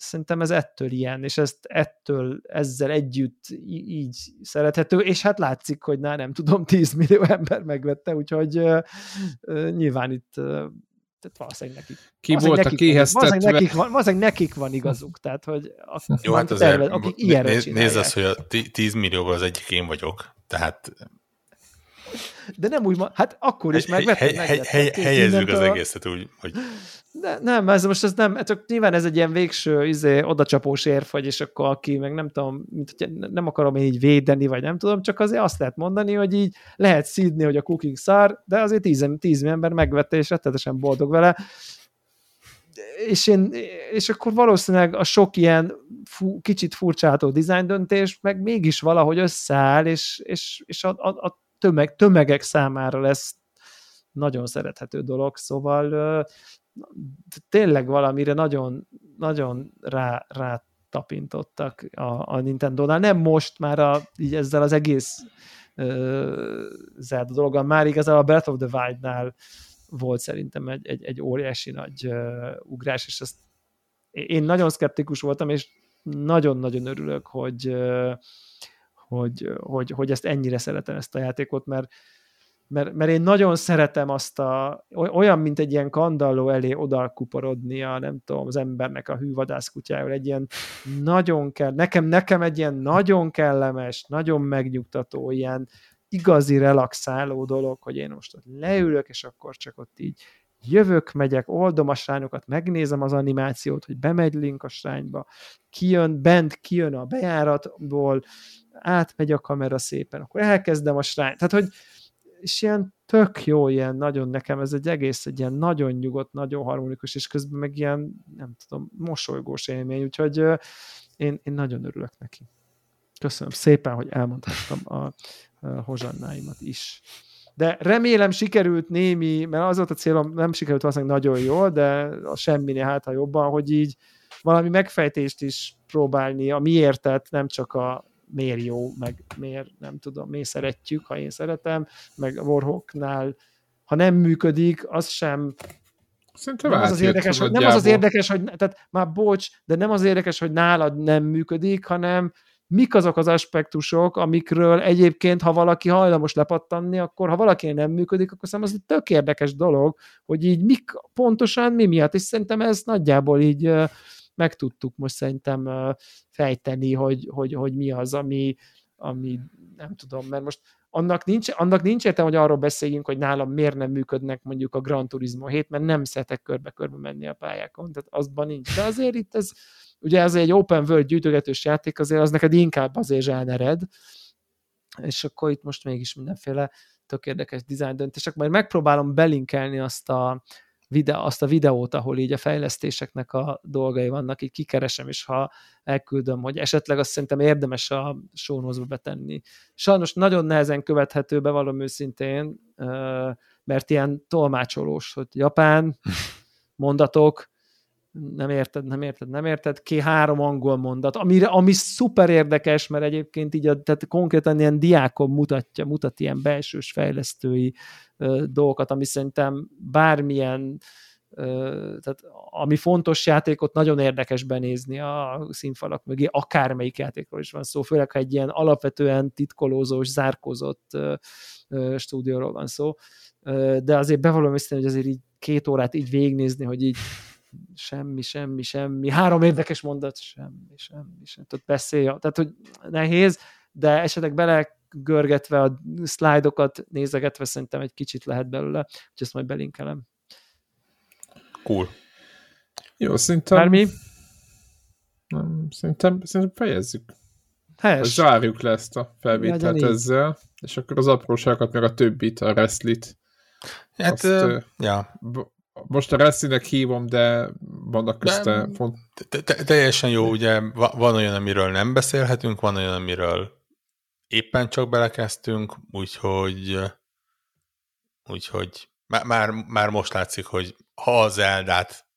Speaker 1: szerintem ez ettől ilyen, és ezt ettől ezzel együtt így szerethető, és hát látszik, hogy na, nem tudom, 10 millió ember megvette, úgyhogy uh, uh, nyilván itt uh, tehát valószínűleg nekik.
Speaker 2: Ki volt a kéheztetve?
Speaker 1: Valószínűleg nekik, van, valószínűleg nekik van igazuk, tehát hogy
Speaker 3: akik, Jó, hát azért, tervez, akik ilyenre néz, nézd azt, hogy a 10 millióval az egyik én vagyok, tehát
Speaker 1: de nem úgy, hát akkor is megvettem.
Speaker 3: Hely, hely, hely, helyezzük az egészet úgy, hogy...
Speaker 1: De nem, ez most ez nem, csak nyilván ez egy ilyen végső izé, odacsapós érv, vagy és akkor aki, meg nem tudom, mint, hogy nem akarom én így védeni, vagy nem tudom, csak azért azt lehet mondani, hogy így lehet szídni, hogy a cooking szar, de azért tíz, tíz ember megvette, és rettetesen boldog vele. És, én, és akkor valószínűleg a sok ilyen fu, kicsit furcsáltó design döntés, meg mégis valahogy összeáll, és, és, és a, a, a tömeg, tömegek számára lesz nagyon szerethető dolog, szóval tényleg valamire nagyon, nagyon rá, rá tapintottak a, a Nintendo-nál. Nem most már a, így ezzel az egész Zelda dologgal. Már igazából a Breath of the Wild-nál volt szerintem egy, egy, egy óriási nagy uh, ugrás, és ezt én nagyon szkeptikus voltam, és nagyon-nagyon örülök, hogy, uh, hogy, hogy, hogy ezt ennyire szeretem ezt a játékot, mert mert, mert én nagyon szeretem azt a, olyan, mint egy ilyen kandalló elé odalkuporodnia, nem tudom, az embernek a hűvadászkutyájáról, egy ilyen nagyon kell, nekem, nekem egy ilyen nagyon kellemes, nagyon megnyugtató, ilyen igazi relaxáló dolog, hogy én most ott leülök, és akkor csak ott így jövök, megyek, oldom a srányokat, megnézem az animációt, hogy bemegy Link a srányba, kijön, bent kijön a bejáratból, átmegy a kamera szépen, akkor elkezdem a srányt. Tehát, hogy és ilyen tök jó, ilyen nagyon nekem ez egy egész, egy ilyen nagyon nyugodt, nagyon harmonikus, és közben meg ilyen, nem tudom, mosolygós élmény, úgyhogy én, én nagyon örülök neki. Köszönöm szépen, hogy elmondhattam a, a hozsannáimat is. De remélem sikerült némi, mert az volt a célom, nem sikerült valószínűleg nagyon jól, de a semminél hát ha jobban, hogy így valami megfejtést is próbálni, a miértet, nem csak a miért jó, meg miért nem tudom, miért szeretjük, ha én szeretem, meg a Warhawknál, ha nem működik, az sem
Speaker 2: Szerintem
Speaker 1: nem az, az érdekes, hogy, nem az az érdekes, hogy tehát már bocs, de nem az érdekes, hogy nálad nem működik, hanem mik azok az aspektusok, amikről egyébként, ha valaki hajlamos lepattanni, akkor ha valaki nem működik, akkor szerintem az egy tök érdekes dolog, hogy így mik pontosan mi miatt, és szerintem ez nagyjából így meg tudtuk most szerintem fejteni, hogy, hogy, hogy mi az, ami, ami nem tudom, mert most annak nincs, annak nincs értem, hogy arról beszéljünk, hogy nálam miért nem működnek mondjuk a Gran Turismo 7, mert nem szeretek körbe-körbe menni a pályákon, tehát azban nincs. De azért itt ez, ugye ez egy open world gyűjtögetős játék, azért az neked inkább azért zsánered, és akkor itt most mégis mindenféle tök érdekes design döntések, majd megpróbálom belinkelni azt a, videó, azt a videót, ahol így a fejlesztéseknek a dolgai vannak, így kikeresem, és ha elküldöm, hogy esetleg azt szerintem érdemes a sónozba betenni. Sajnos nagyon nehezen követhető, be valami őszintén, mert ilyen tolmácsolós, hogy japán mondatok, nem érted, nem érted, nem érted, ki három angol mondat, amire, ami szuper érdekes, mert egyébként így a, tehát konkrétan ilyen diákon mutatja, mutat ilyen belsős fejlesztői ö, dolgokat, ami szerintem bármilyen ö, tehát ami fontos játékot nagyon érdekes benézni a színfalak mögé, akármelyik játékról is van szó, főleg ha egy ilyen alapvetően titkolózós, zárkozott ö, ö, stúdióról van szó, ö, de azért bevallom hogy azért így két órát így végignézni, hogy így semmi, semmi, semmi, három érdekes mondat, semmi, semmi, semmi, tudod, beszélj, tehát, hogy nehéz, de esetleg bele görgetve a szlájdokat, nézegetve szerintem egy kicsit lehet belőle, úgyhogy ezt majd belinkelem.
Speaker 3: Cool.
Speaker 2: Jó, szerintem...
Speaker 1: Bármi?
Speaker 2: Nem, szerintem, szerintem fejezzük.
Speaker 1: Helyes.
Speaker 2: Zárjuk le ezt a felvételt ezzel, és akkor az apróságokat, meg a többit, a wrestlit.
Speaker 3: Hát, azt, uh, ja
Speaker 2: most a wrestlingnek hívom, de vannak közte font...
Speaker 3: Teljesen jó, ugye van olyan, amiről nem beszélhetünk, van olyan, amiről éppen csak belekezdtünk, úgyhogy úgyhogy már, már most látszik, hogy ha az Eldát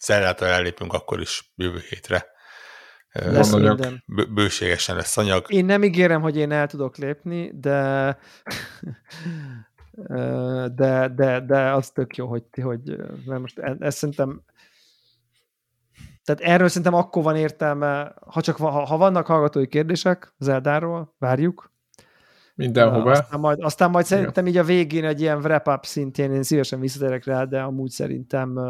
Speaker 3: Zeldától ellépünk, akkor is jövő hétre
Speaker 1: lesz anyag.
Speaker 3: Bőségesen lesz anyag.
Speaker 1: Én nem ígérem, hogy én el tudok lépni, de de, de, de az tök jó, hogy, hogy mert most e, ezt szerintem tehát erről szerintem akkor van értelme, ha csak ha, ha vannak hallgatói kérdések Zeldáról, várjuk.
Speaker 2: Mindenhova.
Speaker 1: Aztán majd, aztán majd szerintem így a végén egy ilyen wrap-up szintjén én szívesen visszatérek rá, de amúgy szerintem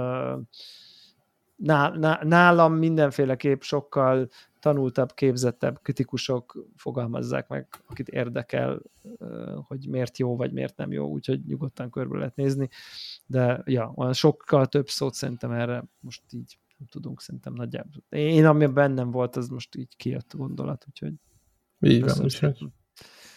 Speaker 1: nálam mindenféleképp sokkal tanultabb, képzettebb kritikusok fogalmazzák meg, akit érdekel, hogy miért jó, vagy miért nem jó, úgyhogy nyugodtan körbe lehet nézni, de ja, olyan sokkal több szót szerintem erre most így nem tudunk szerintem nagyjából. Én, ami bennem volt, az most így kijött a gondolat, úgyhogy
Speaker 2: így van, úgyhogy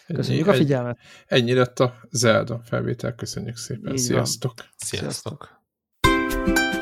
Speaker 1: Köszönjük ennyi, a figyelmet.
Speaker 2: Ennyi lett a Zelda felvétel, köszönjük szépen. Így Sziasztok! Van.
Speaker 3: Sziasztok! Sziasztok.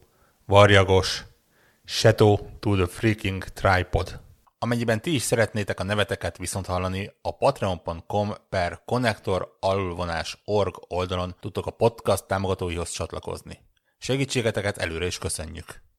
Speaker 3: Varjagos, Shadow to the Freaking Tripod. Amennyiben ti is szeretnétek a neveteket viszont hallani, a patreon.com per connector org oldalon tudtok a podcast támogatóihoz csatlakozni. Segítségeteket előre is köszönjük!